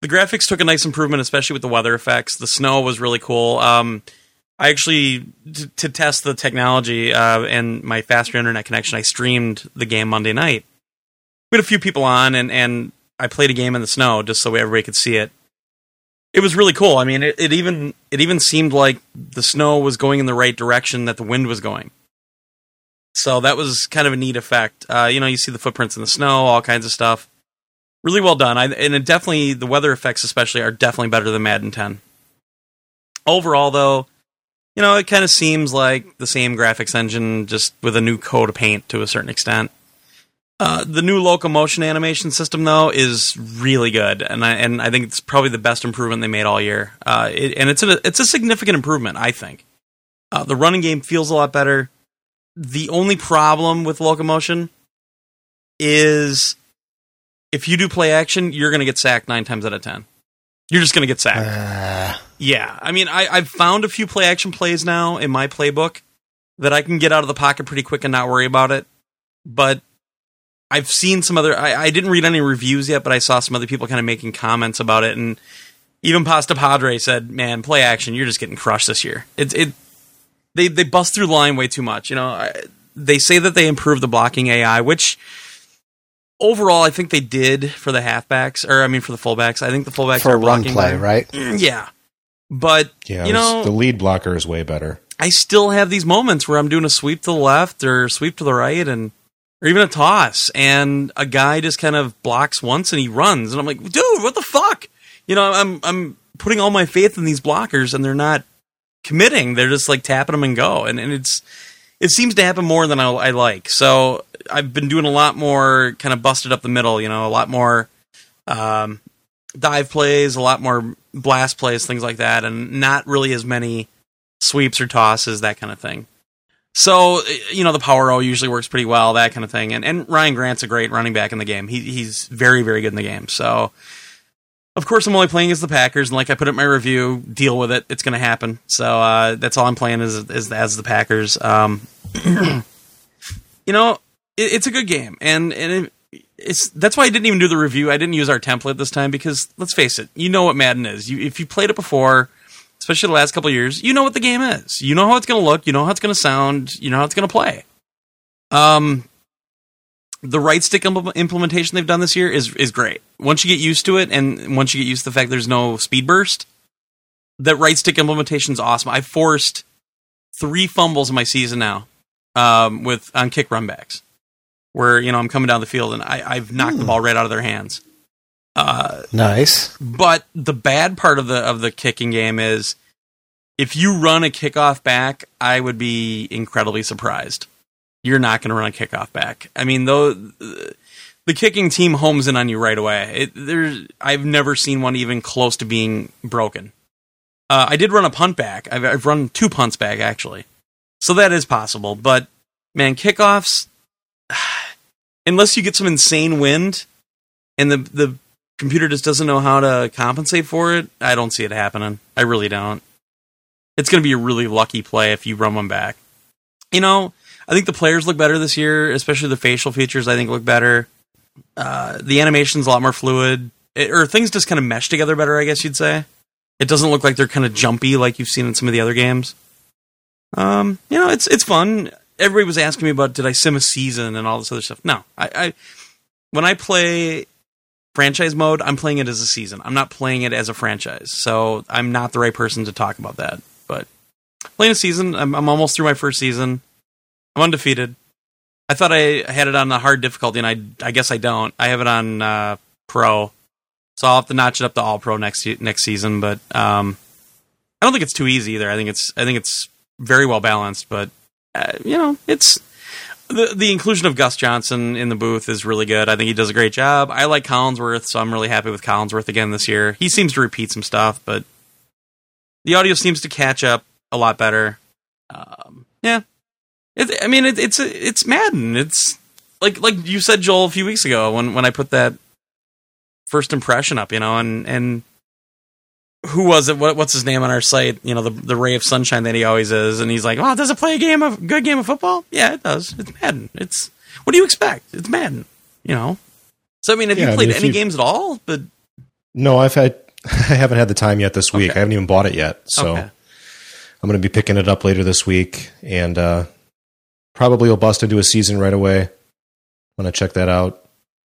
Speaker 1: the graphics took a nice improvement, especially with the weather effects. The snow was really cool. Um, I actually t- to test the technology uh, and my faster internet connection. I streamed the game Monday night. We had a few people on, and and I played a game in the snow just so everybody could see it. It was really cool. I mean, it, it even it even seemed like the snow was going in the right direction that the wind was going. So that was kind of a neat effect. Uh, you know, you see the footprints in the snow, all kinds of stuff. Really well done. I, and it definitely the weather effects, especially, are definitely better than Madden 10. Overall, though, you know, it kind of seems like the same graphics engine, just with a new coat of paint to a certain extent. Uh, the new locomotion animation system, though, is really good, and I and I think it's probably the best improvement they made all year. Uh, it, and it's a it's a significant improvement, I think. Uh, the running game feels a lot better. The only problem with locomotion is if you do play action, you're going to get sacked nine times out of ten. You're just going to get sacked.
Speaker 3: Uh,
Speaker 1: Yeah, I mean, I, I've found a few play action plays now in my playbook that I can get out of the pocket pretty quick and not worry about it. But I've seen some other. I, I didn't read any reviews yet, but I saw some other people kind of making comments about it, and even Pasta Padre said, "Man, play action, you're just getting crushed this year. It it they they bust through line way too much. You know, I, they say that they improved the blocking AI, which." Overall, I think they did for the halfbacks, or I mean for the fullbacks. I think the fullbacks
Speaker 3: for
Speaker 1: are
Speaker 3: a run
Speaker 1: blocking
Speaker 3: play,
Speaker 1: better.
Speaker 3: right?
Speaker 1: Mm, yeah, but
Speaker 2: Yeah,
Speaker 1: you know,
Speaker 2: the lead blocker is way better.
Speaker 1: I still have these moments where I'm doing a sweep to the left or sweep to the right, and or even a toss, and a guy just kind of blocks once and he runs, and I'm like, dude, what the fuck? You know, I'm I'm putting all my faith in these blockers, and they're not committing. They're just like tapping them and go, and, and it's it seems to happen more than I, I like. So I've been doing a lot more kind of busted up the middle. You know, a lot more um, dive plays, a lot more blast plays, things like that, and not really as many sweeps or tosses, that kind of thing. So you know the power O usually works pretty well, that kind of thing. And and Ryan Grant's a great running back in the game. He he's very very good in the game. So of course I'm only playing as the Packers, and like I put in my review, deal with it. It's going to happen. So uh, that's all I'm playing is is as the Packers. Um, you know, it, it's a good game, and and it, it's that's why I didn't even do the review. I didn't use our template this time because let's face it, you know what Madden is. You if you played it before especially the last couple years, you know what the game is. You know how it's going to look. You know how it's going to sound. You know how it's going to play. Um, the right stick implementation they've done this year is is great. Once you get used to it, and once you get used to the fact there's no speed burst, that right stick implementation is awesome. I forced three fumbles in my season now um, with on kick runbacks, where you know I'm coming down the field and I, have knocked the hmm. ball right out of their hands.
Speaker 3: Uh, nice.
Speaker 1: But the bad part of the of the kicking game is if you run a kickoff back, I would be incredibly surprised. You're not going to run a kickoff back. I mean, though the kicking team homes in on you right away. It, there's I've never seen one even close to being broken. Uh, I did run a punt back. I've, I've run two punts back actually, so that is possible. But man, kickoffs, unless you get some insane wind and the the computer just doesn't know how to compensate for it, I don't see it happening. I really don't. It's going to be a really lucky play if you run one back. You know, I think the players look better this year, especially the facial features. I think look better. Uh, the animation's a lot more fluid, it, or things just kind of mesh together better. I guess you'd say. It doesn't look like they're kind of jumpy like you've seen in some of the other games. Um, you know, it's it's fun. Everybody was asking me about did I sim a season and all this other stuff. No, I, I when I play franchise mode, I'm playing it as a season. I'm not playing it as a franchise. So I'm not the right person to talk about that. But playing a season, I'm, I'm almost through my first season. I'm undefeated. I thought I had it on the hard difficulty, and I I guess I don't. I have it on uh, pro, so I'll have to notch it up to all pro next next season. But um, I don't think it's too easy either. I think it's I think it's very well balanced. But uh, you know, it's the the inclusion of Gus Johnson in the booth is really good. I think he does a great job. I like Collinsworth, so I'm really happy with Collinsworth again this year. He seems to repeat some stuff, but the audio seems to catch up a lot better. Um, yeah, it, I mean it, it's it's Madden. It's like like you said, Joel, a few weeks ago when when I put that first impression up, you know, and and who was it? What, what's his name on our site? You know, the the ray of sunshine that he always is, and he's like, "Oh, does it play a game of good game of football? Yeah, it does. It's Madden. It's what do you expect? It's Madden. You know. So I mean, have yeah, you played I mean, any you, games at all? But
Speaker 2: no, I've had I haven't had the time yet this week. Okay. I haven't even bought it yet, so okay. I'm going to be picking it up later this week, and uh, probably will bust into a season right away. I'm to check that out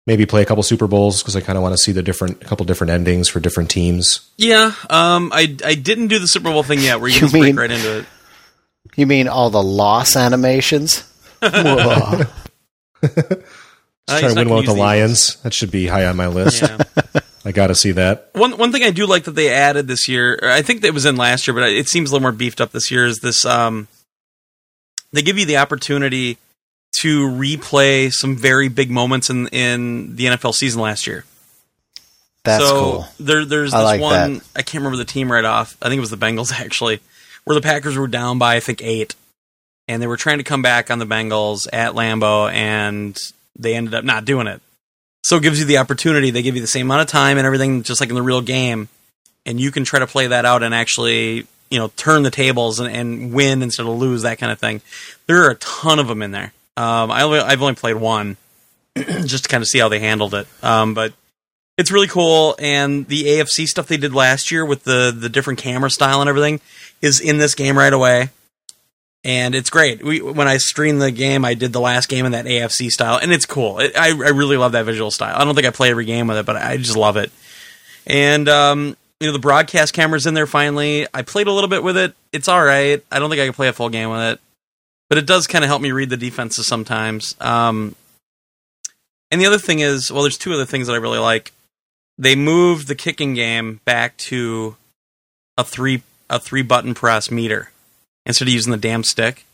Speaker 2: maybe play a couple Super Bowls because I kind of want to see the different, a couple different endings for different teams.
Speaker 1: Yeah, um, I I didn't do the Super Bowl thing yet, where you, you can mean, break right into it.
Speaker 3: You mean all the loss animations? Whoa.
Speaker 2: Uh, trying to win one with the Lions. That should be high on my list. Yeah. I got to see that.
Speaker 1: One one thing I do like that they added this year. I think that was in last year, but it seems a little more beefed up this year. Is this? Um, they give you the opportunity to replay some very big moments in in the NFL season last year.
Speaker 3: That's so cool.
Speaker 1: There, there's this like one. That. I can't remember the team right off. I think it was the Bengals actually, where the Packers were down by I think eight, and they were trying to come back on the Bengals at Lambeau, and they ended up not doing it. So it gives you the opportunity. They give you the same amount of time and everything, just like in the real game, and you can try to play that out and actually, you know, turn the tables and, and win instead of lose that kind of thing. There are a ton of them in there. Um, I only, I've only played one, just to kind of see how they handled it. Um, but it's really cool, and the AFC stuff they did last year with the the different camera style and everything is in this game right away, and it's great. We, when I streamed the game, I did the last game in that AFC style, and it's cool. It, I I really love that visual style. I don't think I play every game with it, but I just love it. And um, you know the broadcast cameras in there finally. I played a little bit with it. It's all right. I don't think I can play a full game with it but it does kind of help me read the defenses sometimes. Um, and the other thing is, well, there's two other things that I really like. They moved the kicking game back to a three a three button press meter instead of using the damn stick.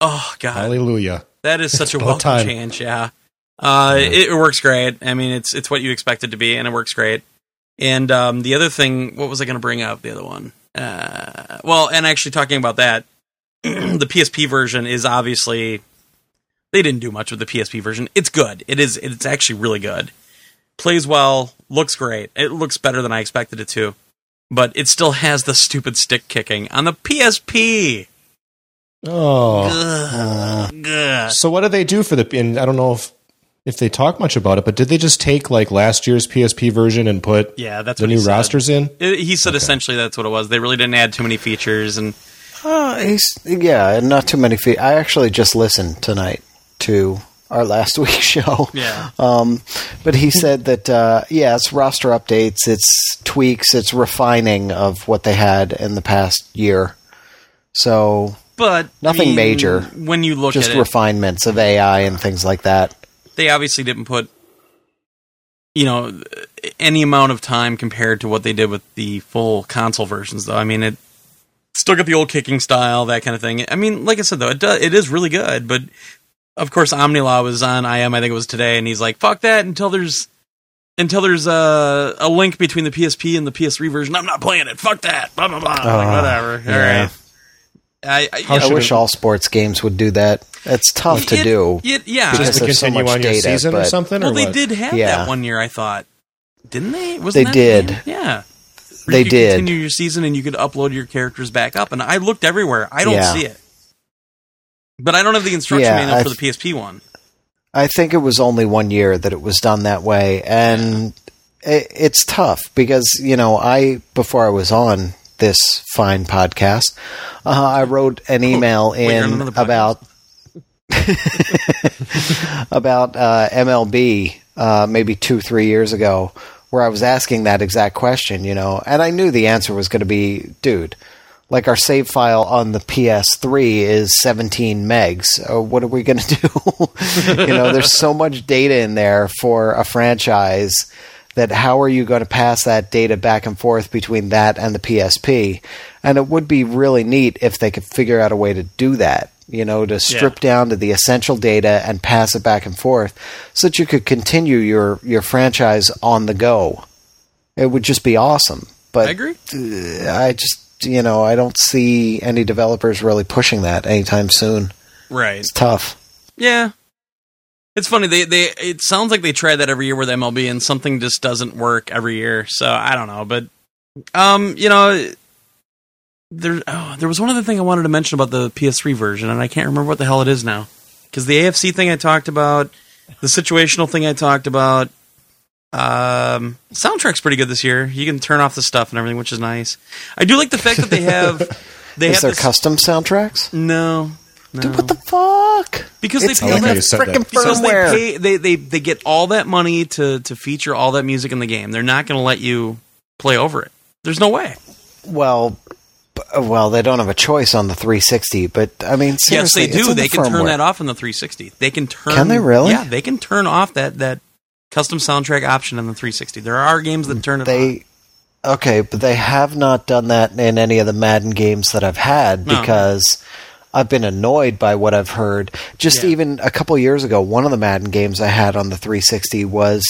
Speaker 1: Oh god,
Speaker 2: Hallelujah.
Speaker 1: that is such a welcome
Speaker 2: time.
Speaker 1: change. Yeah, uh, It, it works great. I mean, it's it's what you expect it to be, and it works great. And um, the other thing, what was I going to bring up? The other one. Uh, well, and actually talking about that, the PSP version is obviously they didn't do much with the PSP version. It's good. It is. It's actually really good. Plays well. Looks great. It looks better than I expected it to. But it still has the stupid stick kicking on the PSP.
Speaker 2: Oh.
Speaker 1: Ugh. Ugh.
Speaker 2: So what do they do for the? And I don't know if if they talk much about it, but did they just take like last year's PSP version and put
Speaker 1: Yeah, that's
Speaker 2: the
Speaker 1: what he
Speaker 2: new
Speaker 1: said.
Speaker 2: rosters in?
Speaker 1: It- he said essentially that's what it was. They really didn't add too many features, and
Speaker 3: Uh, yeah, not too many feet. I actually just listened tonight to our last week's show.
Speaker 1: Yeah.
Speaker 3: Um, but he said that, uh, yeah, it's roster updates, it's tweaks, it's refining of what they had in the past year. So
Speaker 1: but I
Speaker 3: Nothing
Speaker 1: mean,
Speaker 3: major.
Speaker 1: When you look
Speaker 3: just
Speaker 1: at it,
Speaker 3: refinements of AI and things like that.
Speaker 1: They obviously didn't put you know any amount of time compared to what they did with the full console versions. Though I mean, it still got the old kicking style, that kind of thing. I mean, like I said though, it does, it is really good, but. Of course, Omnilaw was on IM. I think it was today, and he's like, "Fuck that!" Until there's until there's a, a link between the PSP and the PS3 version. I'm not playing it. Fuck that. Blah blah blah. Like,
Speaker 3: Oh,
Speaker 1: whatever. All
Speaker 3: yeah.
Speaker 1: right. I, I,
Speaker 2: How
Speaker 1: you
Speaker 3: I wish
Speaker 2: it-
Speaker 3: all sports games would do that. It's tough to
Speaker 1: it-
Speaker 3: do.
Speaker 1: it- yeah.
Speaker 3: Because
Speaker 2: Just to
Speaker 3: there's so
Speaker 2: continue
Speaker 3: much
Speaker 2: on your
Speaker 3: data,
Speaker 2: season or something?
Speaker 1: well,
Speaker 2: or
Speaker 1: they
Speaker 2: what?
Speaker 1: did have
Speaker 3: Yeah.
Speaker 1: that one year. I thought, didn't they? Wasn't
Speaker 3: They
Speaker 1: that the
Speaker 3: did.
Speaker 1: game? Yeah. Where
Speaker 3: They
Speaker 1: you could
Speaker 3: did.
Speaker 1: Continue your season, and you could upload your characters back up. And I looked everywhere. I don't
Speaker 3: Yeah.
Speaker 1: see it. But I don't have the instruction
Speaker 3: Yeah,
Speaker 1: manual
Speaker 3: I
Speaker 1: for the PSP one.
Speaker 3: I think it was only one year that it was done that way, and it, it's tough because you know I before I was on this fine podcast, uh, I wrote an email
Speaker 1: Wait,
Speaker 3: in about about uh, MLB uh, maybe two three years ago, where I was asking that exact question, you know, and I knew the answer was going to be, dude. Like our save file on the PS3 is 17 megs. Uh, what are we going to do? you know, there's so much data in there for a franchise that how are you going to pass that data back and forth between that and the PSP? And it would be really neat if they could figure out a way to do that. You know, to strip down to the essential data and pass it back and forth, so that you could continue your your franchise on the go. It would just be awesome. But
Speaker 1: I agree.
Speaker 3: uh, I just, you know, I don't see any developers really pushing that anytime soon.
Speaker 1: Right.
Speaker 3: It's tough.
Speaker 1: Yeah. It's funny. They they it sounds like they try that every year with MLB, and something just doesn't work every year. So I don't know, but um, you know, there oh, there was one other thing I wanted to mention about the PS3 version, and I can't remember what the hell it is now. Because the AFC thing I talked about, the situational thing I talked about, um, soundtrack's pretty good this year. You can turn off the stuff and everything, which is nice. I do like the fact that they have they
Speaker 3: Is
Speaker 1: have
Speaker 3: there
Speaker 1: this,
Speaker 3: custom soundtracks?
Speaker 1: no. No.
Speaker 3: Dude, what the fuck?
Speaker 1: Because they pay
Speaker 2: I like
Speaker 3: in
Speaker 2: how
Speaker 3: the
Speaker 2: you said that.
Speaker 3: frickin'
Speaker 1: because
Speaker 3: firmware.
Speaker 1: they pay they, they they get all that money to to feature all that music in the game. They're not going to let you play over it. There's no way.
Speaker 3: well, well, they don't have a choice on the 360, but I mean,
Speaker 1: yes,
Speaker 3: seriously,
Speaker 1: they
Speaker 3: it's
Speaker 1: do.
Speaker 3: in the
Speaker 1: They can turn
Speaker 3: firmware.
Speaker 1: that off in the 360. They can turn.
Speaker 3: Can they really?
Speaker 1: Yeah, they can turn off that that custom soundtrack option in the 360. There are games that turn it on.
Speaker 3: They okay, but they have not done that in any of the Madden games that I've had
Speaker 1: No.
Speaker 3: because I've been annoyed by what I've heard. Just
Speaker 1: Yeah.
Speaker 3: even a couple years ago, one of the Madden games I had on the 360 was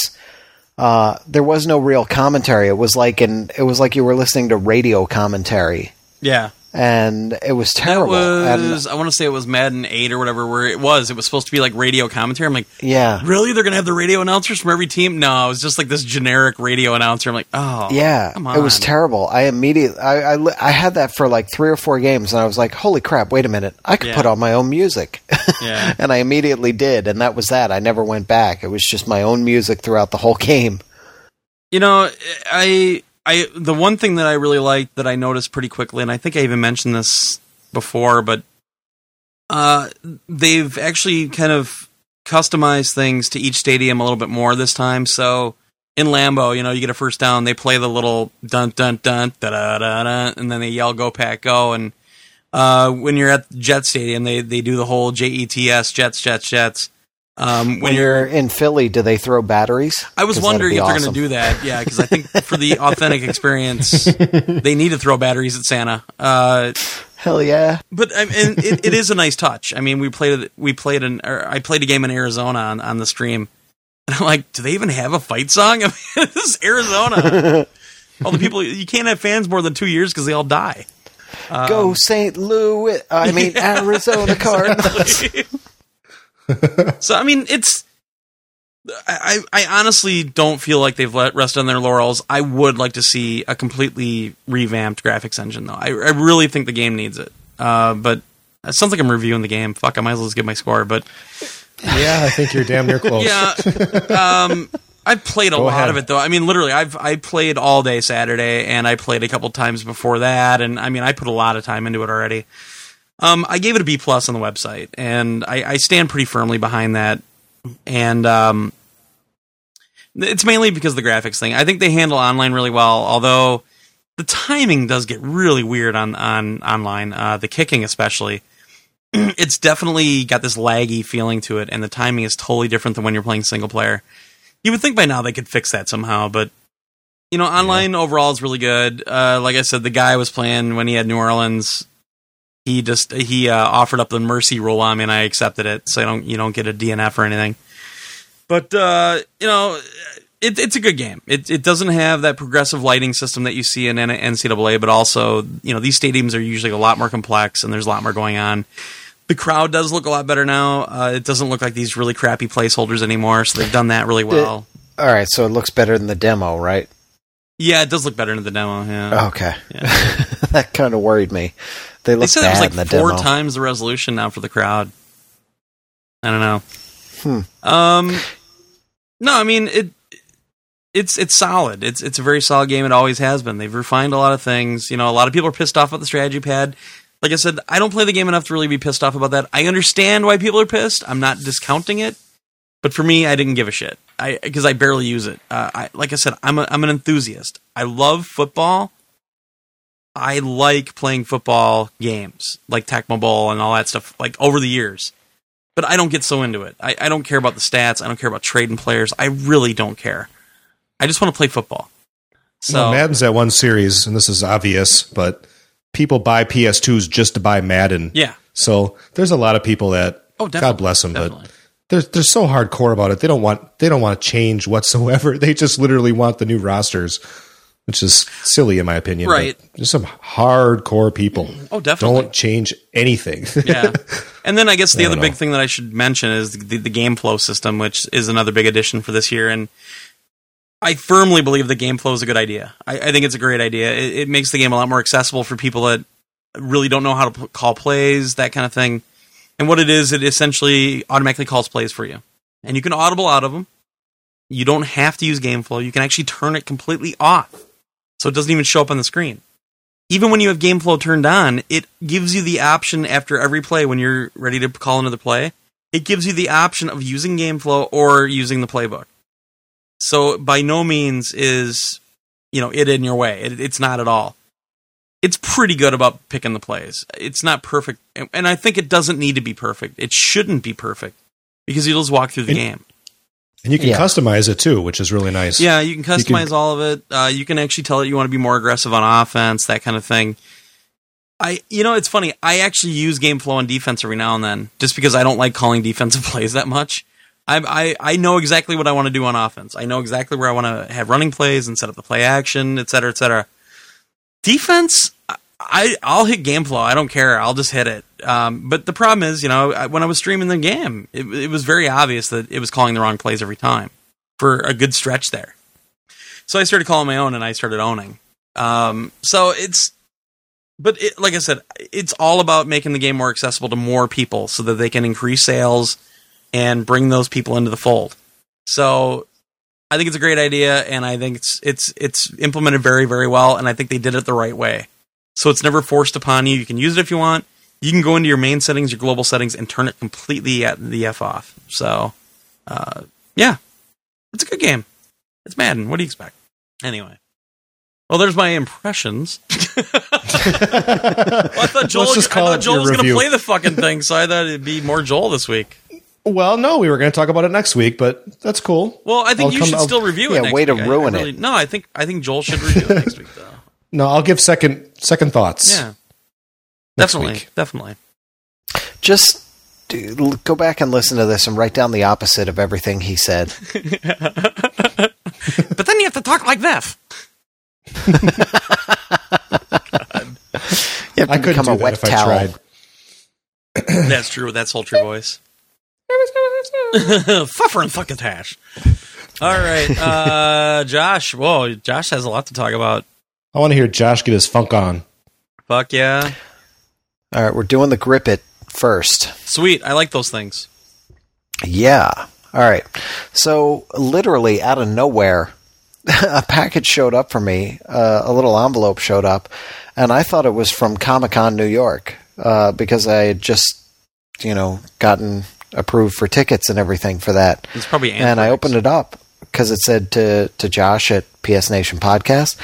Speaker 3: uh, there was no real commentary. It was like an it was like you were listening to radio commentary,
Speaker 1: Yeah,
Speaker 3: and it was terrible.
Speaker 1: was. I want to say it was Madden 8 or whatever. Where it was. It was supposed to be like radio commentary. I'm like,
Speaker 3: yeah,
Speaker 1: really? They're going to have the radio announcers from every team? No, it was just like this generic radio announcer. I'm like, oh,
Speaker 3: Yeah, it was terrible. I immediately, I, I, I had that for like three or four games, and I was like, "Holy crap! Wait a minute! I could
Speaker 1: Yeah.
Speaker 3: put on my own music."
Speaker 1: Yeah.
Speaker 3: and I immediately did, and that was that. I never went back. It was just my own music throughout the whole game.
Speaker 1: You know, I I the one thing that I really liked that I noticed pretty quickly, and I think I even mentioned this before, but uh, they've actually kind of customized things to each stadium a little bit more this time. So in Lambeau, you know, you get a first down, they play the little dun dun dun da da da da, and then they yell "Go Pack Go!" and uh, when you're at Jet Stadium, they they do the whole J E T S Jets Jets Jets. Um,
Speaker 3: When you're in Philly, do they throw batteries?
Speaker 1: I was wondering if they're going to do that. Yeah, because I think for the authentic experience, they need to throw batteries at Santa. Uh,
Speaker 3: Hell yeah!
Speaker 1: but I mean, it, it is a nice touch. I mean, we played. We played an. Or I played a game in Arizona on, on the stream, and I'm like, do they even have a fight song? I mean, this is Arizona. all the people you can't have fans more than two years because they all die. Um,
Speaker 3: Go St. Louis. I mean Arizona Cardinals.
Speaker 1: so I mean, it's. I, I I honestly don't feel like they've let rest on their laurels. I would like to see a completely revamped graphics engine, though. I, I really think the game needs it. Uh, but it sounds like I'm reviewing the game. Fuck, I might as well just give my score. But
Speaker 2: Yeah, I think you're damn near close.
Speaker 1: yeah, um, I've played a
Speaker 2: Go
Speaker 1: lot
Speaker 2: ahead.
Speaker 1: of it though. I mean, literally, I've I played all day Saturday, and I played a couple times before that, and I mean, I put a lot of time into it already. Um, I gave it a B plus on the website, and I, I stand pretty firmly behind that. And um, it's mainly because of the graphics thing. I think they handle online really well, although the timing does get really weird on on online. Uh, the kicking, especially, it's definitely got this laggy feeling to it, and the timing is totally different than when you're playing single player. You would think by now they could fix that somehow, but you know, online overall is really good. Uh, like I said, the guy was playing when he had New Orleans. He just he uh, offered up the mercy rule on me, and I accepted it, so I don't you don't get a DNF or anything. But uh, you know, it, it's a good game. It it doesn't have that progressive lighting system that you see in NCAA, but also you know these stadiums are usually a lot more complex, and there's a lot more going on. The crowd does look a lot better now. Uh, it doesn't look like these really crappy placeholders anymore, so they've done that really well.
Speaker 3: All right, so it looks better than the demo, right?
Speaker 1: Yeah, it does look better in the demo. Yeah.
Speaker 3: Okay,
Speaker 1: Yeah.
Speaker 3: that kind of worried me. They
Speaker 1: They
Speaker 3: look
Speaker 1: said it
Speaker 3: bad
Speaker 1: was
Speaker 3: in the
Speaker 1: like four
Speaker 3: demo.
Speaker 1: times the resolution now for the crowd. I don't know.
Speaker 3: Hmm.
Speaker 1: Um, no, I mean it. It's it's solid. It's it's a very solid game. It always has been. They've refined a lot of things. You know, a lot of people are pissed off about the strategy pad. Like I said, I don't play the game enough to really be pissed off about that. I understand why people are pissed. I'm not discounting it, but for me, I didn't give a shit. I because I barely use it. Uh, I like I said, I'm a, I'm an enthusiast. I love football. I like playing football games like Tecmo Bowl and all that stuff, like over the years. But I don't get so into it. I, I don't care about the stats. I don't care about trading players. I really don't care. I just want to play football. So
Speaker 2: Well, Madden's that one series, and this is obvious, but people buy PS2s just to buy Madden.
Speaker 1: yeah.
Speaker 2: So there's a lot of people that
Speaker 1: Oh.
Speaker 2: God bless them,
Speaker 1: Definitely.
Speaker 2: but they're they're so hardcore about it. They don't want they don't want to change whatsoever. They just literally want the new rosters, which is silly in my opinion.
Speaker 1: Right.
Speaker 2: There's some hardcore people.
Speaker 1: Oh, definitely.
Speaker 2: Don't change anything.
Speaker 1: yeah. And then I guess the
Speaker 2: I
Speaker 1: other big
Speaker 2: know.
Speaker 1: thing that I should mention is the, the game flow system, which is another big addition for this year. And I firmly believe the game flow is a good idea. I, I think it's a great idea. It, it makes the game a lot more accessible for people that really don't know how to p- call plays, that kind of thing. And what it is, it essentially automatically calls plays for you. And you can audible out of them. You don't have to use game flow. You can actually turn it completely off. So it doesn't even show up on the screen even when you have game flow turned on, it gives you the option after every play when you're ready to call another play. It gives you the option of using game flow or using the playbook. So by no means is you know it in your way. It, it's not at all. It's pretty good about picking the plays. It's not perfect, and- and I think it doesn't need to be perfect. It shouldn't be perfect because you'll just walk through the
Speaker 2: And-
Speaker 1: game.
Speaker 2: and you can
Speaker 3: Yeah.
Speaker 2: customize it too, which is really nice.
Speaker 1: Yeah, you can
Speaker 2: You
Speaker 1: customize
Speaker 2: can-
Speaker 1: all of it. Uh, you can actually tell it you want to be more aggressive on offense, that kind of thing. I, you know, it's funny. I actually use game flow on defense every now and then, just because I don't like calling defensive plays that much. I, I, I know exactly what I want to do on offense. I know exactly where I want to have running plays and set up the play action, et cetera, et cetera. Defense, I, I'll hit game flow. I don't care. I'll just hit it. Um, but the problem is, you know, I- when I was streaming the game, it, it was very obvious that it was calling the wrong plays every time for a good stretch there. So I started calling my own and I started owning. Um, so it's, but it, like I said, it's all about making the game more accessible to more people so that they can increase sales and bring those people into the fold. So I think it's a great idea, and I think it's it's it's implemented very very well, and I think they did it the right way. So it's never forced upon you. You can use it if you want. You can go into your main settings, your global settings, and turn it completely at the f off. So, uh, yeah, it's a good game. It's Madden. What do you expect? Anyway. Well, there's my impressions. Well, I thought Joel, I thought Joel was going to play the fucking thing, so I thought it'd be more Joel this week.
Speaker 2: Well, no, we were going to talk about it next week, but that's cool.
Speaker 1: Well, I think
Speaker 2: I'll
Speaker 1: you
Speaker 2: come-
Speaker 1: should
Speaker 2: I'll-
Speaker 1: still review
Speaker 3: Yeah,
Speaker 1: it. Yeah,
Speaker 3: way to
Speaker 1: week. I- I
Speaker 3: ruin
Speaker 1: really-
Speaker 3: it.
Speaker 1: No, I think I think Joel should review it next week, though.
Speaker 2: No, I'll give second second thoughts.
Speaker 1: Yeah,
Speaker 2: next
Speaker 1: definitely,
Speaker 2: week.
Speaker 1: definitely.
Speaker 3: Just do, l- go back and listen to this and write down the opposite of everything he said.
Speaker 1: But then you have to talk like that.
Speaker 3: You have to
Speaker 2: I couldn't
Speaker 3: become a wet towel.
Speaker 1: That's true. with That sultry voice. Fuffer and fucking tash. All right, uh, Josh. Whoa, Josh has a lot to talk about.
Speaker 2: I want to hear Josh get his funk on.
Speaker 1: Fuck yeah,
Speaker 3: All right, we're doing the grip it first.
Speaker 1: sweet. I like those things.
Speaker 3: Yeah. All right. So, literally out of nowhere, a package showed up for me. Uh, a little envelope showed up, and I thought it was from Comic Con New York uh, because I had just, you know, gotten approved for tickets and everything for that.
Speaker 1: It's probably
Speaker 3: and I opened it up because it said to to Josh at PS Nation Podcast,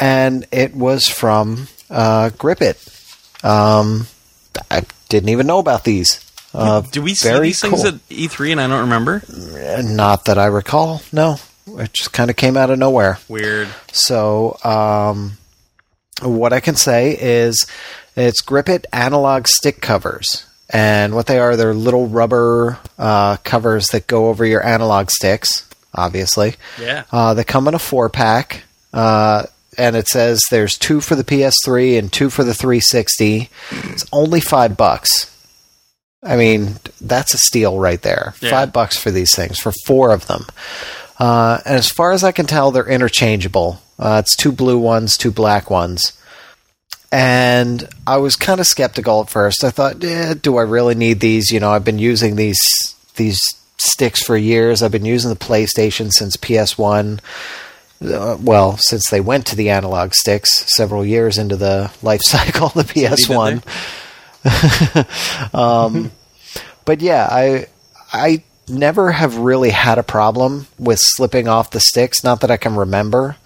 Speaker 3: and it was from uh, Grip It. Um, I didn't even know about these. Uh,
Speaker 1: Do we see these things
Speaker 3: cool.
Speaker 1: at E3 and I don't remember?
Speaker 3: Not that I recall. No, it just kind of came out of nowhere.
Speaker 1: Weird.
Speaker 3: So, um, what I can say is it's Grip It analog stick covers. And what they are, they're little rubber uh, covers that go over your analog sticks, obviously.
Speaker 1: Yeah.
Speaker 3: Uh, they come in a four pack, uh, and it says there's two for the PS3 and two for the 360. It's only five bucks. I mean, that's a steal right there.
Speaker 1: Yeah.
Speaker 3: Five bucks for these things for four of them. Uh, and as far as I can tell, they're interchangeable. Uh, it's two blue ones, two black ones. And I was kind of skeptical at first. I thought, eh, do I really need these? You know, I've been using these these sticks for years. I've been using the PlayStation since PS1. Uh, well, since they went to the analog sticks several years into the life cycle of the
Speaker 1: did
Speaker 3: PS1 um, but yeah, I I never have really had a problem with slipping off the sticks. Not that I can remember.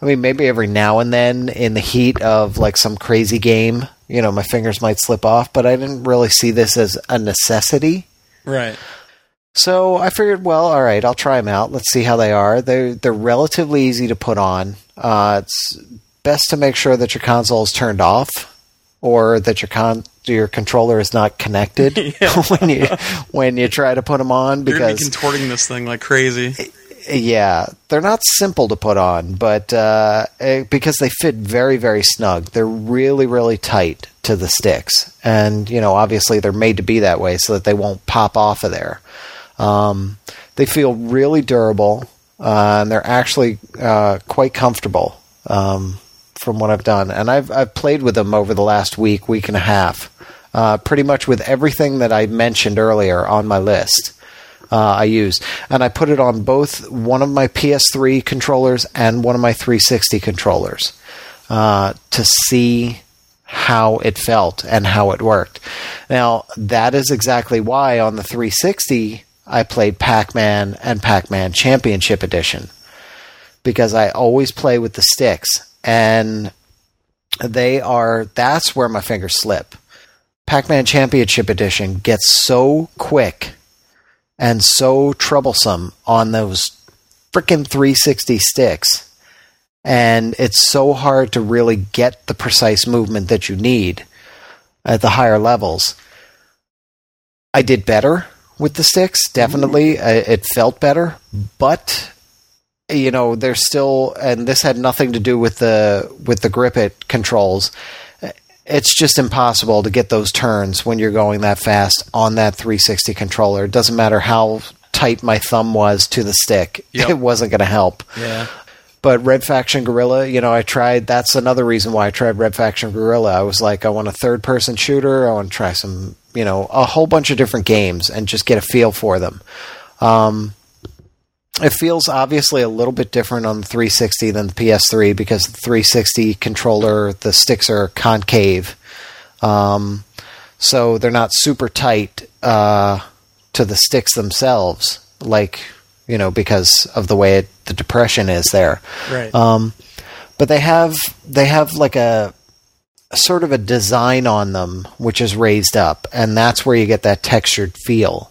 Speaker 3: I mean, maybe every now and then in the heat of like some crazy game, you know, my fingers might slip off. But I didn't really see this as a necessity.
Speaker 1: Right.
Speaker 3: So I figured, well, all right, I'll try them out. Let's see how they are. They're they're relatively easy to put on. Uh, it's best to make sure that your console is turned off or that your con your controller is not connected when you when you try to put them on
Speaker 1: You're be
Speaker 3: because
Speaker 1: contorting this thing like crazy.
Speaker 3: Yeah, they're not simple to put on, but uh, eh, because they fit very, very snug. They're really, really tight to the sticks, and you know, obviously, they're made to be that way so that they won't pop off of there. Um, they feel really durable, uh, and they're actually uh, quite comfortable um, from what I've done. And I've I've played with them over the last week, week and a half, uh, pretty much with everything that I mentioned earlier on my list uh, I use, and I put it on both one of my PS3 controllers and one of my 360 controllers uh, to see how it felt and how it worked. Now that is exactly why on the 360 I played Pac-Man and Pac-Man Championship Edition because I always play with the sticks and they are that's where my fingers slip. Pac-Man Championship Edition gets so quick and so troublesome on those freaking 360 sticks. And it's so hard to really get the precise movement that you need at the higher levels. I did better with the sticks, definitely. Mm-hmm. I- It felt better, but you know, there's still and this had nothing to do with the with the grip it controls it's just impossible to get those turns when you're going that fast on that 360 controller. It doesn't matter how tight my thumb was to the stick,
Speaker 1: Yep.
Speaker 3: it wasn't going to help.
Speaker 1: Yeah.
Speaker 3: But Red Faction Guerrilla, you know, I tried. That's another reason why I tried Red Faction Guerrilla. I was like, I want a third person shooter. I want to try some, you know, a whole bunch of different games and just get a feel for them. Um, it feels obviously a little bit different on the 360 than the PS3 because the 360 controller, the sticks are concave. Um, so they're not super tight uh, to the sticks themselves, like, you know, because of the way it, the depression is there.
Speaker 1: Right.
Speaker 3: Um, but they have they have like a, a sort of a design on them which is raised up, and that's where you get that textured feel.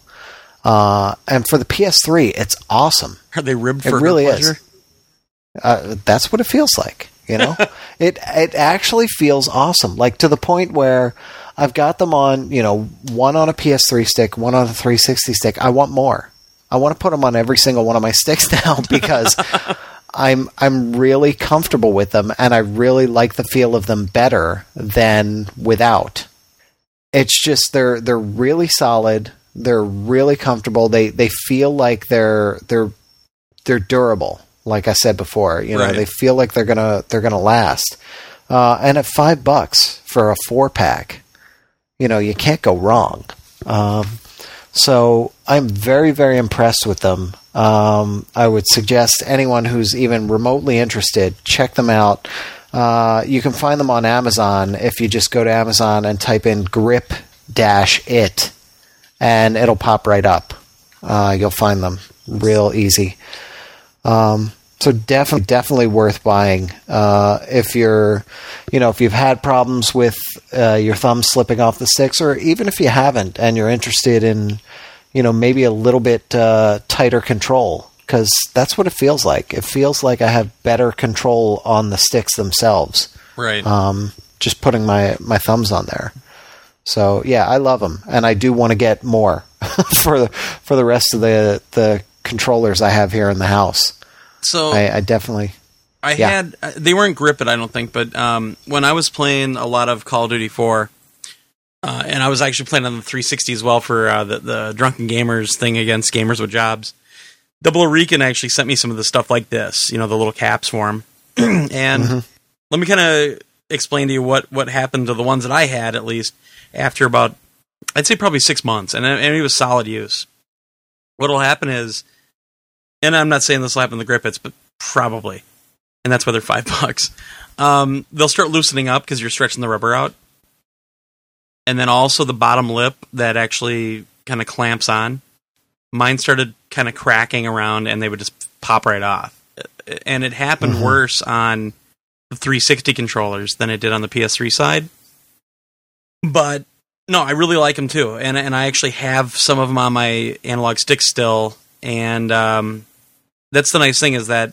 Speaker 3: Uh, and for the PS3, it's awesome.
Speaker 1: Are they ribbed
Speaker 3: It
Speaker 1: for
Speaker 3: really
Speaker 1: pleasure?
Speaker 3: is. Uh, that's what it feels like. You know, it it actually feels awesome. Like to the point where I've got them on. You know, one on a PS3 stick, one on a 360 stick. I want more. I want to put them on every single one of my sticks now because I'm I'm really comfortable with them, and I really like the feel of them better than without. It's just they're they're really solid. They're really comfortable. They they feel like they're they're they're durable. Like I said before, you know,
Speaker 1: Right.
Speaker 3: they feel like they're gonna they're gonna last. Uh, and at five bucks for a four pack, you know, you can't go wrong. Um, so I'm very, very impressed with them. Um, I would suggest anyone who's even remotely interested, check them out. Uh, you can find them on Amazon if you just go to Amazon and type in grip dash it, and it'll pop right up. Uh, you'll find them real easy. Um, so definitely, definitely worth buying. Uh, if you're, you know, if you've had problems with uh, your thumb slipping off the sticks, or even if you haven't, and you're interested in, you know, maybe a little bit uh, tighter control, because that's what it feels like. It feels like I have better control on the sticks themselves.
Speaker 1: Right.
Speaker 3: Um, just putting my my thumbs on there. So yeah, I love them, and I do want to get more for the, for the rest of the the controllers I have here in the house.
Speaker 1: so
Speaker 3: I, I definitely
Speaker 1: I
Speaker 3: Yeah.
Speaker 1: had uh, they weren't grip it, I don't think, but um, when I was playing a lot of Call of Duty 4, uh, and I was actually playing on the 360 as well for uh, the the drunken gamers thing against gamers with jobs. Double Rican actually sent me some of the stuff like this, you know, the little caps for 'em. and let me kind of explain to you what what happened to the ones that I had at least after about I'd say probably six months, and, and it was solid use. What'll happen is, and I'm not saying this will happen to the grippets, but probably, and that's why they're five bucks. Um, they'll start loosening up because you're stretching the rubber out, and then also the bottom lip that actually kind of clamps on. Mine started kind of cracking around, and they would just pop right off. And it happened
Speaker 3: Mhm.
Speaker 1: worse on the 360 controllers than it did on the PS3 side. But no, I really like them too, and and I actually have some of them on my analog stick still, and um, that's the nice thing is that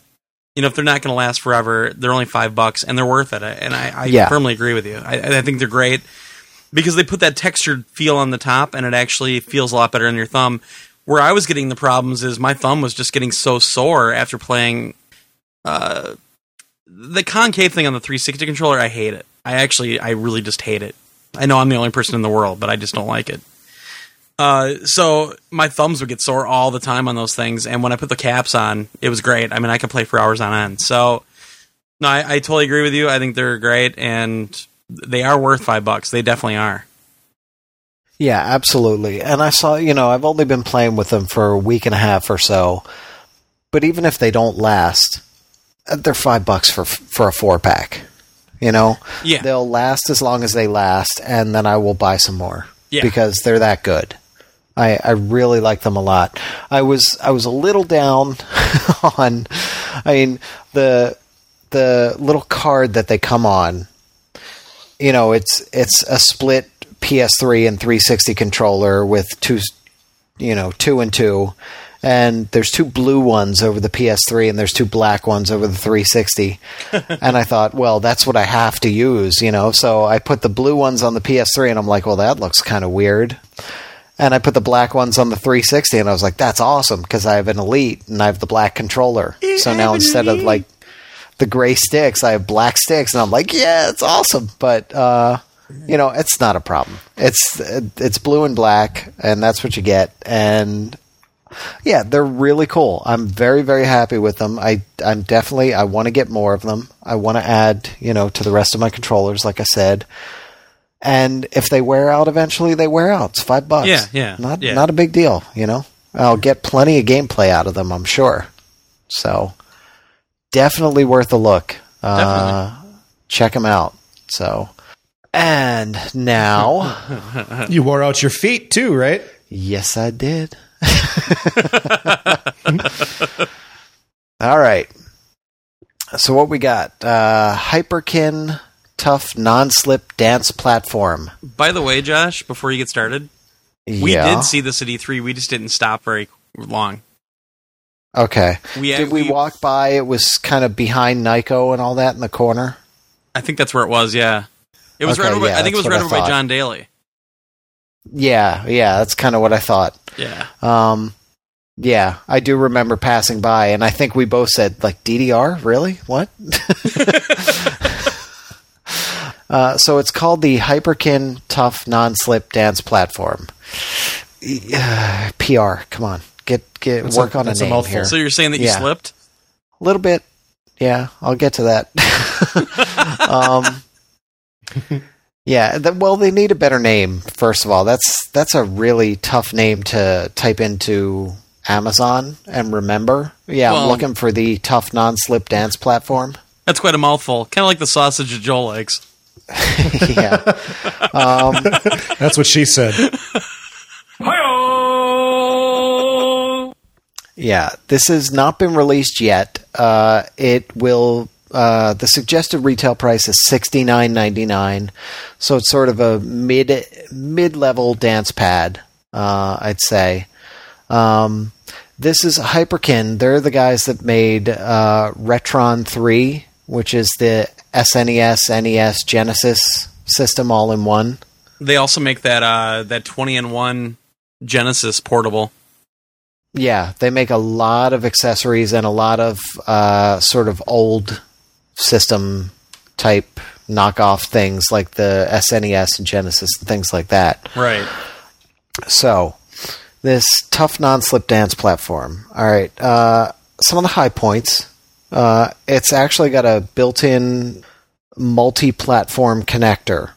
Speaker 1: you know if they're not going to last forever, they're only five bucks and they're worth it. And I, I
Speaker 3: Yeah.
Speaker 1: firmly agree with you. I, I think they're great because they put that textured feel on the top, and it actually feels a lot better on your thumb. Where I was getting the problems is my thumb was just getting so sore after playing uh, the concave thing on the 360 controller. I hate it. I actually, I really just hate it. I know I'm the only person in the world, but I just don't like it. Uh, so my thumbs would get sore all the time on those things, and when I put the caps on, it was great. I mean, I could play for hours on end. So, no, I, I totally agree with you. I think they're great, and they are worth five bucks. They definitely are.
Speaker 3: Yeah, absolutely. And I saw, you know, I've only been playing with them for a week and a half or so. But even if they don't last, they're five bucks for for a four pack. You know,
Speaker 1: Yeah.
Speaker 3: they'll last as long as they last, and then I will buy some more
Speaker 1: Yeah.
Speaker 3: because they're that good. I, I really like them a lot. I was I was a little down on, I mean the the little card that they come on. You know, it's it's a split PS3 and 360 controller with two, you know, two and two, and there's two blue ones over the PS3 and there's two black ones over the 360. and I thought, well, that's what I have to use, you know. So I put the blue ones on the PS3 and I'm like, well, that looks kind of weird. And I put the black ones on the 360 and I was like, that's awesome because I have an Elite and I have the black controller. so now instead of like the gray sticks, I have black sticks and I'm like, yeah, it's awesome. But, uh, you know, it's not a problem. It's it's blue and black, and that's what you get. And yeah, they're really cool. I'm very very happy with them. I I'm definitely I want to get more of them. I want to add you know to the rest of my controllers, like I said. And if they wear out eventually, they wear out. It's five bucks.
Speaker 1: Yeah, yeah,
Speaker 3: Not
Speaker 1: yeah.
Speaker 3: not a big deal. You know, I'll get plenty of gameplay out of them. I'm sure. So definitely worth a look. Uh, check them out. So. And now,
Speaker 2: You wore out your feet too, right?
Speaker 3: yes, I did. All right. So what we got? Uh, Hyperkin Tough Non-Slip Dance Platform.
Speaker 1: By the way, Josh, before you get started, We
Speaker 3: yeah.
Speaker 1: did see this at E3. We just didn't stop very long.
Speaker 3: Okay.
Speaker 1: We,
Speaker 3: Did we, walk by? It was kind of behind Nyko and all that in the corner.
Speaker 1: I think that's where it was. Yeah, it was
Speaker 3: Okay,
Speaker 1: right over.
Speaker 3: yeah,
Speaker 1: I think it was right
Speaker 3: I
Speaker 1: over by. John Daly.
Speaker 3: Yeah, yeah, that's kind of what I thought.
Speaker 1: Yeah,
Speaker 3: Um, yeah, I do remember passing by, and I think we both said like DDR. Really? What? uh, so it's called the Hyperkin Tough Non-Slip Dance Platform. Uh, PR. Come on, get get
Speaker 2: That's
Speaker 3: work
Speaker 2: a-
Speaker 3: on a
Speaker 2: that's a
Speaker 3: name
Speaker 2: mouthful.
Speaker 3: here.
Speaker 1: so you're saying that you
Speaker 3: Yeah.
Speaker 1: slipped?
Speaker 3: A little bit. Yeah, I'll get to that. um, yeah, th- well, they need a better name. First of all, that's that's a really tough name to type into Amazon and remember. Yeah,
Speaker 1: Well-
Speaker 3: I'm looking for the tough non-slip dance platform.
Speaker 1: That's quite a mouthful. Kind of like the sausage that Joel likes.
Speaker 3: yeah, um,
Speaker 2: That's what she said.
Speaker 3: yeah. This has not been released yet. Uh, it will. Uh, the suggested retail price is sixty nine ninety nine, so it's sort of a mid mid level dance pad. Uh, I'd say. Um, this is Hyperkin. They're the guys that made uh, Retron three, which is the SNES, NES, Genesis system all in one.
Speaker 1: They also make that uh, that twenty and one Genesis portable.
Speaker 3: Yeah, they make a lot of accessories and a lot of uh, sort of old system type knockoff things like the SNES and Genesis and things like that.
Speaker 1: Right.
Speaker 3: So, this tough non-slip dance platform. All right, uh, some of the high points. Uh, it's actually got a built-in multi-platform connector.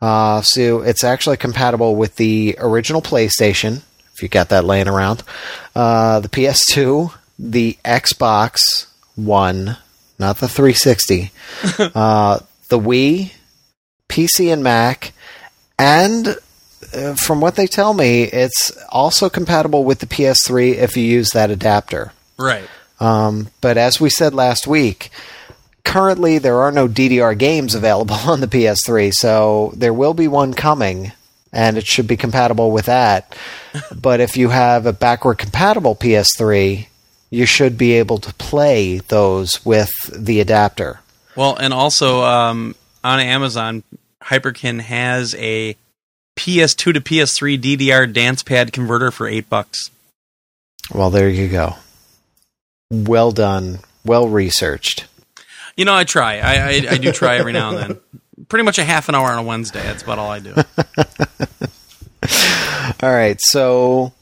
Speaker 3: Uh, so it's actually compatible with the original PlayStation, if you got that laying around, uh, the PS2, the Xbox One, not the 360, uh, the Wii, PC and Mac, and uh, from what they tell me, it's also compatible with the PS3 if you use that adapter.
Speaker 1: Right.
Speaker 3: Um, but as we said last week, currently there are no DDR games available on the PS3, so there will be one coming, and it should be compatible with that. but if you have a backward compatible PS3, you should be able to play those with the adapter.
Speaker 1: Well, and also um, on Amazon, Hyperkin has a PS2 to PS3 DDR dance pad converter for eight bucks.
Speaker 3: Well, there you go. Well done. Well researched.
Speaker 1: You know, I try. I, I, I do try every now and then. Pretty much a half an hour on a Wednesday. That's about all I do.
Speaker 3: All right, so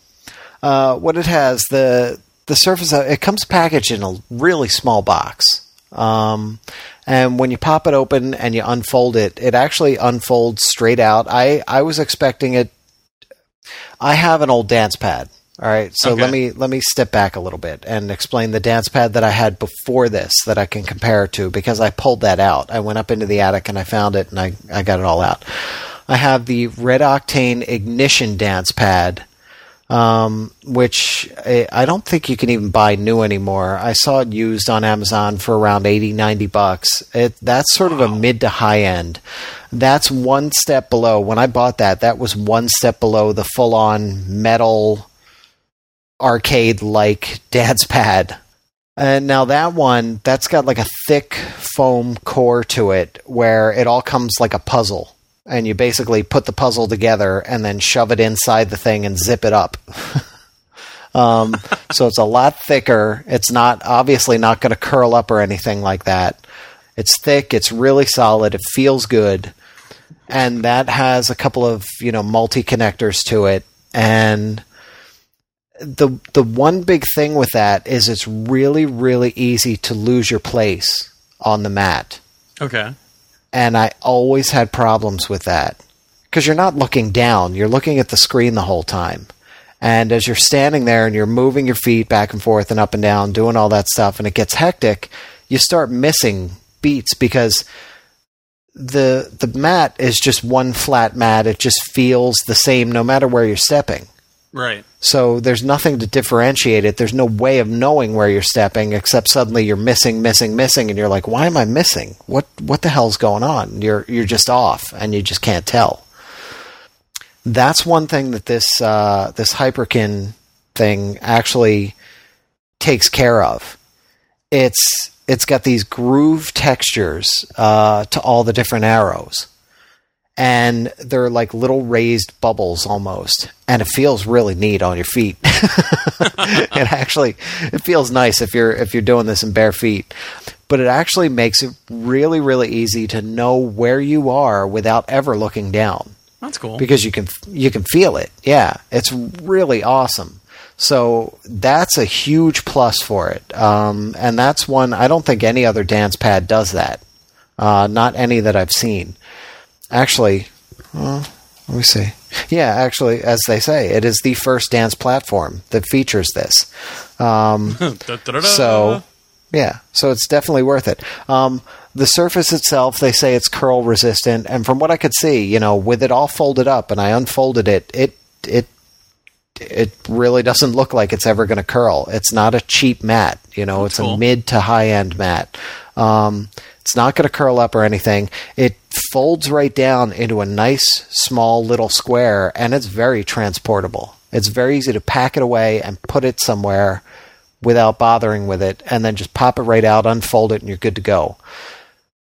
Speaker 3: uh, what it has the the surface it comes packaged in a really small box, um, and when you pop it open and you unfold it, it actually unfolds straight out. I I was expecting it. I have an old dance pad. All right, so
Speaker 1: Okay.
Speaker 3: let me let me step back a little bit and explain the dance pad that I had before this that I can compare it to because I pulled that out. I went up into the attic and I found it and I, I got it all out. I have the Red Octane Ignition dance pad, um, which I, I don't think you can even buy new anymore. I saw it used on Amazon for around 80, 90 bucks. It, that's sort of a mid to high end. That's one step below. When I bought that, that was one step below the full on metal arcade like dance pad. And now that one, that's got like a thick foam core to it where it all comes like a puzzle. And you basically put the puzzle together and then shove it inside the thing and zip it up. um, so it's a lot thicker. It's not obviously not going to curl up or anything like that. It's thick. It's really solid. It feels good, and that has a couple of you know multi connectors to it. And the the one big thing with that is it's really really easy to lose your place on the mat
Speaker 1: Okay.
Speaker 3: And I always had problems with that because you're not looking down, you're looking at the screen the whole time. And as you're standing there and you're moving your feet back and forth and up and down, doing all that stuff, and it gets hectic, you start missing beats because the the mat is just one flat mat. It just feels the same no matter where you're stepping.
Speaker 1: Right.
Speaker 3: So there's nothing to differentiate it. There's no way of knowing where you're stepping except suddenly you're missing, missing, missing, and you're like, "Why am I missing? What what the hell's going on?" You're you're just off, and you just can't tell. that's one thing that this uh, this Hyperkin thing actually takes care of. It's it's got these groove textures uh, to all the different arrows, and they're like little raised bubbles almost, and it feels really neat on your feet. it actually it feels nice if you're if you're doing this in bare feet, but it actually makes it really really easy to know where you are without ever looking down
Speaker 1: That's cool.
Speaker 3: because you can you can feel it. Yeah, it's really awesome. So that's a huge plus for it, um, and that's one I don't think any other dance pad does that. Uh, not any that I've seen. Actually, well, let me see. Yeah, actually, as they say, it is the first dance platform that features this. Um, so, yeah, so it's definitely worth it. Um, the surface itself, they say it's curl resistant, and from what I could see, you know, with it all folded up, and I unfolded it, it it it really doesn't look like it's ever going to curl. It's not a cheap mat, you know, it's
Speaker 1: cool.
Speaker 3: a mid to high end mat. Um, it's not going to curl up or anything. It folds right down into a nice small little square, and it's very transportable. It's very easy to pack it away and put it somewhere without bothering with it, and then just pop it right out, unfold it, and you're good to go.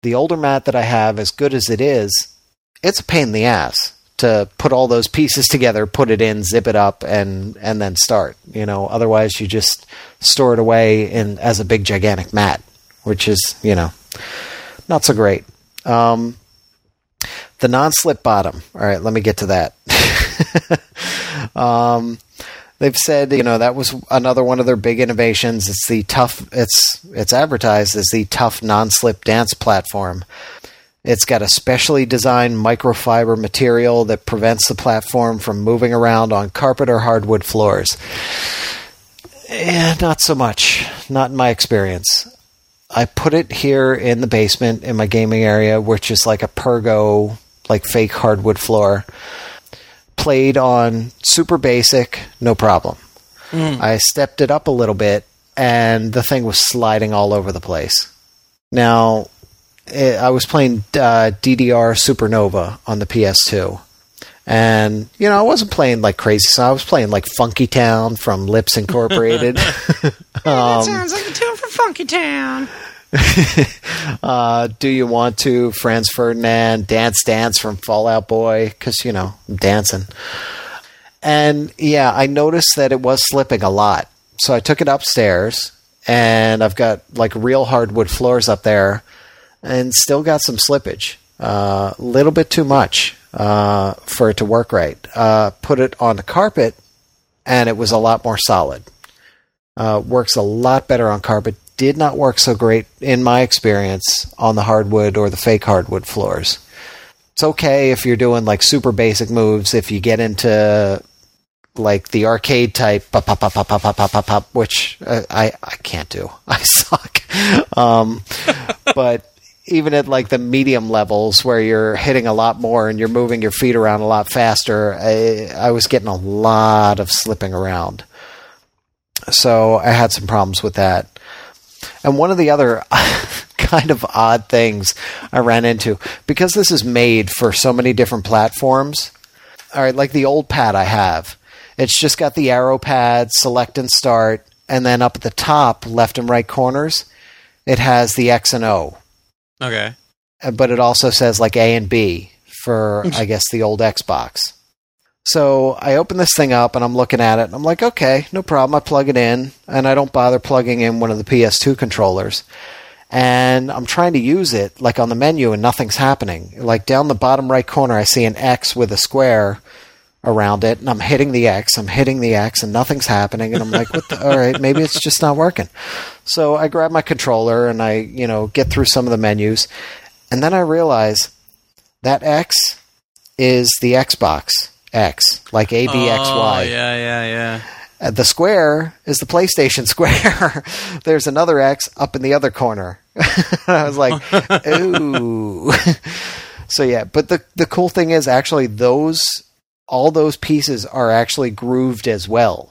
Speaker 3: The older mat that I have, as good as it is, it's a pain in the ass to put all those pieces together, put it in, zip it up, and and then start. You know, otherwise you just store it away in as a big gigantic mat, which is you know not so great. Um, the non-slip bottom. All right, let me get to that. um, they've said you know that was another one of their big innovations. It's the tough. It's it's advertised as the tough non-slip dance platform. It's got a specially designed microfiber material that prevents the platform from moving around on carpet or hardwood floors. Eh, not so much. Not in my experience. I put it here in the basement in my gaming area, which is like a pergo, like fake hardwood floor. Played on super basic, no problem. I stepped it up a little bit, and the thing was sliding all over the place. Now, eh, I was playing uh, DDR Supernova on the PS2. And, you know, I wasn't playing like crazy. So I was playing like Funky Town from Lipps Incorporated. um,
Speaker 1: Sounds like a tune from Funky Town.
Speaker 3: uh, Do You Want to? Franz Ferdinand, Dance Dance from Fall Out Boy, because, you know, I'm dancing. And yeah, I noticed that it was slipping a lot. So I took it upstairs, and I've got like real hardwood floors up there, and still got some slippage. A uh, little bit too much uh, for it to work right. Uh, put it on the carpet, and it was a lot more solid. Uh, works a lot better on carpet. Did not work so great, in my experience, on the hardwood or the fake hardwood floors. It's okay if you're doing like super basic moves. If you get into like the arcade type, pop, pop, pop, pop, pop, pop, pop, pop, pop, which uh, I I can't do. I suck. Um, but even at like the medium levels where you're hitting a lot more and you're moving your feet around a lot faster, I, I was getting a lot of slipping around. So I had some problems with that. And one of the other kind of odd things I ran into, because this is made for so many different platforms, all right, like the old pad I have, it's just got the arrow pad, select and start, and then up at the top, left and right corners, it has the X and O.
Speaker 1: Okay.
Speaker 3: Uh, But it also says like A and B for, I guess, the old Xbox. So I open this thing up and I'm looking at it and I'm like, okay, no problem. I plug it in and I don't bother plugging in one of the PS2 controllers. And I'm trying to use it like on the menu and nothing's happening. Like down the bottom right corner, I see an X with a square around it and I'm hitting the X, I'm hitting the X and nothing's happening. And I'm like, what the, all right, maybe it's just not working. So I grab my controller and I, you know, get through some of the menus. And then I realize that X is the Xbox X, like ABXY.
Speaker 1: Oh, yeah, yeah, yeah.
Speaker 3: Uh, The square is the PlayStation square. There's another X up in the other corner. I was like, ooh. so yeah, but the the cool thing is actually those all those pieces are actually grooved as well.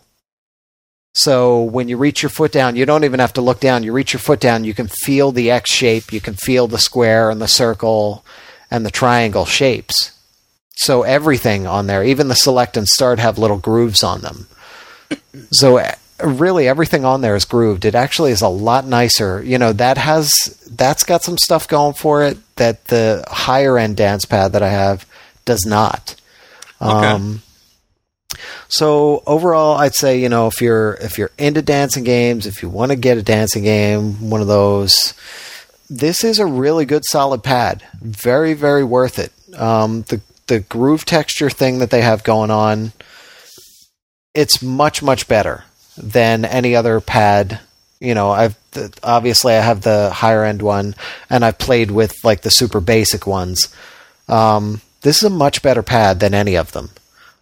Speaker 3: So when you reach your foot down, you don't even have to look down. You reach your foot down, you can feel the X shape, you can feel the square and the circle and the triangle shapes. So everything on there, even the select and start, have little grooves on them. So uh, really, everything on there is grooved. It actually is a lot nicer. You know that has that's got some stuff going for it that the higher end dance pad that I have does not.
Speaker 1: Okay.
Speaker 3: Um, so overall, I'd say you know if you're if you're into dancing games, if you want to get a dancing game, one of those, this is a really good solid pad. Very very worth it. Um, the the groove texture thing that they have going on, it's much much better than any other pad. You know, I've th- obviously I have the higher end one, and I've played with like the super basic ones. Um, this is a much better pad than any of them.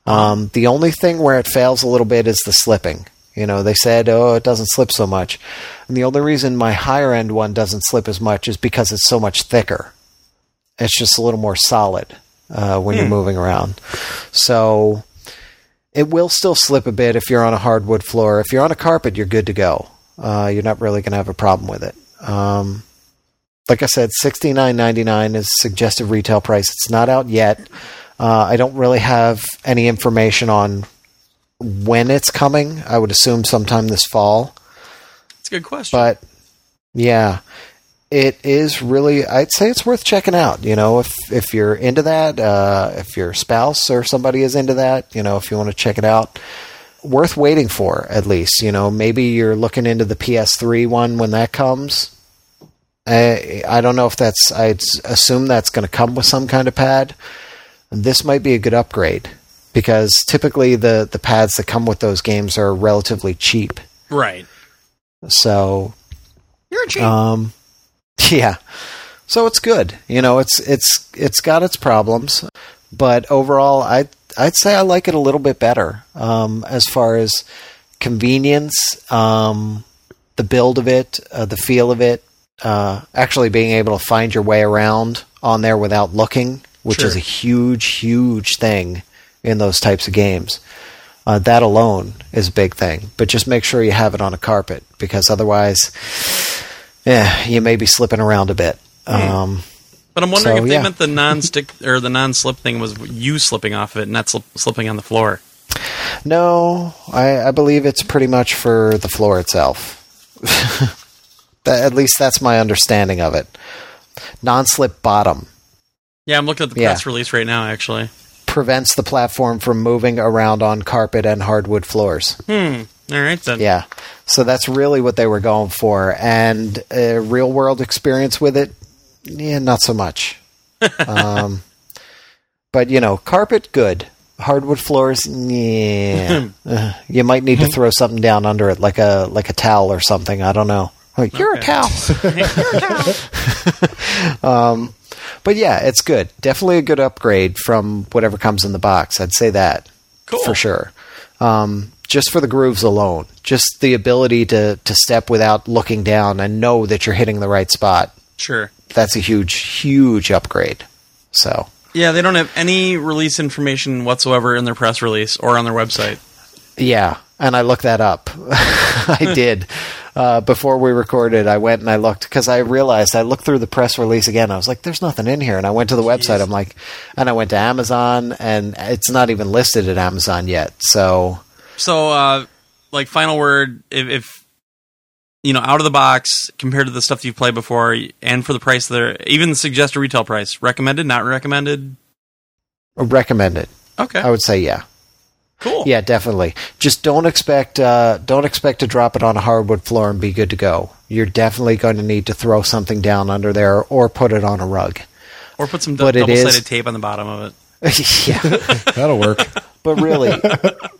Speaker 3: Um, the only thing where it fails a little bit is the slipping. You know, they said, oh, it doesn't slip so much. And the only reason my higher end one doesn't slip as much is because it's so much thicker. It's just a little more solid uh, when you're moving around. So it will still slip a bit if you're on a hardwood floor. If you're on a carpet, you're good to go. Uh, you're not really going to have a problem with it. Um, like I said, sixty nine ninety nine is suggested retail price. It's not out yet. Uh, I don't really have any information on when it's coming. I would assume sometime this fall.
Speaker 1: It's a good question.
Speaker 3: But yeah, it is really. I'd say it's worth checking out. You know, if if you're into that, uh, if your spouse or somebody is into that, you know, if you want to check it out, worth waiting for at least. You know, maybe you're looking into the PS3 one when that comes. I I don't know if that's. I'd assume that's going to come with some kind of pad. This might be a good upgrade because typically the the pads that come with those games are relatively cheap.
Speaker 1: right.
Speaker 3: So
Speaker 1: You're a cheap.
Speaker 3: um, yeah. So it's good. You know, it's it's it's got its problems, but overall, I I'd, I'd say I like it a little bit better um, as far as convenience, um, the build of it, uh, the feel of it, uh, actually being able to find your way around on there without looking, which is a huge, huge thing in those types of games. Uh, that alone is a big thing, but just make sure you have it on a carpet because otherwise, yeah, you may be slipping around a bit. Um,
Speaker 1: but I'm wondering
Speaker 3: so,
Speaker 1: if they
Speaker 3: yeah.
Speaker 1: meant the non-stick or the non-slip thing was you slipping off of it, and not slip, slipping on the floor.
Speaker 3: no, I, I believe it's pretty much for the floor itself. that, at least that's my understanding of it. Non-slip bottom
Speaker 1: Yeah, I'm looking at the
Speaker 3: Yeah.
Speaker 1: press release right now. Actually.
Speaker 3: prevents the platform from moving around on carpet and hardwood floors.
Speaker 1: Hmm. All right then.
Speaker 3: Yeah. So that's really what they were going for. And a real world experience with it, yeah, not so much. um, but, you know, carpet, good. Hardwood floors, yeah. Uh, you might need to throw something down under it, like a like a towel or something. I don't know. Like, you're a
Speaker 1: Okay.
Speaker 3: towel. um, but yeah, it's good. Definitely a good upgrade from whatever comes in the box. I'd say that
Speaker 1: Cool.
Speaker 3: for sure. Um, just for the grooves alone, just the ability to to step without looking down and know that you're hitting the right spot.
Speaker 1: Sure.
Speaker 3: That's a huge, huge upgrade. So
Speaker 1: Yeah, they don't have any release information whatsoever in their press release or on their website.
Speaker 3: yeah, and I looked that up. I did uh, before we recorded. I went and I looked because I realized I looked through the press release again. I was like, "There's nothing in here," and I went to the website. I'm like, and I went to Amazon, and it's not even listed at Amazon yet. So
Speaker 1: So, uh, like, final word, if, if you know, out of the box compared to the stuff you've played before, and for the price there, even the suggested retail price, recommended, not recommended.
Speaker 3: Recommended.
Speaker 1: Okay,
Speaker 3: I would say yeah.
Speaker 1: cool.
Speaker 3: Yeah, definitely. Just don't expect uh, don't expect to drop it on a hardwood floor and be good to go. You're definitely going to need to throw something down under there or put it on a rug.
Speaker 1: Or put some
Speaker 3: But it
Speaker 1: double sided
Speaker 3: is-
Speaker 1: tape on the bottom of it.
Speaker 3: yeah,
Speaker 2: That'll work.
Speaker 3: but really,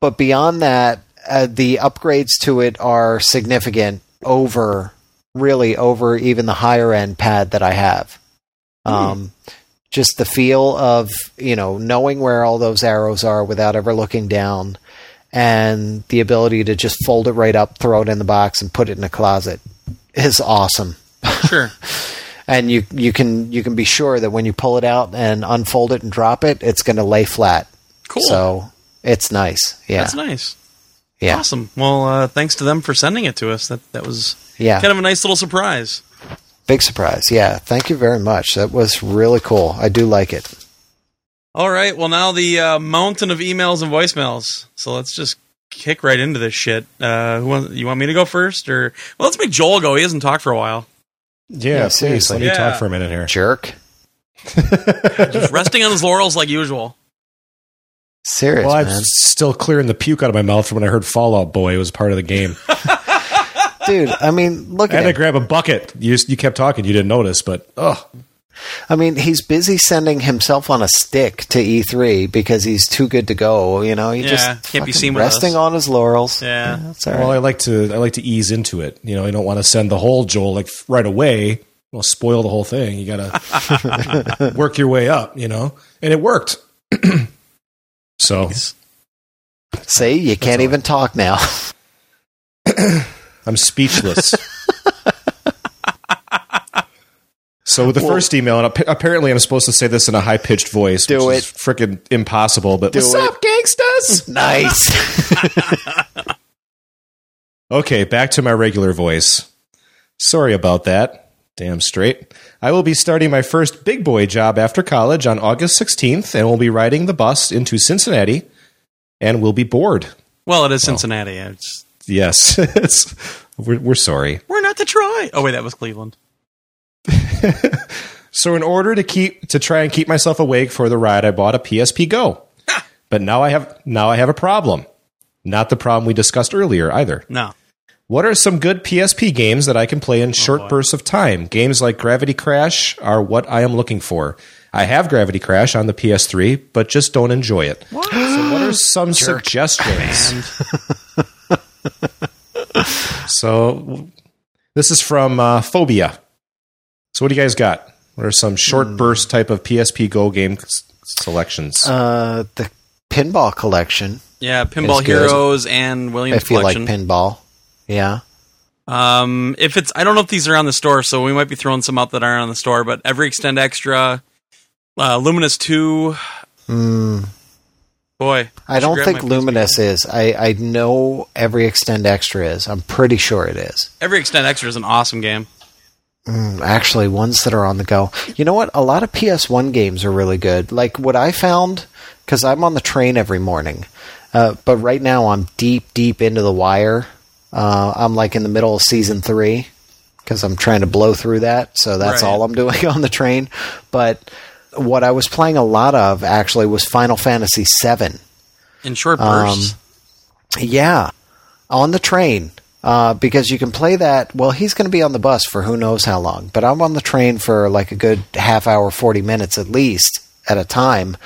Speaker 3: but beyond that, uh, the upgrades to it are significant over really over even the higher end pad that I have. Um, just the feel of you know knowing where all those arrows are without ever looking down, and the ability to just fold it right up, throw it in the box, and put it in a closet is awesome.
Speaker 1: Sure.
Speaker 3: And you you can you can be sure that when you pull it out and unfold it and drop it, it's going to lay flat.
Speaker 1: Cool.
Speaker 3: So it's nice. Yeah.
Speaker 1: That's nice.
Speaker 3: yeah.
Speaker 1: Awesome. Well, uh, thanks to them for sending it to us. That that was
Speaker 3: Yeah.
Speaker 1: kind of a nice little surprise.
Speaker 3: Big surprise. Yeah. Thank you very much. That was really cool. I do like it.
Speaker 1: All right. Well, now the uh, mountain of emails and voicemails. So let's just kick right into this shit. Uh, who wants, you want me to go first, or well, let's make Joel go. He hasn't talked for a while.
Speaker 2: Yeah,
Speaker 3: Yeah,
Speaker 2: please.
Speaker 3: seriously.
Speaker 2: Let me
Speaker 1: Yeah.
Speaker 2: talk for a minute here.
Speaker 3: Jerk.
Speaker 1: Just resting on his laurels like usual.
Speaker 3: Serious,
Speaker 2: Well, I'm
Speaker 3: man.
Speaker 2: still clearing the puke out of my mouth from when I heard Fall Out Boy was part of the game.
Speaker 3: Dude, I mean, look
Speaker 2: I
Speaker 3: at
Speaker 2: had to grab a bucket. You you kept talking. You didn't notice, but oh,
Speaker 3: I mean, he's busy sending himself on a stick to E3 because he's too good to go. You know, he
Speaker 1: Yeah,
Speaker 3: just
Speaker 1: can't be
Speaker 3: fucking
Speaker 1: seen with
Speaker 3: resting
Speaker 1: us.
Speaker 3: on his laurels.
Speaker 1: Yeah.
Speaker 3: that's all
Speaker 2: well,
Speaker 3: right.
Speaker 2: I like to I like to ease into it. You know, I don't want to send the whole Joel like right away. Well, spoil the whole thing. You got to work your way up. You know, and it worked. so
Speaker 3: See, you can't
Speaker 2: all
Speaker 3: even talk now.
Speaker 2: I'm speechless. so with the first email, and ap- apparently I'm supposed to say this in a high pitched voice,
Speaker 3: Do
Speaker 2: which
Speaker 3: it.
Speaker 2: is freaking impossible. But
Speaker 3: Do
Speaker 2: what's
Speaker 3: it.
Speaker 2: up, gangsters?
Speaker 3: nice.
Speaker 2: Okay, back to my regular voice. Sorry about that. Damn straight. I will be starting my first big boy job after college on August 16th and will be riding the bus into Cincinnati and will be bored.
Speaker 1: Well, it is oh. Cincinnati. It's,
Speaker 2: Yes, it's, we're, we're sorry.
Speaker 1: we're not Detroit. Oh wait, that was Cleveland.
Speaker 2: So in order to keep to try and keep myself awake for the ride, I bought a PSP Go. but now I have now I have a problem. Not the problem we discussed earlier either.
Speaker 1: No.
Speaker 2: What are some good PSP games that I can play in short
Speaker 1: boy.
Speaker 2: bursts of time? Games like Gravity Crash are what I am looking for. I have Gravity Crash on the PS3, but just don't enjoy it. So, what are some suggestions? so, this is from uh, Phobia. So, what do you guys got? What are some short burst type of PSP Go game s- selections?
Speaker 3: uh, the pinball collection.
Speaker 1: Yeah, Pinball
Speaker 3: It's good.
Speaker 1: Heroes and Williams
Speaker 3: if you like pinball. Yeah.
Speaker 1: Um, if it's, I don't know if these are on the store, so we might be throwing some out that aren't on the store. But every extend extra, uh, Lumines Two,
Speaker 3: Mm,
Speaker 1: boy,
Speaker 3: I don't think Lumines is. I, I know every Extend Extra is. I'm pretty sure it is.
Speaker 1: Every extend extra is an awesome game.
Speaker 3: Mm, actually, ones that are on the go. You know what? A lot of PS1 games are really good. Like what I found, because I'm on the train every morning. Uh, but right now, I'm deep, deep into the wire. Uh, I'm like in the middle of season three because I'm trying to blow through that. So that's
Speaker 1: Right.
Speaker 3: all I'm doing on the train. But what I was playing a lot of actually was Final Fantasy VII.
Speaker 1: In short
Speaker 3: Um,
Speaker 1: bursts.
Speaker 3: Yeah, on the train. Uh, because you can play that. Well, he's going to be on the bus for who knows how long, but I'm on the train for like a good half hour, 40 minutes at least at a time.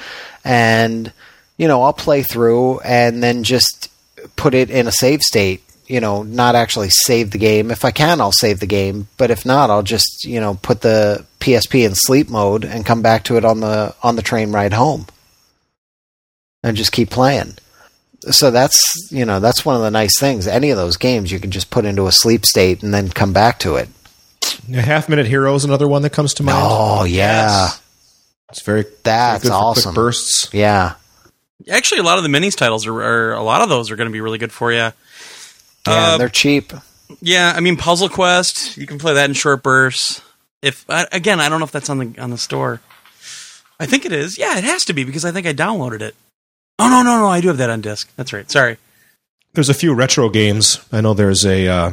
Speaker 3: And, you know, I'll play through and then just put it in a save state. You know, not actually save the game. If I can, I'll save the game. But if not, I'll just, you know, put the PSP in sleep mode and come back to it on the on the train ride home. And just keep playing so that's you know that's one of the nice things any of those games you can just put into a sleep state and then come back to it
Speaker 2: A Half Minute Hero is another one that comes to mind.
Speaker 3: oh yeah
Speaker 1: Yes.
Speaker 2: It's very
Speaker 3: that's
Speaker 2: good
Speaker 3: awesome
Speaker 2: quick bursts.
Speaker 3: yeah
Speaker 1: Actually, a lot of the minis titles are, are a lot of those are going to be really good for you.
Speaker 3: Yeah
Speaker 1: Uh,
Speaker 3: they're cheap
Speaker 1: Yeah, I mean Puzzle Quest, you can play that in short bursts. If again, I don't know if that's on the on the store. I think it is. Yeah, it has to be because I think I downloaded it. Oh no, no, no! I do have that on disc. That's right. Sorry.
Speaker 2: There's a few retro games. I know there's a uh,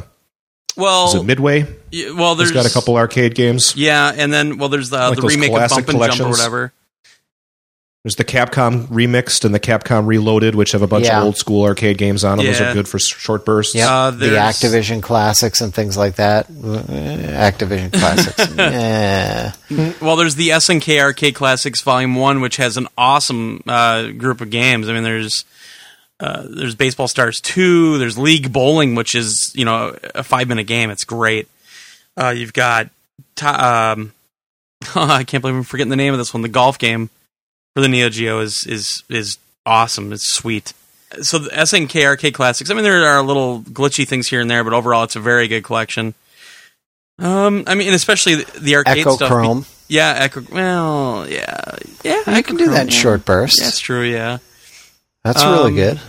Speaker 1: Well,
Speaker 2: is it Midway?
Speaker 1: y- well,
Speaker 2: There's
Speaker 1: there's
Speaker 2: got a couple arcade games.
Speaker 1: Yeah, and then well, there's the
Speaker 2: Like
Speaker 1: the remake of
Speaker 2: classic
Speaker 1: Bump and Jump or whatever.
Speaker 2: There's the Capcom Remixed and the Capcom Reloaded, which have a bunch
Speaker 3: Yeah.
Speaker 2: of old school arcade games on them. Those are good for short bursts.
Speaker 3: yeah
Speaker 1: Uh,
Speaker 3: the activision classics and things like that Uh, activision classics yeah
Speaker 1: Well, there's the SNK Arcade Classics Volume One, which has an awesome uh, group of games. I mean, there's uh, there's Baseball Stars Two. There's League Bowling, which is you know a five minute game. It's great. Uh, you've got ti- um, I can't believe I'm forgetting the name of this one. The golf game for the Neo Geo is is is awesome. It's sweet. So the SNK Arcade Classics. I mean, there are little glitchy things here and there, but overall, it's a very good collection. Um, I mean, and especially the, the arcade
Speaker 3: echo
Speaker 1: stuff.
Speaker 3: chrome
Speaker 1: Yeah, Echo. Well, yeah, yeah.
Speaker 3: you can do that in short bursts
Speaker 1: That's true. Yeah.
Speaker 3: that's really
Speaker 1: Um,
Speaker 3: good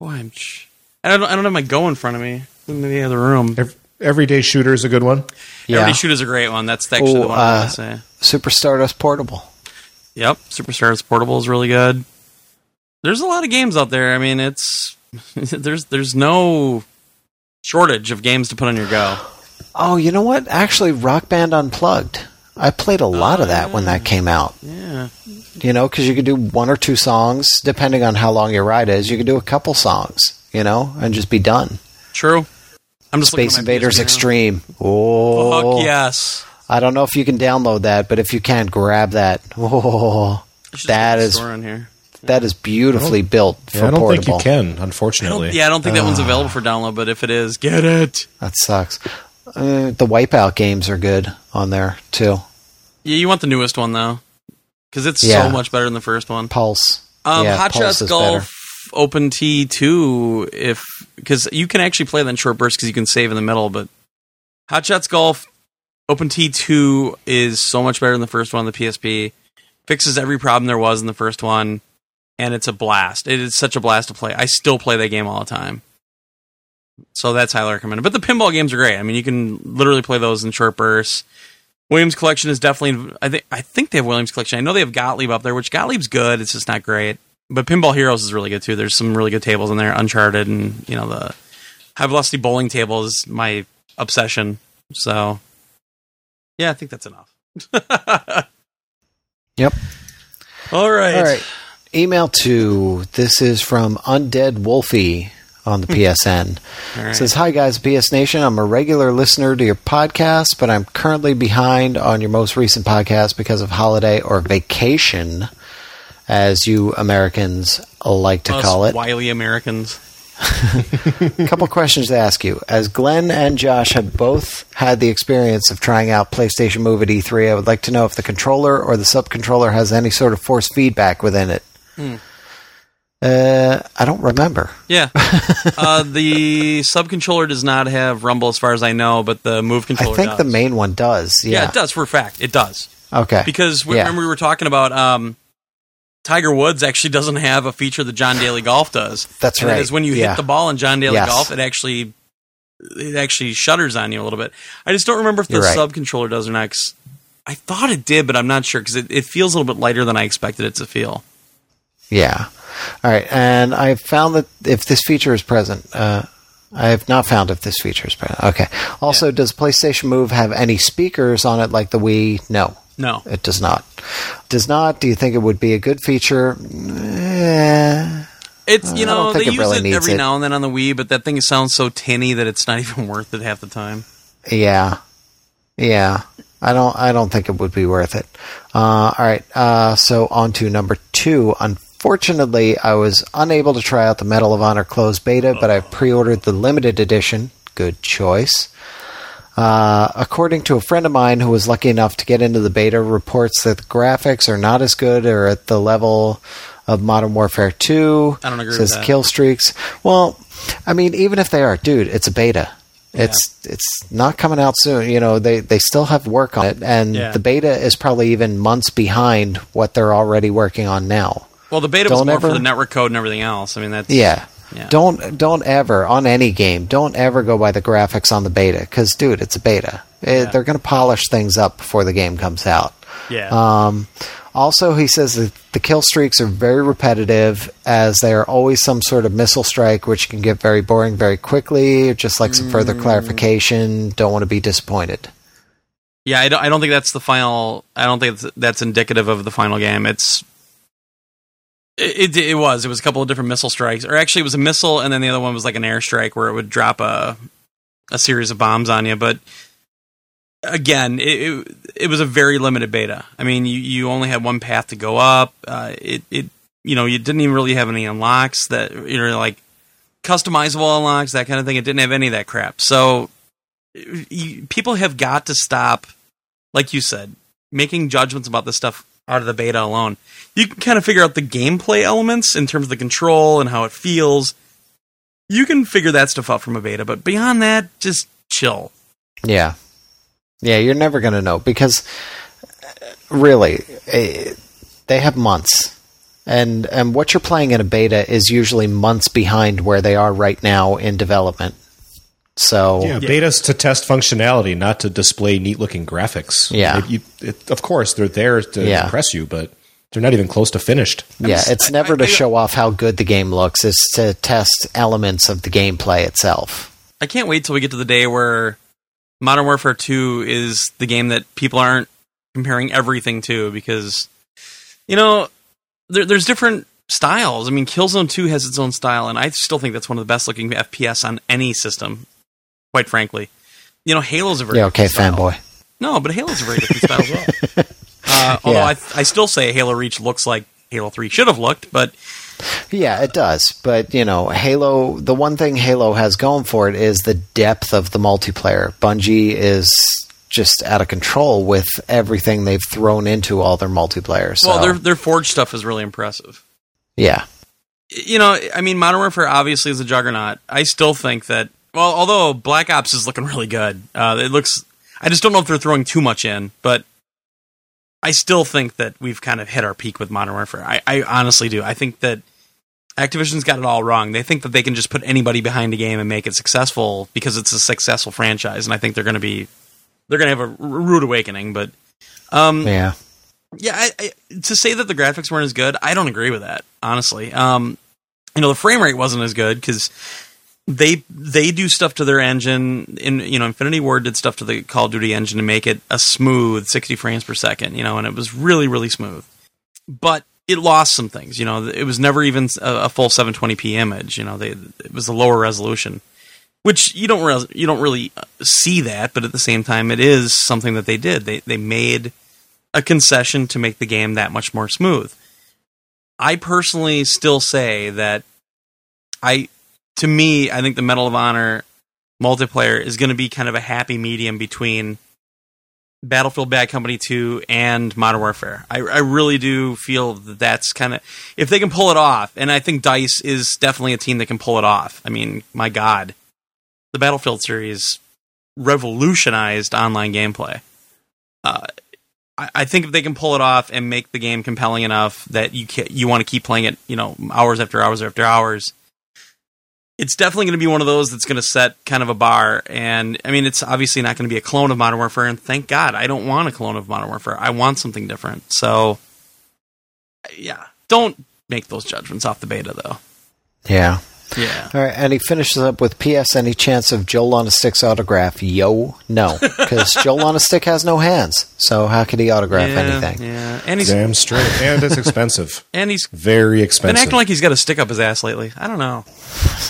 Speaker 1: Boy, I'm. Sh- I don't. I don't have my go in front of me. In the other room.
Speaker 2: Ev- Everyday Shooter is a good one. Yeah.
Speaker 1: Everyday
Speaker 3: yeah
Speaker 1: Shoot is a great one. That's actually
Speaker 3: Oh,
Speaker 1: the one
Speaker 3: uh,
Speaker 1: I was gonna say.
Speaker 3: super stardust portable
Speaker 1: Yep, Super Stardust Portable is really good. There's a lot of games out there. I mean, it's there's there's no shortage of games to put on your go.
Speaker 3: Oh, you know what? Actually, Rock Band Unplugged. I played a lot of that when that oh, came out.
Speaker 1: Yeah,
Speaker 3: You know, because you could do one or two songs, depending on how long your ride is. You could do a couple songs, you know, and just be done.
Speaker 1: true. I'm just
Speaker 3: Space Invaders Extreme. Oh,
Speaker 1: Fuck yes.
Speaker 3: I don't know if you can download that, but if you can, grab that. Oh,
Speaker 1: I should
Speaker 3: That
Speaker 1: check the
Speaker 3: is-
Speaker 1: store on here.
Speaker 3: that is beautifully built for
Speaker 2: Yeah, I don't
Speaker 3: portable.
Speaker 2: think you can,
Speaker 1: I
Speaker 2: unfortunately.
Speaker 1: yeah, I don't think that
Speaker 3: Ah.
Speaker 1: one's available for download, but if it is, get it.
Speaker 3: That sucks. Uh, the Wipeout games are good on there too.
Speaker 1: Yeah, you want the newest one though, because it's
Speaker 3: Yeah.
Speaker 1: so much better than the first one.
Speaker 3: Pulse.
Speaker 1: Um,
Speaker 3: Yeah,
Speaker 1: Hot
Speaker 3: Pulse
Speaker 1: Shots
Speaker 3: is
Speaker 1: Golf Open T two, if because you can actually play that in short bursts because you can save in the middle, but Hot Shots Golf Open Tee two is so much better than the first one on the PSP. Fixes every problem there was in the first one, and it's a blast. It is such a blast to play. I still play that game all the time. So that's highly recommended. But the pinball games are great. I mean, you can literally play those in short bursts. Williams Collection is definitely. I think. I think they have Williams Collection. I know they have Gottlieb up there, which Gottlieb's good. It's just not great. But Pinball Heroes is really good too. There's some really good tables in there. Uncharted and you know the High Velocity Bowling table is my obsession. So yeah, I think that's enough.
Speaker 3: Yep.
Speaker 1: All right.
Speaker 3: All right. Email to this is from Undead Wolfie on the hmm. PSN.
Speaker 1: All right.
Speaker 3: Says, Hi guys, PS Nation. I'm a regular listener to your podcast, but I'm currently behind on your most recent podcast because of holiday or vacation, as you Americans like to
Speaker 1: Us
Speaker 3: call it.
Speaker 1: wily Americans.
Speaker 3: A couple questions to ask you. As Glenn and Josh have both had the experience of trying out PlayStation Move at E3, I would like to know if the controller or the sub controller has any sort of force feedback within it.
Speaker 1: Hmm.
Speaker 3: Uh, I don't remember.
Speaker 1: Yeah. uh, the sub controller does not have rumble as far as I know, but the move controller.
Speaker 3: I think
Speaker 1: does.
Speaker 3: the main one does.
Speaker 1: Yeah.
Speaker 3: Yeah.
Speaker 1: it does for a fact. It does.
Speaker 3: Okay.
Speaker 1: because we,
Speaker 3: Yeah.
Speaker 1: remember we were talking about um, Tiger Woods actually doesn't have a feature that John Daly Golf does.
Speaker 3: That's
Speaker 1: and
Speaker 3: right.
Speaker 1: It is when you
Speaker 3: Yeah.
Speaker 1: hit the ball in John Daly
Speaker 3: Yes.
Speaker 1: Golf, it actually it actually shudders on you a little bit. I just don't remember if the
Speaker 3: right.
Speaker 1: sub controller does or not. 'cause I thought it did, but I'm not sure because it, it feels a little bit lighter than I expected it to feel.
Speaker 3: Yeah. All right. And I found that if this feature is present, uh, I have not found if this feature is present. Okay. Also, does PlayStation Move have any speakers on it like the Wii? No.
Speaker 1: No,
Speaker 3: It does not. Does not. Do you think it would be a good feature? Eh,
Speaker 1: it's you know they
Speaker 3: it
Speaker 1: use
Speaker 3: really
Speaker 1: it every
Speaker 3: it.
Speaker 1: now and then on the Wii, but that thing sounds so tinny that it's not even worth it half the time.
Speaker 3: yeah. Yeah. I don't. I don't think it would be worth it. Uh, all right. Uh, so on to number two. Unfortunately, I was unable to try out the Medal of Honor closed beta, but I pre-ordered the limited edition. Good choice. Uh, according to a friend of mine who was lucky enough to get into the beta, reports that the graphics are not as good or at the level of Modern Warfare 2.
Speaker 1: I don't agree with
Speaker 3: Says kill streaks. Well, I mean, even if they are, dude, it's a beta. It's it's not coming out soon. You know, they they still have work on it, and
Speaker 1: Yeah.
Speaker 3: the beta is probably even months behind what they're already working on now.
Speaker 1: Well, the beta was
Speaker 3: Don't
Speaker 1: more for the network code and everything else. I mean, that's
Speaker 3: Yeah.
Speaker 1: Yeah.
Speaker 3: Don't don't ever on any game. Don't ever go by the graphics on the beta because, dude, it's a beta. Eh,
Speaker 1: Yeah.
Speaker 3: They're going to polish things up before the game comes out.
Speaker 1: yeah.
Speaker 3: Um, also, he says that the kill streaks are very repetitive, as they are always some sort of missile strike, which can get very boring very quickly. Just like some
Speaker 1: Mm.
Speaker 3: further clarification. Don't want to be disappointed.
Speaker 1: Yeah, I don't. I don't think that's the final. I don't think that's, that's indicative of the final game. It's. It, it it was. It was a couple of different missile strikes, or actually, it was a missile, and then the other one was like an airstrike where it would drop a a series of bombs on you. But again, it it, it was a very limited beta. I mean, you, you only had one path to go up. Uh, it it you know you didn't even really have any unlocks that you know like customizable unlocks that kind of thing. It didn't have any of that crap. So you, people have got to stop, like you said, making judgments about this stuff out of the beta alone. You can kind of figure out the gameplay elements in terms of the control and how it feels. You can figure that stuff out from a beta, but beyond that, just chill.
Speaker 3: Yeah. Yeah, you're never going to know because uh, really, eh, they have months. And and what you're playing in a beta is usually months behind where they are right now in development. So
Speaker 2: Yeah, betas to test functionality, not to display neat looking graphics.
Speaker 3: Yeah.
Speaker 2: It- you- it- of course, they're there to
Speaker 3: Yeah.
Speaker 2: impress you, but They're not even close to finished.
Speaker 3: yeah,
Speaker 1: just-
Speaker 3: it's
Speaker 1: I-
Speaker 3: never
Speaker 1: I-
Speaker 3: to
Speaker 1: I-
Speaker 3: show off how good the game looks. It's to test elements of the gameplay itself.
Speaker 1: I can't wait till we get to the day where Modern Warfare 2 is the game that people aren't comparing everything to because, you know, there, there's different styles. I mean, Killzone 2 has its own style, and I still think that's one of the best looking FPS on any system, quite frankly. You know, Halo's a very
Speaker 3: Yeah, okay, fanboy.
Speaker 1: No, but Halo's a very different style as well. Uh, although
Speaker 3: Yeah.
Speaker 1: I, I still say Halo Reach looks like Halo 3 should have looked, but
Speaker 3: Yeah, it does. But, you know, Halo, the one thing Halo has going for it is the depth of the multiplayer. Bungie is just out of control with everything they've thrown into all their multiplayer. So,
Speaker 1: well, their their Forge stuff is really impressive.
Speaker 3: yeah.
Speaker 1: you know, I mean, Modern Warfare obviously is a juggernaut. I still think that, well, although Black Ops is looking really good, uh, it looks. I just don't know if they're throwing too much in, but I still think that we've kind of hit our peak with Modern Warfare. I, I honestly do. I think that Activision's got it all wrong. They think that they can just put anybody behind a game and make it successful because it's a successful franchise, and I think they're going to be they're going to have a rude awakening. But um,
Speaker 3: Yeah.
Speaker 1: yeah, I, I, to say that the graphics weren't as good, I don't agree with that. Honestly, um, you know, the frame rate wasn't as good because they they do stuff to their engine. In you know, Infinity Ward did stuff to the Call of Duty engine to make it a smooth sixty frames per second. You know, and it was really really smooth. But it lost some things. You know, it was never even a, a full 720p image. You know, they it was a lower resolution. Which you don't res- you don't really uh, see that, but at the same time, it is something that they did. They they made a concession to make the game that much more smooth. I personally still say that I to me, I think the Medal of Honor multiplayer is going to be kind of a happy medium between Battlefield Bad Company 2 and Modern Warfare. I, I really do feel that that's kind of if they can pull it off, and I think Dice is definitely a team that can pull it off. I mean, my God, the Battlefield series revolutionized online gameplay. Uh, I, think if they can pull it off and make the game compelling enough that you can, you want to keep playing it, you know, hours after hours after hours, it's definitely going to be one of those that's going to set kind of a bar. And I mean, it's obviously not going to be a clone of Modern Warfare. And thank God, I don't want a clone of Modern Warfare. I want something different. So, yeah, don't make those judgments off the beta, though.
Speaker 3: Yeah.
Speaker 1: Yeah.
Speaker 3: All right, and he finishes up with P.S. Any chance of Joel on a Stick's autograph? Yo, no, because Joel on a Stick has no hands, so how could he autograph
Speaker 1: yeah,
Speaker 3: anything?
Speaker 1: Yeah, and he's
Speaker 2: Damn straight. And it's expensive.
Speaker 1: and he's
Speaker 2: Very expensive.
Speaker 1: been acting like he's got a stick up his ass lately. I don't know.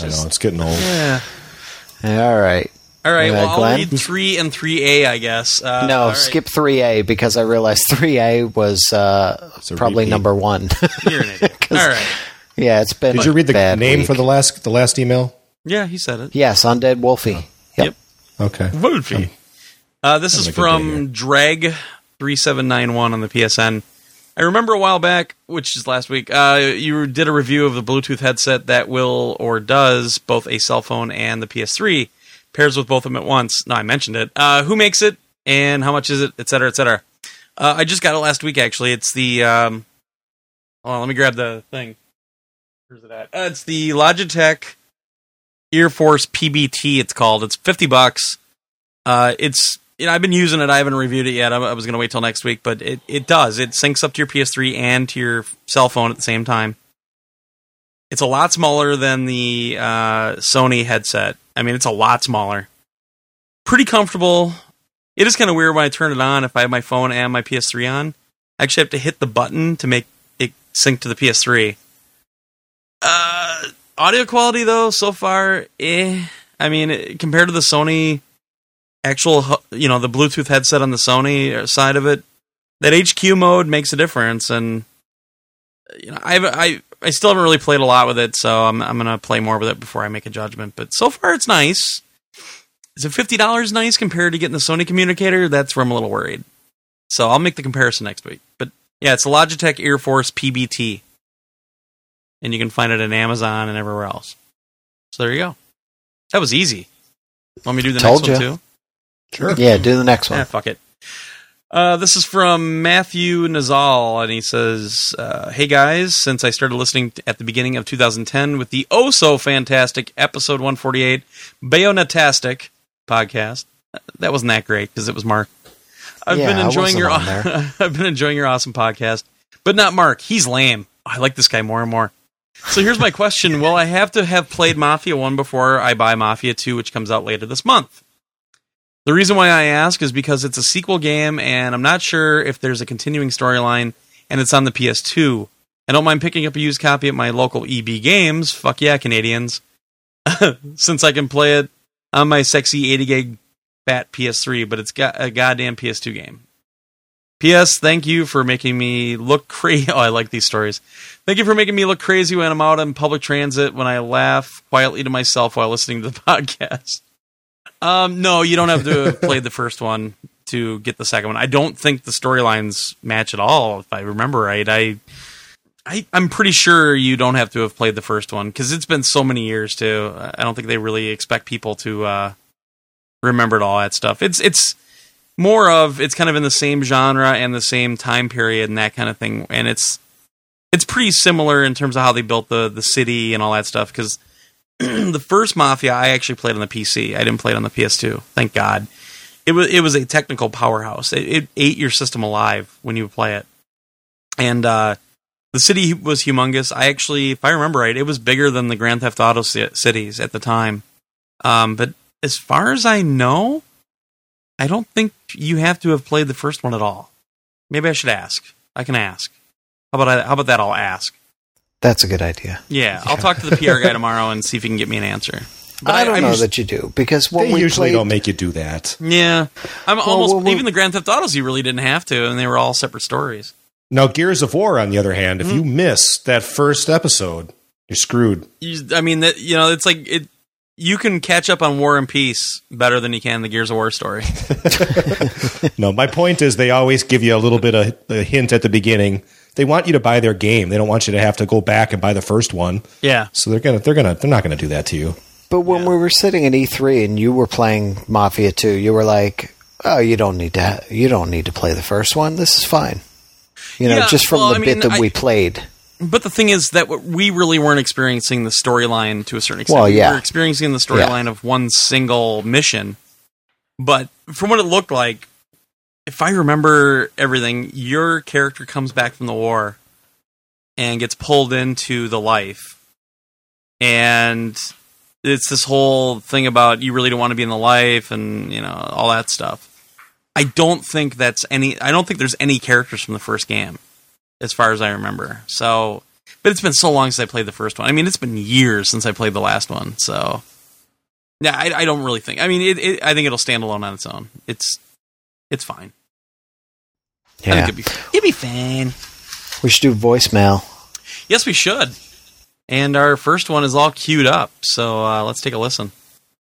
Speaker 2: I know, it's getting old.
Speaker 1: Yeah.
Speaker 3: All right,
Speaker 1: All right. Well, I'll read three and three A, I guess. Uh,
Speaker 3: no,
Speaker 1: all right.
Speaker 3: skip three A because I realized three A was uh, probably
Speaker 2: repeat.
Speaker 3: number one.
Speaker 1: You're an idiot.
Speaker 3: 'Cause-
Speaker 1: All right.
Speaker 3: Yeah, it's been.
Speaker 2: Did you read the
Speaker 3: bad
Speaker 2: name
Speaker 3: week.
Speaker 2: for the last the last email?
Speaker 1: Yeah, he said it.
Speaker 3: Yes, Undead Wolfie. Yep.
Speaker 1: Yep.
Speaker 2: Okay.
Speaker 1: Wolfie. Uh, this
Speaker 2: Sounds
Speaker 1: is
Speaker 2: like a good day
Speaker 1: from Drag three seven nine one on the PSN. I remember a while back, which is last week, uh, you did a review of the Bluetooth headset that will or does both a cell phone and the PS3 pairs with both of them at once. No, I mentioned it. Uh, who makes it and how much is it, et cetera, et cetera. Uh, I just got it last week, actually. It's the. Um, hold on, let me grab the thing. Where's it at? Uh, it's the Logitech Ear Force PBT. It's called. It's fifty bucks. Uh, it's you know I've been using it. I haven't reviewed it yet. I, I was going to wait till next week, but it it does. It syncs up to your PS3 and to your cell phone at the same time. It's a lot smaller than the uh, Sony headset. I mean, it's a lot smaller. Pretty comfortable. It is kind of weird when I turn it on if I have my phone and my PS3 on. I actually have to hit the button to make it sync to the PS3. Uh, audio quality though, so far, eh. I mean, compared to the Sony actual, you know, the Bluetooth headset on the Sony side of it, that HQ mode makes a difference. And you know, I've, I I still haven't really played a lot with it, so I'm I'm gonna play more with it before I make a judgment. But so far, it's nice. Is it fifty dollars nice compared to getting the Sony communicator? That's where I'm a little worried. So I'll make the comparison next week. But yeah, it's a Logitech Ear Force PBT, and you can find it on Amazon and everywhere else. So there you go. That was easy. Want me to do the
Speaker 3: Told
Speaker 1: next
Speaker 3: ya.
Speaker 1: one too?
Speaker 2: Sure.
Speaker 3: Yeah, do the next one.
Speaker 1: Yeah, fuck it. Uh, this is from Matthew Nazal, and he says, uh, "Hey guys, since I started listening at the beginning of 2010 with the oh so fantastic episode 148 Bayonetastic podcast, uh, that wasn't that great because it was Mark. I've
Speaker 3: Yeah,
Speaker 1: been enjoying your. I've been enjoying your awesome podcast, but not Mark. He's lame. I like this guy more and more. So here's my question: Will I have to have played Mafia One before I buy Mafia Two, which comes out later this month? The reason why I ask is because it's a sequel game, and I'm not sure if there's a continuing storyline, and it's on the PS2. I don't mind picking up a used copy at my local EB Games. Fuck yeah, Canadians! Since I can play it on my sexy 80 gig fat PS3, but it's got a goddamn PS2 game. P.S. Thank you for making me look crazy. Oh, I like these stories. Thank you for making me look crazy when I'm out on public transit when I laugh quietly to myself while listening to the podcast. Um, no, you don't have to have played the first one to get the second one. I don't think the storylines match at all, if I remember right. I, I, I'm pretty sure you don't have to have played the first one because it's been so many years too. I don't think they really expect people to uh, remember all that stuff. It's it's more of it's kind of in the same genre and the same time period and that kind of thing, and it's it's pretty similar in terms of how they built the the city and all that stuff because the first Mafia I actually played on the PC. I didn't play it on the PS2. Thank God. It was it was a technical powerhouse. It, it ate your system alive when you play it, and uh, the city was humongous. I actually, if I remember right, it was bigger than the Grand Theft Auto ci- cities at the time. Um, but as far as I know, I don't think you have to have played the first one at all. Maybe I should ask. I can ask. How about I, how about that? I'll ask.
Speaker 3: That's a good idea.
Speaker 1: Yeah, I'll talk to the PR guy tomorrow and see if he can get me an answer. But
Speaker 3: I don't
Speaker 1: I'm
Speaker 3: know
Speaker 1: just-
Speaker 3: that you do because when
Speaker 2: They
Speaker 3: we
Speaker 2: usually
Speaker 3: played,
Speaker 2: don't make you do that.
Speaker 1: Yeah, I'm almost
Speaker 3: well, well-
Speaker 1: even the Grand Theft Autos. You really didn't have to, and they were all separate stories.
Speaker 2: Now, Gears of War, on the other hand, if mm-hmm. you miss that first episode, you're screwed.
Speaker 1: You, I mean, that you know, it's like it. You can catch up on War and Peace better than you can the Gears of War story.
Speaker 2: No, my point is they always give you a little bit of a hint at the beginning. They want you to buy their game. They don't want you to have to go back and buy the first one.
Speaker 1: Yeah,
Speaker 2: So they're gonna they're gonna they're not gonna do that to you.
Speaker 3: but when we were sitting at E3 and you were playing Mafia 2, you were like, "Oh, you don't need to. Ha- you don't need to play the first one. This is fine." You know,
Speaker 1: Yeah,
Speaker 3: just from
Speaker 1: well,
Speaker 3: the
Speaker 1: I
Speaker 3: bit
Speaker 1: mean,
Speaker 3: that
Speaker 1: I-
Speaker 3: we played.
Speaker 1: But the thing is that we really weren't experiencing the storyline to a certain extent.
Speaker 3: Well, yeah.
Speaker 1: we were experiencing the storyline of one single mission. But from what it looked like, if I remember everything, your character comes back from the war and gets pulled into the life. And it's this whole thing about you really don't want to be in the life and, you know, all that stuff. I don't think that's any I don't think there's any characters from the first game as far as I remember. So, but it's been so long since I played the first one. I mean, it's been years since I played the last one. So, yeah, I, I don't really think. I mean, it, it, I think it'll stand alone on its own. It's it's fine.
Speaker 3: Yeah,
Speaker 1: it'd be it'd be fine.
Speaker 3: we should do voicemail.
Speaker 1: Yes, we should. And our first one is all queued up. So uh, let's take a listen.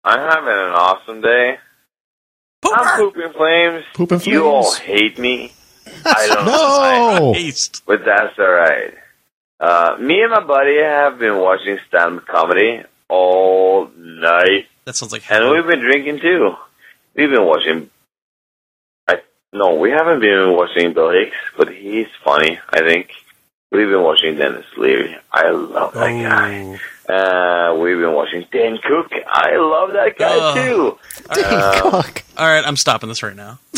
Speaker 5: I'm having an awesome day. I'm pooping flames.
Speaker 2: Poop and
Speaker 5: You all hate me. I don't know
Speaker 2: No.
Speaker 1: Haste.
Speaker 5: but that's alright. Uh, me and my buddy have been watching stand-up comedy all night,
Speaker 1: That sounds like
Speaker 5: and we've been drinking too. We've been watching. I no, we haven't been watching Bill Hicks, but he's funny. I think we've been watching Denis Leary. I love that guy.
Speaker 1: Oh.
Speaker 5: Uh, we've been watching Dan Cook. I love that guy
Speaker 1: Ugh.
Speaker 5: too.
Speaker 3: Dave Cook.
Speaker 1: All right, I'm stopping this right now.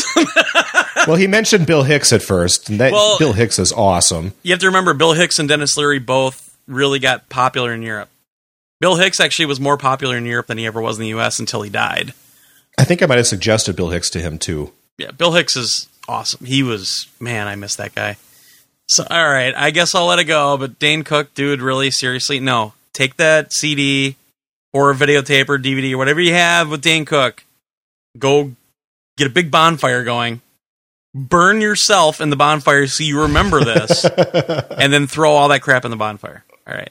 Speaker 2: Well, he mentioned Bill Hicks at first, and that
Speaker 1: Well-
Speaker 2: Bill Hicks is awesome.
Speaker 1: You have to remember Bill Hicks and Denis Leary both really got popular in Europe. Bill Hicks actually was more popular in Europe than he ever was in the US until he died.
Speaker 2: I think I might have suggested Bill Hicks to him too.
Speaker 1: Yeah, Bill Hicks is awesome. He was man, I miss that guy. So all right, I guess I'll let it go. But Dane Cook, dude, really seriously, no. Take that CD or a videotape or DVD or whatever you have with Dane Cook. Go get a big bonfire going. Burn yourself in the bonfire so you remember this, and then throw all that crap in the bonfire. All right.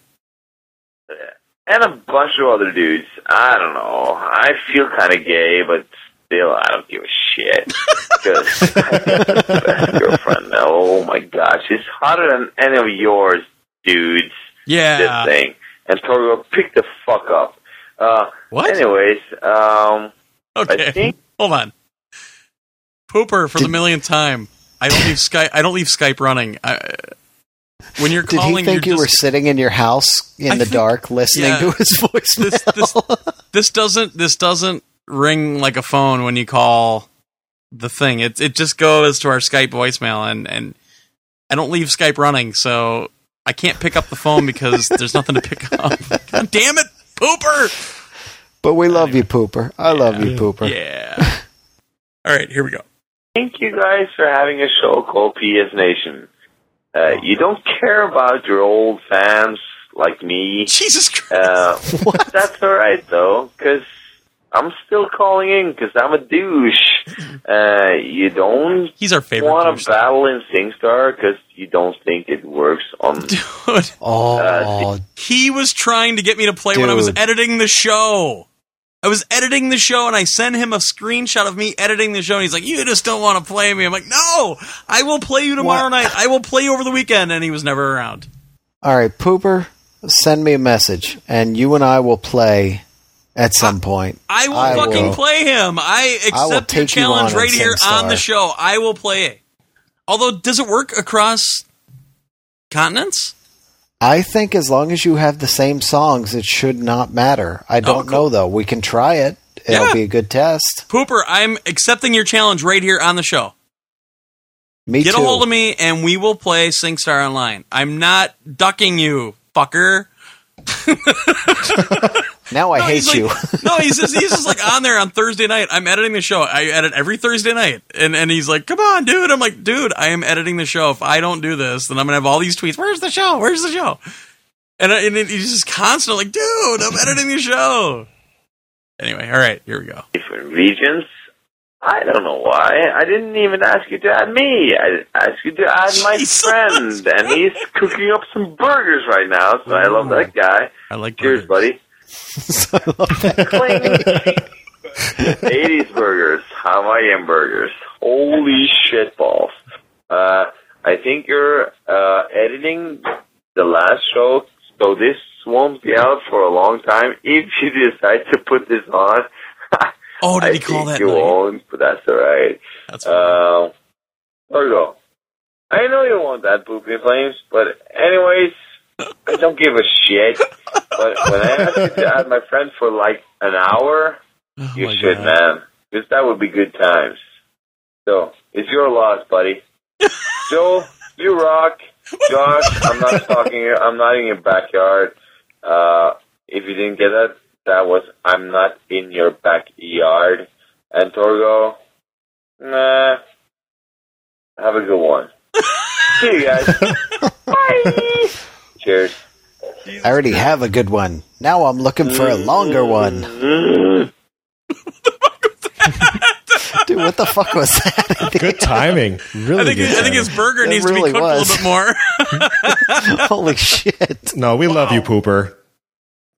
Speaker 5: and a bunch of other dudes. I don't know. I feel kind of gay, but still, I don't give a shit. Because best girlfriend now. Oh my gosh, she's hotter than any of yours, dudes.
Speaker 1: Yeah.
Speaker 5: This thing. And Tori, pick the fuck up. Uh,
Speaker 1: What?
Speaker 5: Anyways, um, I
Speaker 1: Okay.
Speaker 5: think
Speaker 1: Hold on. Pooper for the millionth time. I don't leave Skype. I don't leave Skype running. I, when you're
Speaker 3: Did he think you
Speaker 1: you're
Speaker 3: were sitting in your house in
Speaker 1: I
Speaker 3: the
Speaker 1: think-
Speaker 3: dark listening
Speaker 1: yeah.
Speaker 3: to his voicemail?
Speaker 1: this, this, this doesn't this doesn't ring like a phone when you call the thing. It it just goes to our Skype voicemail, and and I don't leave Skype running, so I can't pick up the phone because there's nothing to pick up. God damn it, pooper!
Speaker 3: But we love you, Pooper. I love you, Pooper.
Speaker 1: Yeah. All right, here we go.
Speaker 5: Thank you guys for having a show called PS Nation. Uh, you don't care about your old fans like me.
Speaker 1: Jesus Christ!
Speaker 5: Uh, that's all right though, because I'm still calling in because I'm a douche. Uh, you don't
Speaker 1: He's our favorite.
Speaker 5: want
Speaker 1: douche.
Speaker 5: to battle in SingStar because you don't think it works on.
Speaker 1: Dude,
Speaker 3: Oh,
Speaker 1: he was trying to get me to play when I was editing the show. I was editing the show and I sent him a screenshot of me editing the show and he's like, You just don't want to play me. I'm like, No, I will play you tomorrow
Speaker 3: What?
Speaker 1: night. I will play you over the weekend. And he was never around.
Speaker 3: all right, Pooper. Send me a message, and you and I will play at some point.
Speaker 1: I will
Speaker 3: I
Speaker 1: fucking
Speaker 3: will-
Speaker 1: play him. I
Speaker 3: I
Speaker 1: accept your
Speaker 3: take you
Speaker 1: challenge right here on the show. I will play it. Although, does it work across continents?
Speaker 3: I think as long as you have the same songs, it should not matter. I oh, don't
Speaker 1: Oh, cool.
Speaker 3: know though. We can try it. It'll
Speaker 1: Yeah.
Speaker 3: be a good test.
Speaker 1: Pooper, I'm accepting your challenge right here on the show.
Speaker 3: Me
Speaker 1: Get
Speaker 3: too.
Speaker 1: a hold of me and we will play SingStar Online. I'm not ducking you, fucker.
Speaker 3: now I
Speaker 1: No,
Speaker 3: hate
Speaker 1: he's
Speaker 3: you.
Speaker 1: like- no, he's just, he's just like on there on Thursday night. I'm editing the show. I edit every Thursday night, and and he's like, "Come on, dude." I'm like, "Dude, I am editing the show. If I don't do this, then I'm gonna have all these tweets. Where's the show? Where's the show?" And, I- and he's just constantly like, "Dude, I'm editing the show." Anyway, all right, here we go.
Speaker 5: different regions. I don't know why. I didn't even ask you to add me. I asked you to add my
Speaker 1: Jesus.
Speaker 5: friend, and he's cooking up some burgers right now. So I love that guy.
Speaker 1: I like
Speaker 5: Cheers,
Speaker 1: burgers.
Speaker 5: buddy. Cling. 80s burgers, Hawaiian burgers. Holy shit balls. Uh, I think you're uh, editing the last show, so this won't be out for a long time. If you decide to put this on,
Speaker 1: Oh, did
Speaker 5: I
Speaker 1: he call
Speaker 5: think
Speaker 1: that?
Speaker 5: you
Speaker 1: night?
Speaker 5: won't, but that's alright.
Speaker 1: That's
Speaker 5: Uh, there you go. I know you want that poopy flames, but anyways, I don't give a shit. But when I asked you to add my friend for like an hour,
Speaker 1: oh
Speaker 5: you should,
Speaker 1: God.
Speaker 5: man. Because that would be good times. So, it's your loss, buddy. Joe, you rock. Josh, I'm not talking. I'm not in your backyard. Uh, if you didn't get that, that was I'm not in your backyard. And Torgo, nah. Have a good one. See you guys. Bye. Cheers.
Speaker 3: I already have a good one. Now I'm looking for a longer one. Dude, what the fuck was that?
Speaker 2: Good timing. Really
Speaker 1: I think
Speaker 2: good
Speaker 1: I think
Speaker 2: timing.
Speaker 1: his burger
Speaker 3: It
Speaker 1: needs to
Speaker 3: really
Speaker 1: be cooked
Speaker 3: was.
Speaker 1: a little bit more.
Speaker 3: Holy shit.
Speaker 2: No, we love you, Pooper.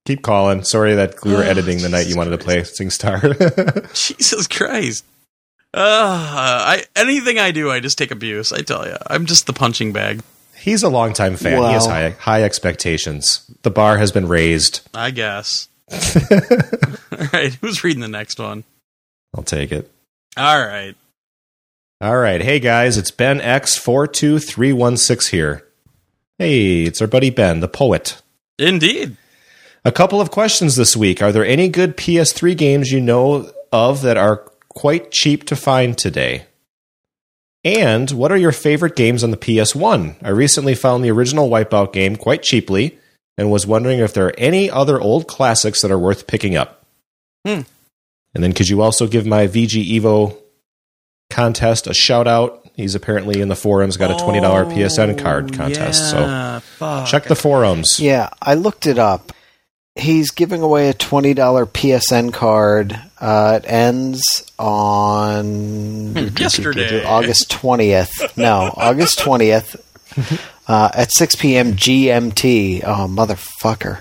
Speaker 2: Keep calling. Sorry that we were
Speaker 1: Oh,
Speaker 2: editing the night you
Speaker 1: Jesus
Speaker 2: wanted to play SingStar.
Speaker 1: Jesus Christ. Uh, I anything I do, I just take abuse. I tell you, I'm just the punching bag.
Speaker 2: He's a longtime fan. He has high high expectations. The bar has been raised.
Speaker 1: I guess. All right, who's reading the next one?
Speaker 2: I'll take it.
Speaker 1: All right.
Speaker 2: All right. Hey guys, it's Ben X42316 here. Hey, it's our buddy Ben, the poet.
Speaker 1: Indeed.
Speaker 2: A couple of questions this week. Are there any good PS3 games you know of that are quite cheap to find today? And what are your favorite games on the PS1? I recently found the original Wipeout game quite cheaply and was wondering if there are any other old classics that are worth picking up.
Speaker 1: Hmm.
Speaker 2: And then could you also give my VG Evo contest a shout out? He's apparently in the forums got a $20 PSN card contest. So
Speaker 1: Oh, fuck.
Speaker 2: check the forums.
Speaker 3: Yeah, I looked it up. He's giving away a $20 PSN card. Uh, it ends on
Speaker 1: Hmm, yesterday.
Speaker 3: August 20th. No, August 20th uh, at 6 p.m. GMT. Oh, motherfucker.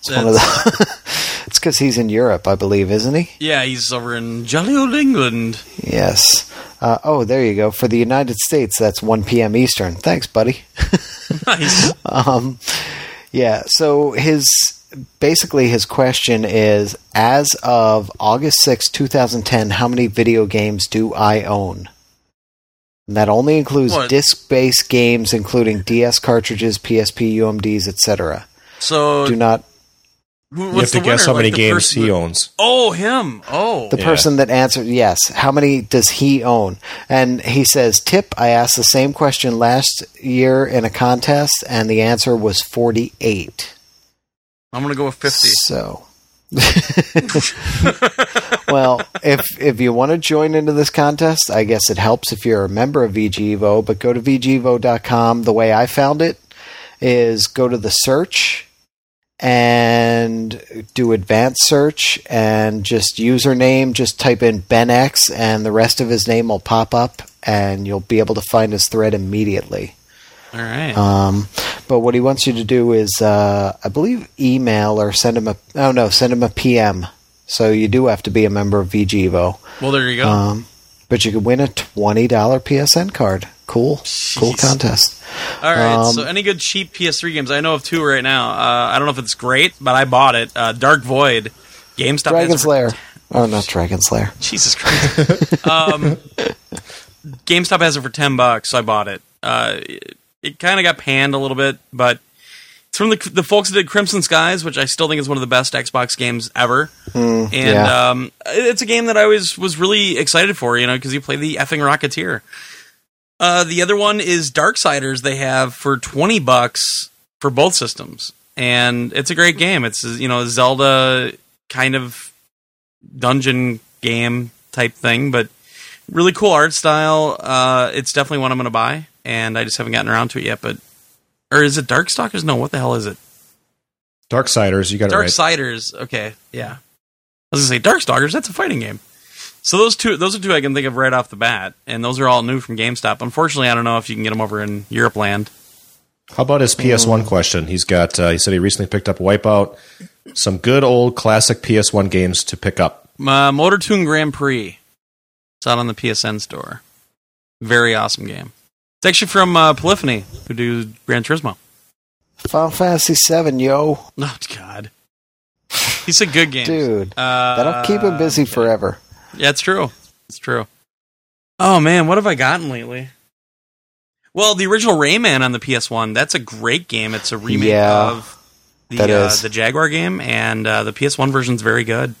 Speaker 3: It's one of the. it's because he's in Europe, I believe, isn't he?
Speaker 1: Yeah, he's over in jolly old England.
Speaker 3: Yes. Uh, oh, there you go. For the United States, that's 1 p.m. Eastern. Thanks, buddy.
Speaker 1: Nice.
Speaker 3: Um, yeah. So his basically his question is: As of August 6, two thousand ten, how many video games do I own? And that only includes
Speaker 1: What?
Speaker 3: disc-based games, including DS cartridges, PSP, UMDs, etc.
Speaker 1: So
Speaker 3: Do not.
Speaker 1: Who-
Speaker 2: You have to
Speaker 1: the
Speaker 2: guess
Speaker 1: winner?
Speaker 2: how many
Speaker 1: Like the
Speaker 2: games
Speaker 1: person
Speaker 2: he owns.
Speaker 1: Oh, him. Oh,
Speaker 3: The
Speaker 2: Yeah.
Speaker 3: person that answered yes. How many does he own? And he says, "Tip. I asked the same question last year in a contest, and the answer was forty-eight.
Speaker 1: I'm gonna go with fifty.
Speaker 3: So." well, if if you want to join into this contest, I guess it helps if you're a member of VGEVO, but go to VGEVO.com. The way I found it is go to the search and do advanced search and just username, just type in Ben X and the rest of his name will pop up and you'll be able to find his thread immediately.
Speaker 1: All right.
Speaker 3: Um, but what he wants you to do is, uh, I believe, email or send him a. Oh no, send him a PM. So you do have to be a member of VGEVO.
Speaker 1: well, there you go.
Speaker 3: Um, but you could win a twenty dollar PSN card. Cool, cool contest.
Speaker 1: All right.
Speaker 3: um,
Speaker 1: so, any good cheap PS3 games? I know of two right now. Uh, I don't know if it's great, but I bought it. Uh, Dark Void. GameStop. has it
Speaker 3: Dragon's
Speaker 1: for-
Speaker 3: Lair. Oh, not Dragon's Lair.
Speaker 1: Jesus Christ. um, GameStop has it for ten bucks. So I bought it. Uh, it kind of got panned a little bit, but it's from the the folks that did Crimson Skies, which I still think is one of the best Xbox games ever. and
Speaker 3: yeah.
Speaker 1: um, it's a game that I always was really excited for, you know, because you play the effing Rocketeer. Uh, the other one is Darksiders. They have for twenty bucks for both systems, and it's a great game. It's you know a Zelda kind of dungeon game type thing, but really cool art style. Uh, it's definitely one I'm going to buy, and I just haven't gotten around to it yet. But or is it Darkstalkers? No, what the hell is it?
Speaker 2: Darksiders, you got it right.
Speaker 1: Darksiders. Okay, yeah. I was gonna say Darkstalkers. That's a fighting game. So those two, those are two I can think of right off the bat, and those are all new from GameStop. Unfortunately, I don't know if you can get them over in Europe land.
Speaker 2: How about his PS1 question? He's got. Uh, he said he recently picked up Wipeout. Some good old classic PS1 games to pick up.
Speaker 1: Uh, Motor Toon Grand Prix. It's out on the PSN store. Very awesome game. It's actually from uh, Polyphony, who do Gran Turismo.
Speaker 3: Final Fantasy Seven, yo,
Speaker 1: Oh God, he's a good games,
Speaker 3: dude.
Speaker 1: Uh,
Speaker 3: That'll keep him busy
Speaker 1: okay.
Speaker 3: forever.
Speaker 1: Yeah, it's true. It's true. Oh man, what have I gotten lately? Well, the original Rayman on the PS1, that's a great game. It's a remake
Speaker 3: Yeah,
Speaker 1: of the uh, the Jaguar game, and uh, the PS1 version's very good.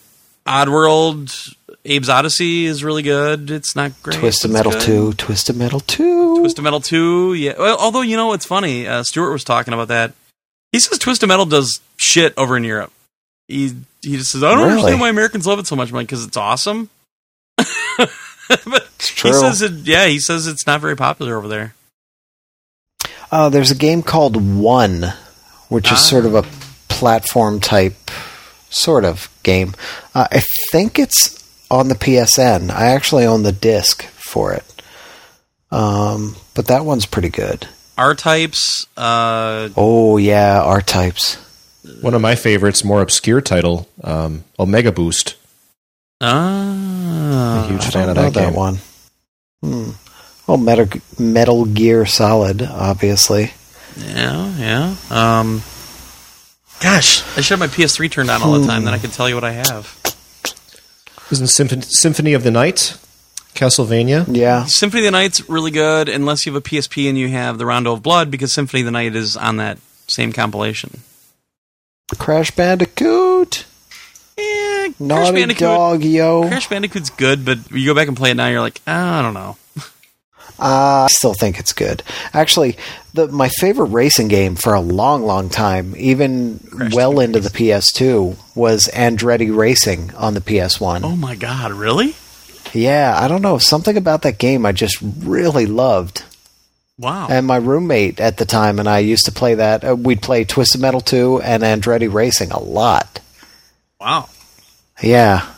Speaker 1: Oddworld, Abe's Odyssey is really good. It's not great.
Speaker 3: Twisted
Speaker 1: but it's
Speaker 3: Metal
Speaker 1: good.
Speaker 3: Two, Twisted Metal Two.
Speaker 1: Twisted Metal 2, yeah. Well, although, you know, it's funny. Uh, Stuart was talking about that. He says Twisted Metal does shit over in Europe. He, he just says, I don't
Speaker 3: Really?
Speaker 1: understand why Americans love it so much. I'm like, because it's awesome. but
Speaker 3: It's
Speaker 1: he
Speaker 3: true.
Speaker 1: says it, yeah, he says it's not very popular over there.
Speaker 3: Uh, there's a game called One, which
Speaker 1: Ah.
Speaker 3: is sort of a platform type sort of game. Uh, I think it's on the PSN. I actually own the disc for it. Um, but that one's pretty good.
Speaker 1: R types, uh,
Speaker 3: Oh yeah, R types.
Speaker 2: One of my favorites, more obscure title, um, Omega Boost.
Speaker 1: ah,
Speaker 2: A huge
Speaker 3: I
Speaker 2: fan
Speaker 3: don't
Speaker 2: of
Speaker 3: know
Speaker 2: that
Speaker 3: that
Speaker 2: game.
Speaker 3: one. Hmm. Well, Metal Metal Gear Solid, obviously.
Speaker 1: yeah, yeah. Um, gosh, I should have my PS3 turned on all the time, then I could tell you what I have.
Speaker 2: Isn't Symphony, Symphony of the Night? Castlevania?
Speaker 3: Yeah.
Speaker 1: Symphony of the Night's really good unless you have a PSP and you have the Rondo of Blood because Symphony of the Night is on that same compilation.
Speaker 3: Crash Bandicoot.
Speaker 1: Eh, Crash
Speaker 3: Naughty
Speaker 1: Bandicoot.
Speaker 3: Dog, yo.
Speaker 1: Crash Bandicoot's good, but you go back and play it now, you're like, ah, I don't know.
Speaker 3: Uh, I still think it's good. Actually, the my favorite racing game for a long, long time, even
Speaker 1: Crash
Speaker 3: well
Speaker 1: Team
Speaker 3: into the PS2, was Andretti Racing on the PS1.
Speaker 1: Oh my god, really?
Speaker 3: Yeah, I don't know something about that game I just really loved.
Speaker 1: Wow.
Speaker 3: And my roommate at the time and I used to play that. Uh, we'd play Twisted Metal 2 and Andretti Racing a lot.
Speaker 1: wow.
Speaker 3: Yeah.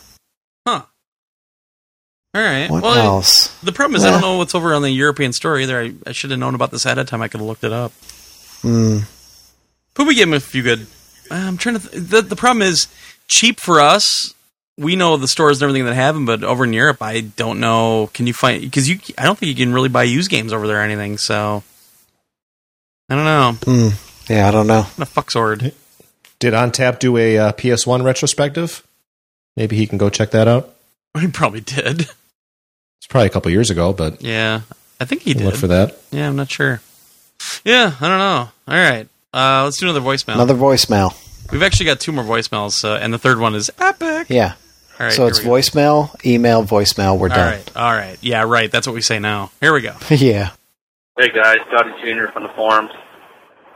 Speaker 1: Huh. All right.
Speaker 3: What
Speaker 1: well,
Speaker 3: else?
Speaker 1: the problem is I don't know what's over on the European store either. I, I should have known about this ahead of time. I could have looked it up.
Speaker 3: Hmm.
Speaker 1: But we gave him a few good. uh, I'm trying to. Th- the the problem is cheap for us. We know the stores and everything that have them, but over in Europe, I don't know. Can you find? Because you, I don't think you can really buy used games over there or anything. So I don't know.
Speaker 3: Hmm. Yeah, I don't know.
Speaker 1: What a fuck sword.
Speaker 2: Did OnTap do a uh, PS1 retrospective? Maybe he can go check that out.
Speaker 1: He probably did.
Speaker 2: It's probably a couple years ago, but
Speaker 1: Yeah, I think he did.
Speaker 2: look for that.
Speaker 1: Yeah, I'm not sure. Yeah, I don't know. All right, uh, let's do another voicemail.
Speaker 3: Another voicemail.
Speaker 1: We've actually got two more voicemails, uh, and the third one is epic.
Speaker 3: Yeah.
Speaker 1: All right,
Speaker 3: so it's voicemail, email, voicemail. We're
Speaker 1: All
Speaker 3: done.
Speaker 1: right, all right, yeah, right. That's what we say now. Here we go.
Speaker 3: yeah.
Speaker 6: Hey guys, Scotty Jr. from the forums.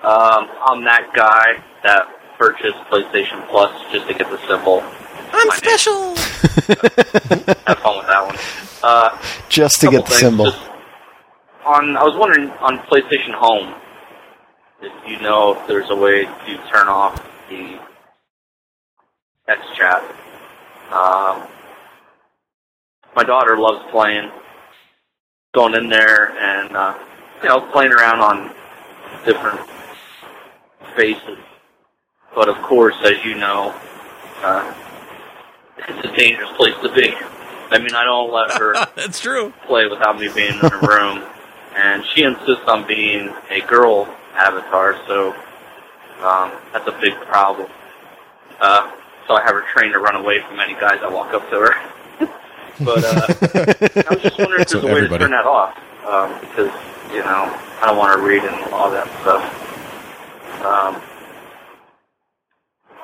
Speaker 6: Um, I'm that guy that purchased PlayStation Plus just to get the symbol.
Speaker 1: I'm
Speaker 6: My name.
Speaker 1: special.
Speaker 6: Have fun with that one. Uh,
Speaker 3: Just to get the
Speaker 6: things.
Speaker 3: symbol.
Speaker 6: Just on, I was wondering on PlayStation Home if you know if there's a way to turn off the X chat. Um, my daughter loves playing, going in there and uh, you know playing around on different faces. But of course, as you know, uh, it's a dangerous place to be. I mean, I don't let her
Speaker 1: That's true.
Speaker 6: play without me being in the room, and she insists on being a girl avatar, so um, that's a big problem. Uh, so I have her trained to run away from any guys that walk up to her. but uh, I was just wondering if
Speaker 2: So
Speaker 6: there's a way
Speaker 2: everybody.
Speaker 6: to turn that off, um, because you know I don't want to read and all that stuff. Um,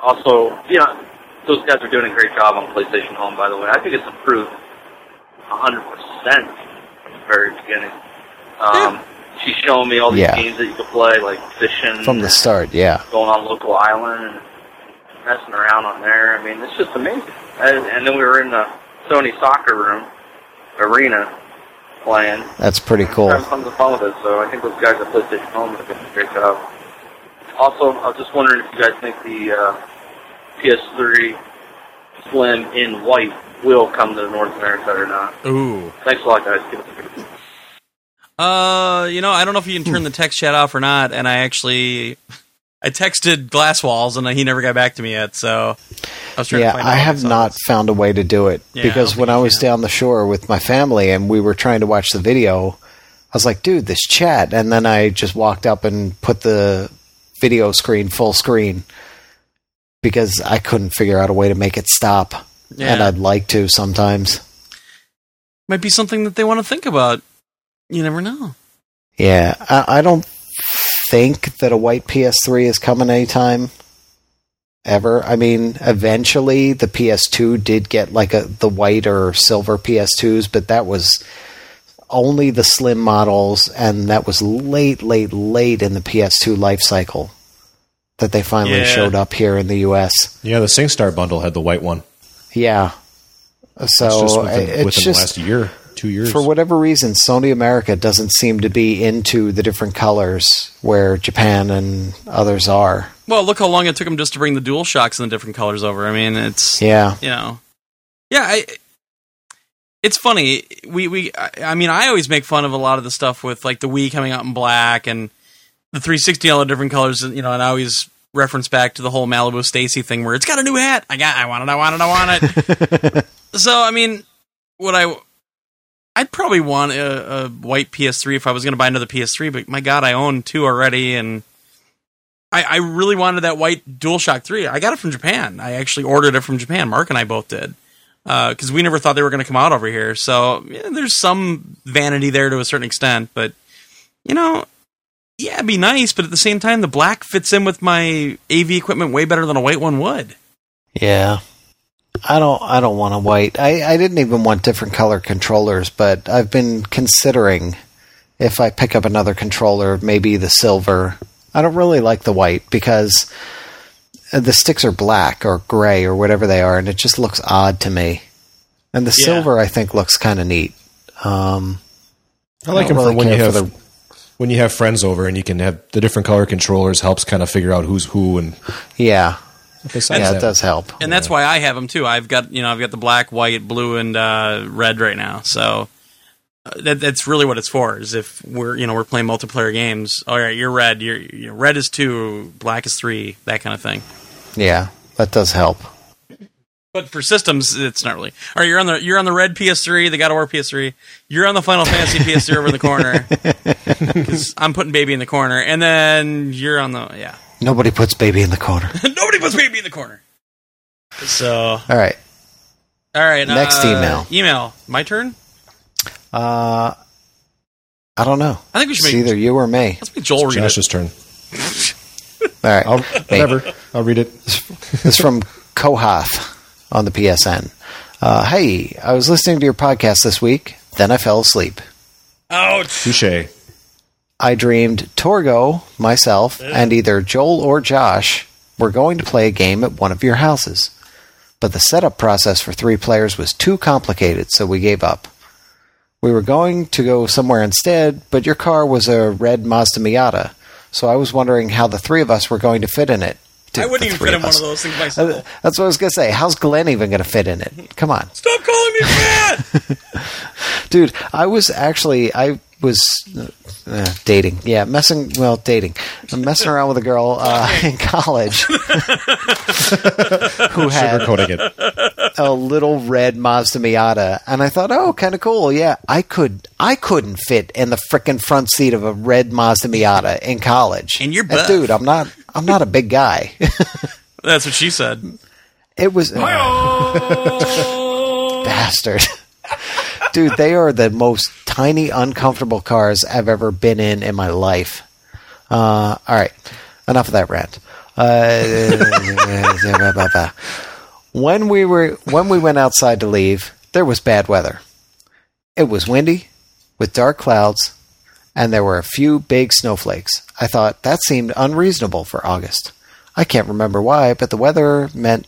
Speaker 6: also, you know, those guys are doing a great job on PlayStation Home. By the way, I think it's improved 100 percent from the very beginning. Um, she's showing me all these
Speaker 3: Yeah.
Speaker 6: games that you can play, like fishing
Speaker 3: From the start, yeah.
Speaker 6: going on local island and messing around on there. I mean, it's just amazing. And, and then we were in the Sony soccer room arena playing,
Speaker 3: That's pretty cool.
Speaker 6: having tons of fun with it. So I think those guys at PlayStation Home are doing a great job. Also, I was just wondering if you guys think the uh, PS3 Slim in white will come to North America or not.
Speaker 1: Ooh.
Speaker 6: Thanks a lot, guys. Keep it good.
Speaker 1: Uh, you know, I don't know if you can turn the text chat off or not, and I actually I texted Glass Walls and he never got back to me yet, so I was trying
Speaker 3: Yeah,
Speaker 1: to find out
Speaker 3: I have
Speaker 1: his
Speaker 3: not found a way to do it
Speaker 1: Yeah,
Speaker 3: because
Speaker 1: don't
Speaker 3: when I was
Speaker 1: can.
Speaker 3: down the shore with my family and we were trying to watch the video, I was like, dude, this chat. And then I just walked up and put the video screen full screen because I couldn't figure out a way to make it stop.
Speaker 1: Yeah.
Speaker 3: And I'd like to sometimes.
Speaker 1: Might be something that they want to think about. You never know.
Speaker 3: Yeah, I, I don't think that a white PS3 is coming anytime ever. I mean, eventually the PS2 did get like a the white or silver PS2s, but that was only the slim models, and that was late, late, late in the PS2 life cycle that they finally
Speaker 1: Yeah.
Speaker 3: showed up here in the US.
Speaker 2: Yeah, the SingStar bundle had the white one.
Speaker 3: Yeah. so It's
Speaker 2: just within,
Speaker 3: it's
Speaker 2: within
Speaker 3: just
Speaker 2: the last year, two years.
Speaker 3: for whatever reason, Sony America doesn't seem to be into the different colors where Japan and others are.
Speaker 1: Well, look how long it took them just to bring the dual shocks in the different colors over. I mean, it's
Speaker 3: Yeah.
Speaker 1: you know, yeah. I, it's funny. We we. I I mean, I always make fun of a lot of the stuff with like the Wii coming out in black and the 360 all the different colors. You know, and I always reference back to the whole Malibu Stacy thing where it's got a new hat. I got. I want it. I want it. I want it. so I mean, what I. I'd probably want a, a white PS3 if I was going to buy another PS3, but my God, I own two already, and I, I really wanted that white DualShock 3. I got it from Japan. I actually ordered it from Japan. Mark and I both did. Uh, because we never thought they were going to come out over here. So yeah, there's some vanity there to a certain extent. But, you know, yeah, it'd be nice. But at the same time, the black fits in with my AV equipment way better than a white one would.
Speaker 3: Yeah. I don't I don't want a white. I, I didn't even want different color controllers, but I've been considering if I pick up another controller, maybe the silver. I don't really like the white because uh, the sticks are black or gray or whatever they are, and it just looks odd to me. And the
Speaker 1: Yeah.
Speaker 3: silver, I think, looks kind of neat. Um,
Speaker 2: I like
Speaker 3: don't
Speaker 2: them
Speaker 3: really
Speaker 2: for when you have
Speaker 3: for
Speaker 2: when you have friends over and you can have the different color controllers helps kind of figure out who's who and
Speaker 3: yeah,
Speaker 2: besides
Speaker 3: yeah,
Speaker 2: that,
Speaker 3: it does help.
Speaker 1: And that's why I have them too. I've got you know I've got the black, white, blue, and uh, red right now. So uh, that, that's really what it's for. Is if we're you know we're playing multiplayer games. All right, you're red. You're, you're red is two, black is three, that kind of thing.
Speaker 3: Yeah, that does help.
Speaker 1: But for systems, it's not really. All right, you're on the you're on the red PS3, the God of War PS3. You're on the Final Fantasy PS3 over in the corner. 'Cause I'm putting baby in the corner, and then you're on the yeah.
Speaker 3: Nobody puts baby in the corner.
Speaker 1: Nobody puts baby in the corner. So
Speaker 3: All right.
Speaker 1: all right,
Speaker 3: Next
Speaker 1: uh,
Speaker 3: email.
Speaker 1: Email. My turn.
Speaker 3: Uh, I don't know.
Speaker 1: I think we should
Speaker 3: It's
Speaker 1: make
Speaker 3: either you or me.
Speaker 1: let's make Joel read it.
Speaker 2: Josh's turn.
Speaker 3: All right.
Speaker 2: I'll, whatever. I'll read it.
Speaker 3: It's from Kohath on the PSN. Uh, hey, I was listening to your podcast this week. Then I fell asleep.
Speaker 1: Ouch.
Speaker 2: Touche.
Speaker 3: I dreamed Torgo, myself, and either Joel or Josh were going to play a game at one of your houses. But the setup process for three players was too complicated, so we gave up. We were going to go somewhere instead, but your car was a red Mazda Miata, so I was wondering how the three of us were going to fit in it.
Speaker 1: I wouldn't even fit in one of those things
Speaker 3: Uh,
Speaker 1: myself.
Speaker 3: That's what I was going to say. How's Glenn even going to fit in it? Come on.
Speaker 1: Stop calling me fat.
Speaker 3: Dude, I was actually I was uh, uh, dating. Yeah, messing. Well, dating. I'm messing around with a girl uh, in college who had
Speaker 2: Sugarcoating it.
Speaker 3: a little red Mazda Miata, and I thought, oh, kind of cool. Yeah, I could. I couldn't fit in the frickin' front seat of a red Mazda Miata in college.
Speaker 1: And you're
Speaker 3: And,
Speaker 1: buff.
Speaker 3: dude. I'm not. I'm not a big guy.
Speaker 1: That's what she said.
Speaker 3: it was. bastard. Dude, they are the most tiny, uncomfortable cars I've ever been in in my life. Uh, all right, enough of that rant. Uh, when we were when we went outside to leave, there was bad weather. It was windy, with dark clouds, and there were a few big snowflakes. I thought that seemed unreasonable for August. I can't remember why, but the weather meant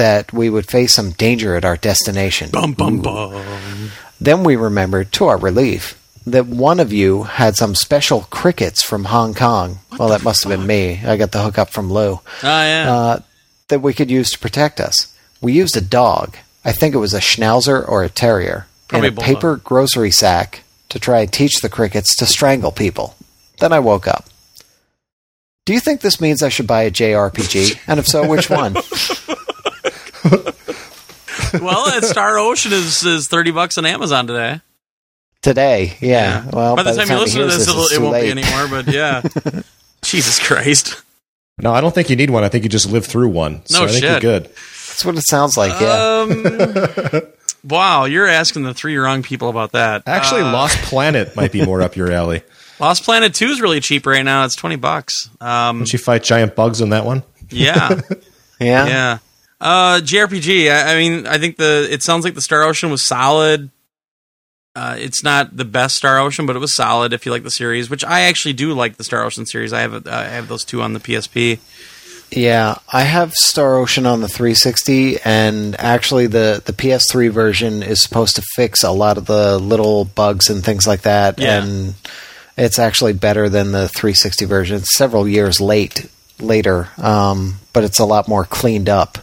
Speaker 3: that we would face some danger at our destination.
Speaker 1: Bum bum bum.
Speaker 3: Then we remembered, to our relief, that one of you had some special crickets from Hong Kong. well, that must have been me. I got the hookup from Lou.
Speaker 1: Oh yeah.
Speaker 3: Uh, that we could use to protect us. We used a dog. I think it was a schnauzer or a terrier.
Speaker 1: Probably
Speaker 3: in a
Speaker 1: bulldog.
Speaker 3: paper grocery sack to try and teach the crickets to strangle people. Then I woke up. Do you think this means I should buy a JRPG? And if so, which one?
Speaker 1: well, Star Ocean is is thirty bucks on Amazon today.
Speaker 3: Today, yeah. Well,
Speaker 1: by the time you listen to
Speaker 3: hears
Speaker 1: this, it'll, it won't
Speaker 3: late.
Speaker 1: be anymore. But yeah, Jesus Christ.
Speaker 2: No, I don't think you need one. I think you just live through one. So
Speaker 1: No
Speaker 2: I think
Speaker 1: shit.
Speaker 2: you're good.
Speaker 3: That's what it sounds like. Yeah.
Speaker 1: Um, wow, you're asking the three wrong people about that.
Speaker 2: Actually,
Speaker 1: Uh,
Speaker 2: Lost Planet might be more up your alley.
Speaker 1: Lost Planet Two is really cheap right now. It's twenty bucks. Um,
Speaker 2: Did you fight giant bugs in that one?
Speaker 1: yeah,
Speaker 3: yeah.
Speaker 1: yeah. Uh, JRPG. I, I mean, I think the it sounds like the Star Ocean was solid. Uh, it's not the best Star Ocean, but it was solid if you like the series, which I actually do like the Star Ocean series. I have uh, I have those two on the PSP.
Speaker 3: Yeah, I have Star Ocean on the 360, and actually the the PS3 version is supposed to fix a lot of the little bugs and things like that,
Speaker 1: Yeah.
Speaker 3: and it's actually better than the 360 version. It's several years late later, um, but it's a lot more cleaned up,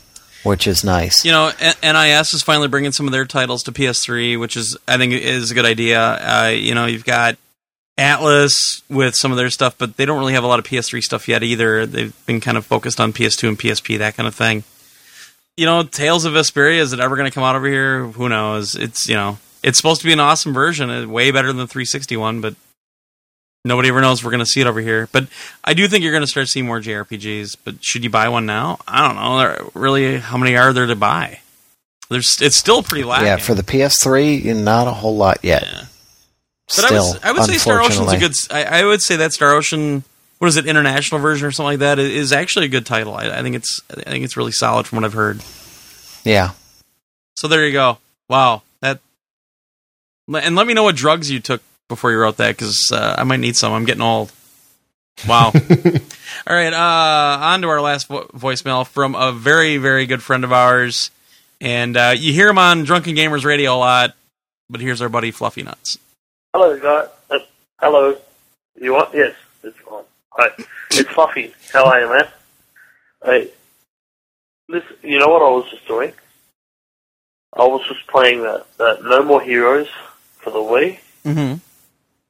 Speaker 3: which is nice.
Speaker 1: You know, NIS is finally bringing some of their titles to PS3, which is I think is a good idea. Uh, you know, you've got Atlus with some of their stuff, but they don't really have a lot of PS3 stuff yet either. They've been kind of focused on PS2 and PSP, that kind of thing. You know, Tales of Vesperia is it ever going to come out over here? Who knows? It's you know, it's supposed to be an awesome version, uh, way better than the 360 one, but nobody ever knows we're going to see it over here. But I do think you're going to start seeing more JRPGs. But should you buy one now? I don't know. There- Really, how many are there to buy? There's, it's still pretty lacking.
Speaker 3: yeah, for the PS3, not a whole lot yet.
Speaker 1: Yeah. But
Speaker 3: Still,
Speaker 1: I would, I would say Star Ocean's a good. I, would say that Star Ocean, what is it, international version or something like that, is actually a good title. I, I think it's, I think it's really solid from what I've heard.
Speaker 3: Yeah.
Speaker 1: So there you go. Wow, that. And let me know what drugs you took before you wrote that, because uh, I might need some. I'm getting old. Wow. All right, uh, on to our last vo- voicemail from a very, very good friend of ours, and uh, you hear him on Drunken Gamers Radio a lot. But here's our buddy Fluffy Nuts.
Speaker 7: Hello, guys. Uh, hello. You want? Yes, it's on. Hi. It's Fluffy. How are you, man? Hey, listen, you know what I was just doing? I was just playing that, that No More Heroes for the Wii,
Speaker 1: Mm-hmm.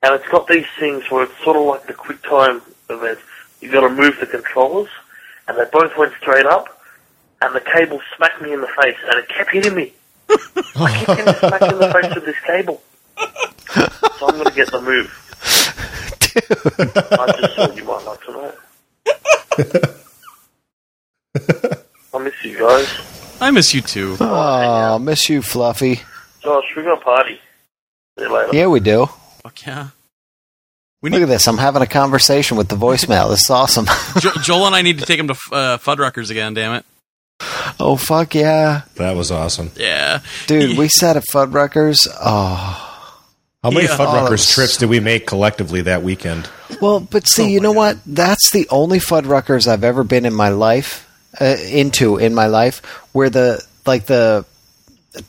Speaker 7: And it's got these things where it's sort of like the quick time event. You've got to move the controllers, and they both went straight up, and the cable smacked me in the face, and it kept hitting me. I keep getting smacked in the face with this cable. So I'm going to get the move. I just thought you might like to know. I miss you guys.
Speaker 1: I miss you too.
Speaker 3: Oh, miss you, Fluffy.
Speaker 7: Josh, we're going to party. See you later.
Speaker 3: Yeah, we do.
Speaker 1: Fuck yeah. We
Speaker 3: Look
Speaker 1: need
Speaker 3: at this. I'm having a conversation with the voicemail. This is awesome.
Speaker 1: jo- Joel and I need to take him to uh, Fuddruckers again. Damn it.
Speaker 3: oh, fuck yeah.
Speaker 2: That was awesome.
Speaker 1: Yeah,
Speaker 3: Dude, we sat at Fuddruckers. Oh.
Speaker 2: How many
Speaker 1: Yeah.
Speaker 2: Fuddruckers
Speaker 3: Oh,
Speaker 2: trips did we make collectively that weekend?
Speaker 3: Well, but see, you know what? That's the only Fuddruckers I've ever been in my life, uh, into in my life, where the, like the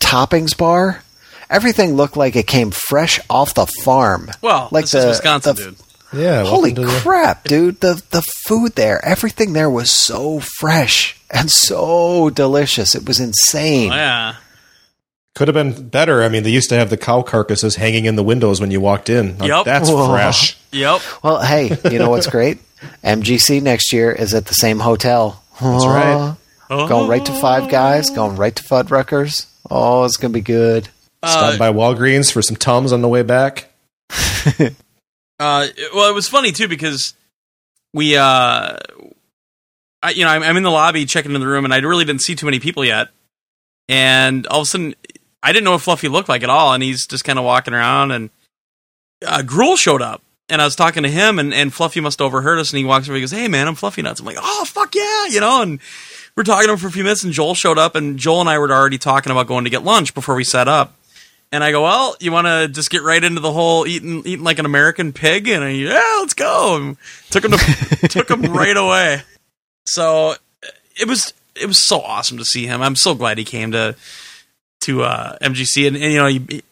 Speaker 3: toppings bar, everything looked like it came fresh off the farm.
Speaker 1: Well,
Speaker 3: like
Speaker 1: this is Wisconsin,
Speaker 3: the-
Speaker 1: dude.
Speaker 2: Yeah.
Speaker 3: Holy
Speaker 2: welcome to the-
Speaker 3: crap, dude! The the food there, everything there was so fresh and so delicious. It was insane.
Speaker 1: Oh, yeah.
Speaker 2: Could have been better. I mean, they used to have the cow carcasses hanging in the windows when you walked in. Now,
Speaker 1: Yep.
Speaker 2: That's
Speaker 3: Whoa.
Speaker 2: fresh.
Speaker 1: Yep.
Speaker 3: Well, hey, you know what's great? MGC next year is at the same hotel.
Speaker 2: That's right.
Speaker 3: Going right to Five Guys, going right to Fuddruckers. Oh, it's gonna be good.
Speaker 1: Uh,
Speaker 2: Stopped by Walgreens for some Tums on the way back.
Speaker 1: Uh, well, it was funny too because we, uh, I, you know, I'm, I'm in the lobby checking in the room, and I really didn't see too many people yet. And all of a sudden, I didn't know what Fluffy looked like at all, and he's just kind of walking around, and uh, Gruel showed up, and I was talking to him, and, and Fluffy must have overheard us, and he walks over, and he goes, "Hey, man, I'm Fluffy Nuts." I'm like, "Oh, fuck yeah," you know, and we're talking to him for a few minutes, and Joel showed up, and Joel and I were already talking about going to get lunch before we set up. And I go, well, you want to just get right into the whole eating, eating like an American pig? And I, yeah, let's go. And took him to, took him right away. So it was, it was so awesome to see him. I'm so glad he came to, to uh, MGC. And, and you know, he,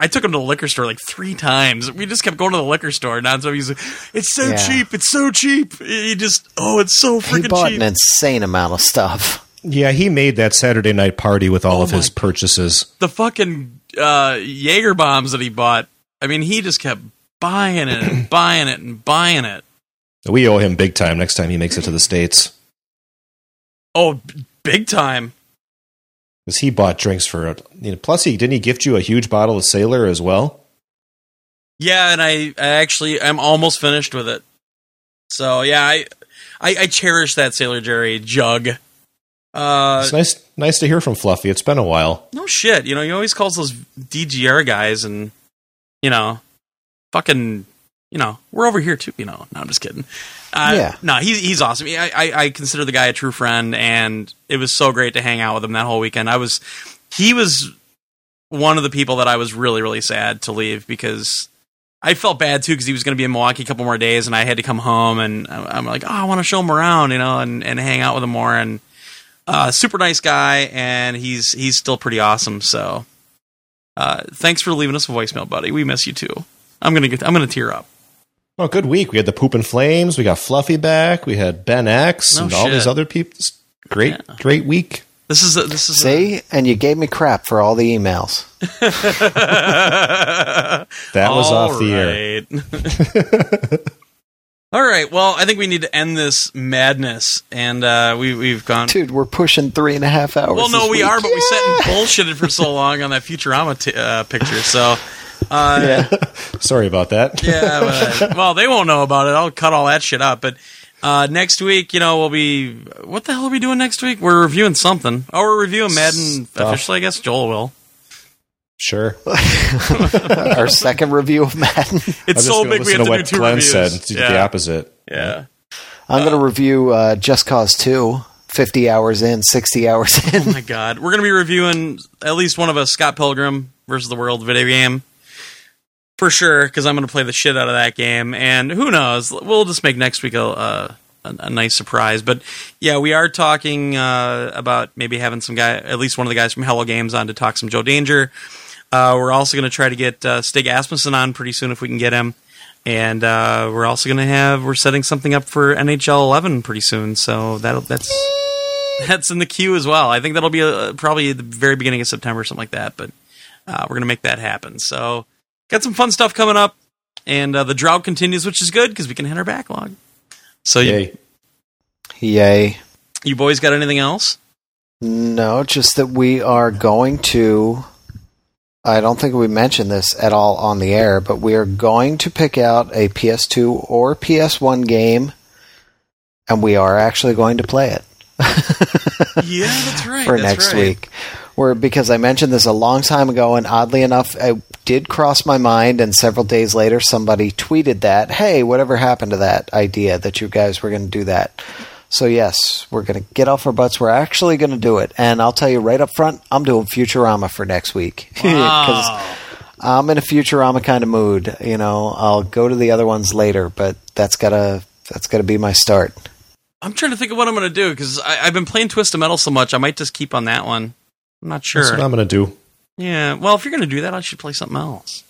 Speaker 1: I took him to the liquor store like three times. We just kept going to the liquor store. And so he's like, it's so
Speaker 3: Yeah.
Speaker 1: cheap. It's so cheap. He just, oh, it's so freaking cheap.
Speaker 3: He bought
Speaker 1: cheap.
Speaker 3: an insane amount of stuff.
Speaker 2: Yeah, he made that Saturday night party with all
Speaker 1: Oh
Speaker 2: of his purchases.
Speaker 1: the fucking uh, Jaeger bombs that he bought. I mean, he just kept buying it and buying it and buying it.
Speaker 2: We owe him big time next time he makes it to the States.
Speaker 1: Oh, big time.
Speaker 2: Because he bought drinks for, it. you know, plus he didn't he gift you a huge bottle of Sailor as well?
Speaker 1: Yeah, and I, I actually I'm almost finished with it. So yeah, I I, I cherish that Sailor Jerry jug. Uh,
Speaker 2: it's nice, nice to hear from Fluffy. It's been a while.
Speaker 1: no shit, you know, he always calls those DGR guys, and you know, fucking, you know, we're over here too. You know, no, I'm just kidding. Uh,
Speaker 3: Yeah.
Speaker 1: no, he's he's awesome. I, I I consider the guy a true friend, and it was so great to hang out with him that whole weekend. I was, he was one of the people that I was really really sad to leave because I felt bad too because he was going to be in Milwaukee a couple more days, and I had to come home, and I'm like, oh, I want to show him around, you know, and and hang out with him more, and uh, super nice guy, and he's he's still pretty awesome. So, uh, thanks for leaving us a voicemail, buddy. We miss you too. I'm gonna get I'm gonna tear up.
Speaker 2: Oh, good week. We had the Poop and Flames. We got Fluffy back. We had Ben X
Speaker 1: No
Speaker 2: and all these other people. Great,
Speaker 1: Yeah.
Speaker 2: great week.
Speaker 1: This is a, this is
Speaker 3: See, and you gave me crap for all the emails.
Speaker 1: that
Speaker 2: That was off the air.
Speaker 1: All right. Well, I think we need to end this madness, and uh, we we've gone.
Speaker 3: Dude, we're pushing three and a half hours.
Speaker 1: Well, no,
Speaker 3: this
Speaker 1: we
Speaker 3: week.
Speaker 1: are, but we sat and bullshitted for so long on that Futurama t- uh, picture. So, uh, yeah.
Speaker 2: Sorry about that.
Speaker 1: but, well, they won't know about it. I'll cut all that shit up. But uh, next week, you know, we'll be. What the hell are we doing next week? We're reviewing something. Oh, we're reviewing Madden
Speaker 2: Stuff.
Speaker 1: officially. I guess Joel will.
Speaker 2: Sure.
Speaker 3: Our second review of Madden.
Speaker 2: I
Speaker 1: It's so
Speaker 2: just gonna
Speaker 1: big we have to
Speaker 2: to
Speaker 1: do
Speaker 2: what
Speaker 1: two
Speaker 2: Glenn
Speaker 1: reviews.
Speaker 2: said. and
Speaker 1: yeah.
Speaker 2: The opposite.
Speaker 1: yeah.
Speaker 3: I'm going to review uh, Just Cause 2, 50 hours in, 60 hours in.
Speaker 1: Oh my god, we're gonna be reviewing at least one of us, Scott Pilgrim versus the World video game, for sure. Because I'm gonna play the shit out of that game, and who knows, we'll just make next week a a, a, a nice surprise. But yeah, we are talking uh, about maybe having some guy, at least one of the guys from Hello Games, on to talk some Joe Danger. Uh, we're also going to try to get uh, Stig Asmussen on pretty soon if we can get him. And uh, we're also going to have we're setting something up for NHL 11 pretty soon, so that that's that's in the queue as well. I think that'll be uh probably the very beginning of September, or something like that. But uh, we're going to make that happen. So got some fun stuff coming up, and uh, the drought continues, which is good because we can hit our backlog. So you,
Speaker 2: Yay.
Speaker 3: Yay.
Speaker 1: you boys got anything else?
Speaker 3: No, just that we are going to. I don't think we mentioned this at all on the air, but we are going to pick out a PS2 or PS1 game, and we are actually going to play it.
Speaker 1: Yeah, that's right.
Speaker 3: for
Speaker 1: that's
Speaker 3: next
Speaker 1: right.
Speaker 3: week. Where because I mentioned this a long time ago, and oddly enough, I did cross my mind, and several days later, somebody tweeted that, "Hey, whatever happened to that idea that you guys were going to do that?" So yes, we're going to get off our butts. We're actually going to do it, and I'll tell you right up front, I'm doing Futurama for next week because
Speaker 1: Wow.
Speaker 3: I'm in a Futurama kind of mood. You know, I'll go to the other ones later, but that's gotta that's gotta be my start.
Speaker 1: I'm trying to think of what I'm going to do because I've been playing Twisted Metal so much. I might just keep on that one. I'm not sure.
Speaker 2: That's what I'm going to do.
Speaker 1: yeah. Well, if you're going to do that, I should play something else.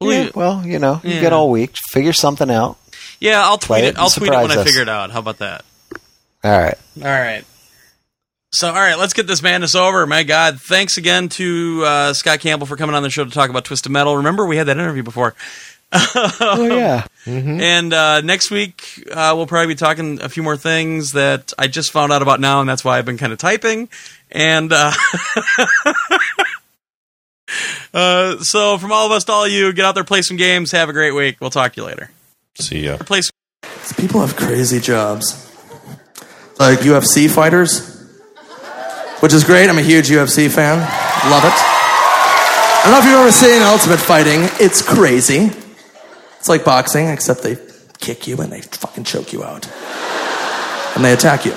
Speaker 1: Well,
Speaker 3: Yeah,
Speaker 1: you-
Speaker 3: well, you know, you
Speaker 1: Yeah.
Speaker 3: get all week, figure something out.
Speaker 1: yeah, I'll tweet
Speaker 3: it
Speaker 1: it. I'll tweet it when
Speaker 3: surprise
Speaker 1: I figure it out. How about that?
Speaker 3: All right.
Speaker 1: All right. So, all right, let's get this madness over. My God, thanks again to uh, Scott Campbell for coming on the show to talk about Twisted Metal. Remember, we had that interview before.
Speaker 3: Oh yeah.
Speaker 1: And uh, next week, uh, we'll probably be talking a few more things that I just found out about now, and that's why I've been kind of typing. And uh, uh, so, from all of us to all of you, get out there, play some games, have a great week. We'll talk to you later.
Speaker 2: See ya.
Speaker 1: Play some-
Speaker 8: People have crazy jobs. Like UFC fighters, which is great. I'm a huge UFC fan. Love it. I don't know if you've ever seen Ultimate Fighting. It's crazy. It's like boxing, except they kick you and they fucking choke you out. And they attack you.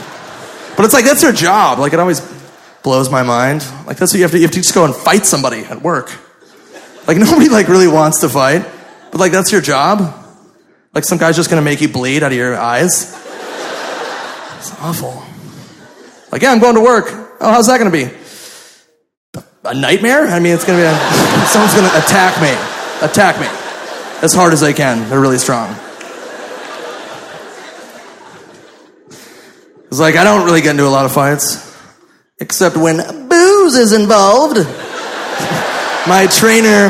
Speaker 8: But it's like, that's their job. Like, it always blows my mind. Like, that's what you have to, you have to just go and fight somebody at work. Like, nobody, like, really wants to fight. But, like, that's your job. Like some guy's just gonna make you bleed out of your eyes. It's awful. Like, yeah, I'm going to work. Oh, how's that gonna be? A nightmare? I mean, it's gonna be a, someone's gonna attack me. Attack me. As hard as they can. They're really strong. It's like, I don't really get into a lot of fights. Except when booze is involved. My trainer,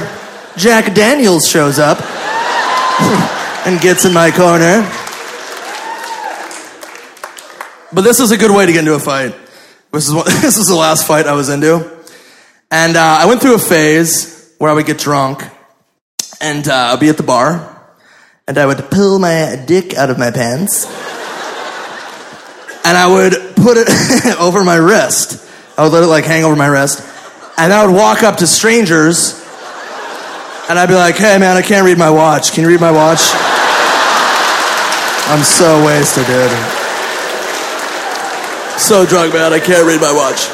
Speaker 8: Jack Daniels, shows up and gets in my corner. But this is a good way to get into a fight. This is, what, this is the last fight I was into. And uh, I went through a phase where I would get drunk and uh, I'd be at the bar and I would pull my dick out of my pants and I would put it over my wrist. I would let it like hang over my wrist. And I would walk up to strangers and I'd be like, hey man, I can't read my watch. Can you read my watch? I'm so wasted, dude. So drunk, man, I can't read my watch.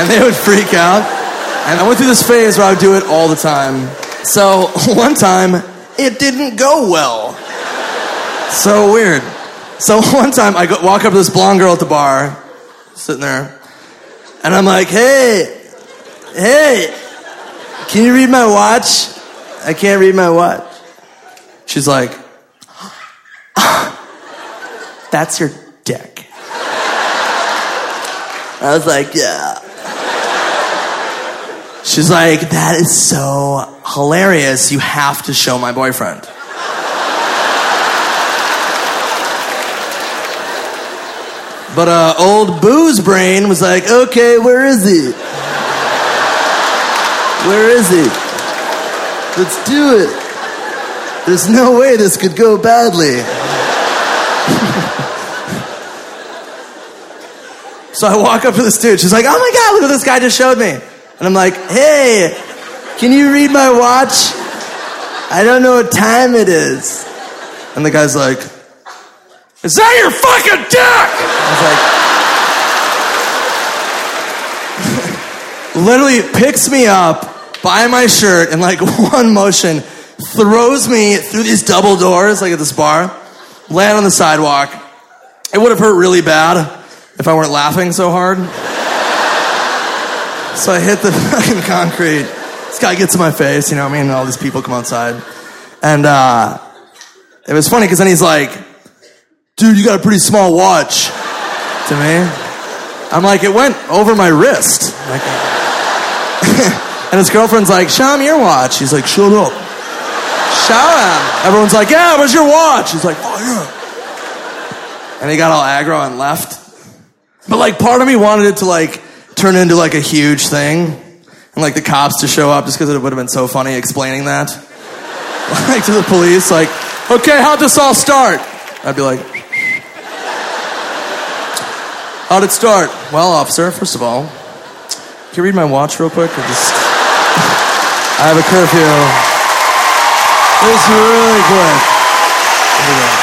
Speaker 8: And they would freak out. And I went through this phase where I would do it all the time. So one time, it didn't go well. So weird. So one time, I walk up to this blonde girl at the bar, sitting there, and I'm like, hey, hey, can you read my watch? I can't read my watch. She's like, that's your dick. I was like, yeah. She's like, that is so hilarious. You have to show my boyfriend. But uh, old booze brain was like, okay, where is he? Where is he? Let's do it. There's no way this could go badly. so I walk up to this dude. She's like, oh my God, look what this guy just showed me. And I'm like, hey, can you read my watch? I don't know what time it is. And the guy's like, is that your fucking dick? I was like, literally picks me up by my shirt and like one motion throws me through these double doors like at this bar land on the sidewalk it would have hurt really bad if i weren't laughing so hard so i hit the fucking concrete this guy gets in my face you know what i mean all these people come outside and uh it was funny because then he's like dude you got a pretty small watch to me i'm like it went over my wrist like and his girlfriend's like, show him your watch. He's like, shut up. Show him. Everyone's like, yeah, where's your watch? He's like, oh, yeah. And he got all aggro and left. But like, part of me wanted it to like turn into like a huge thing. And like the cops to show up just because it would have been so funny explaining that. like to the police, like, okay, how'd this all start? I'd be like, how'd it start? Well, officer, first of all, can you read my watch real quick? Or just... I have a curfew. It's really quick.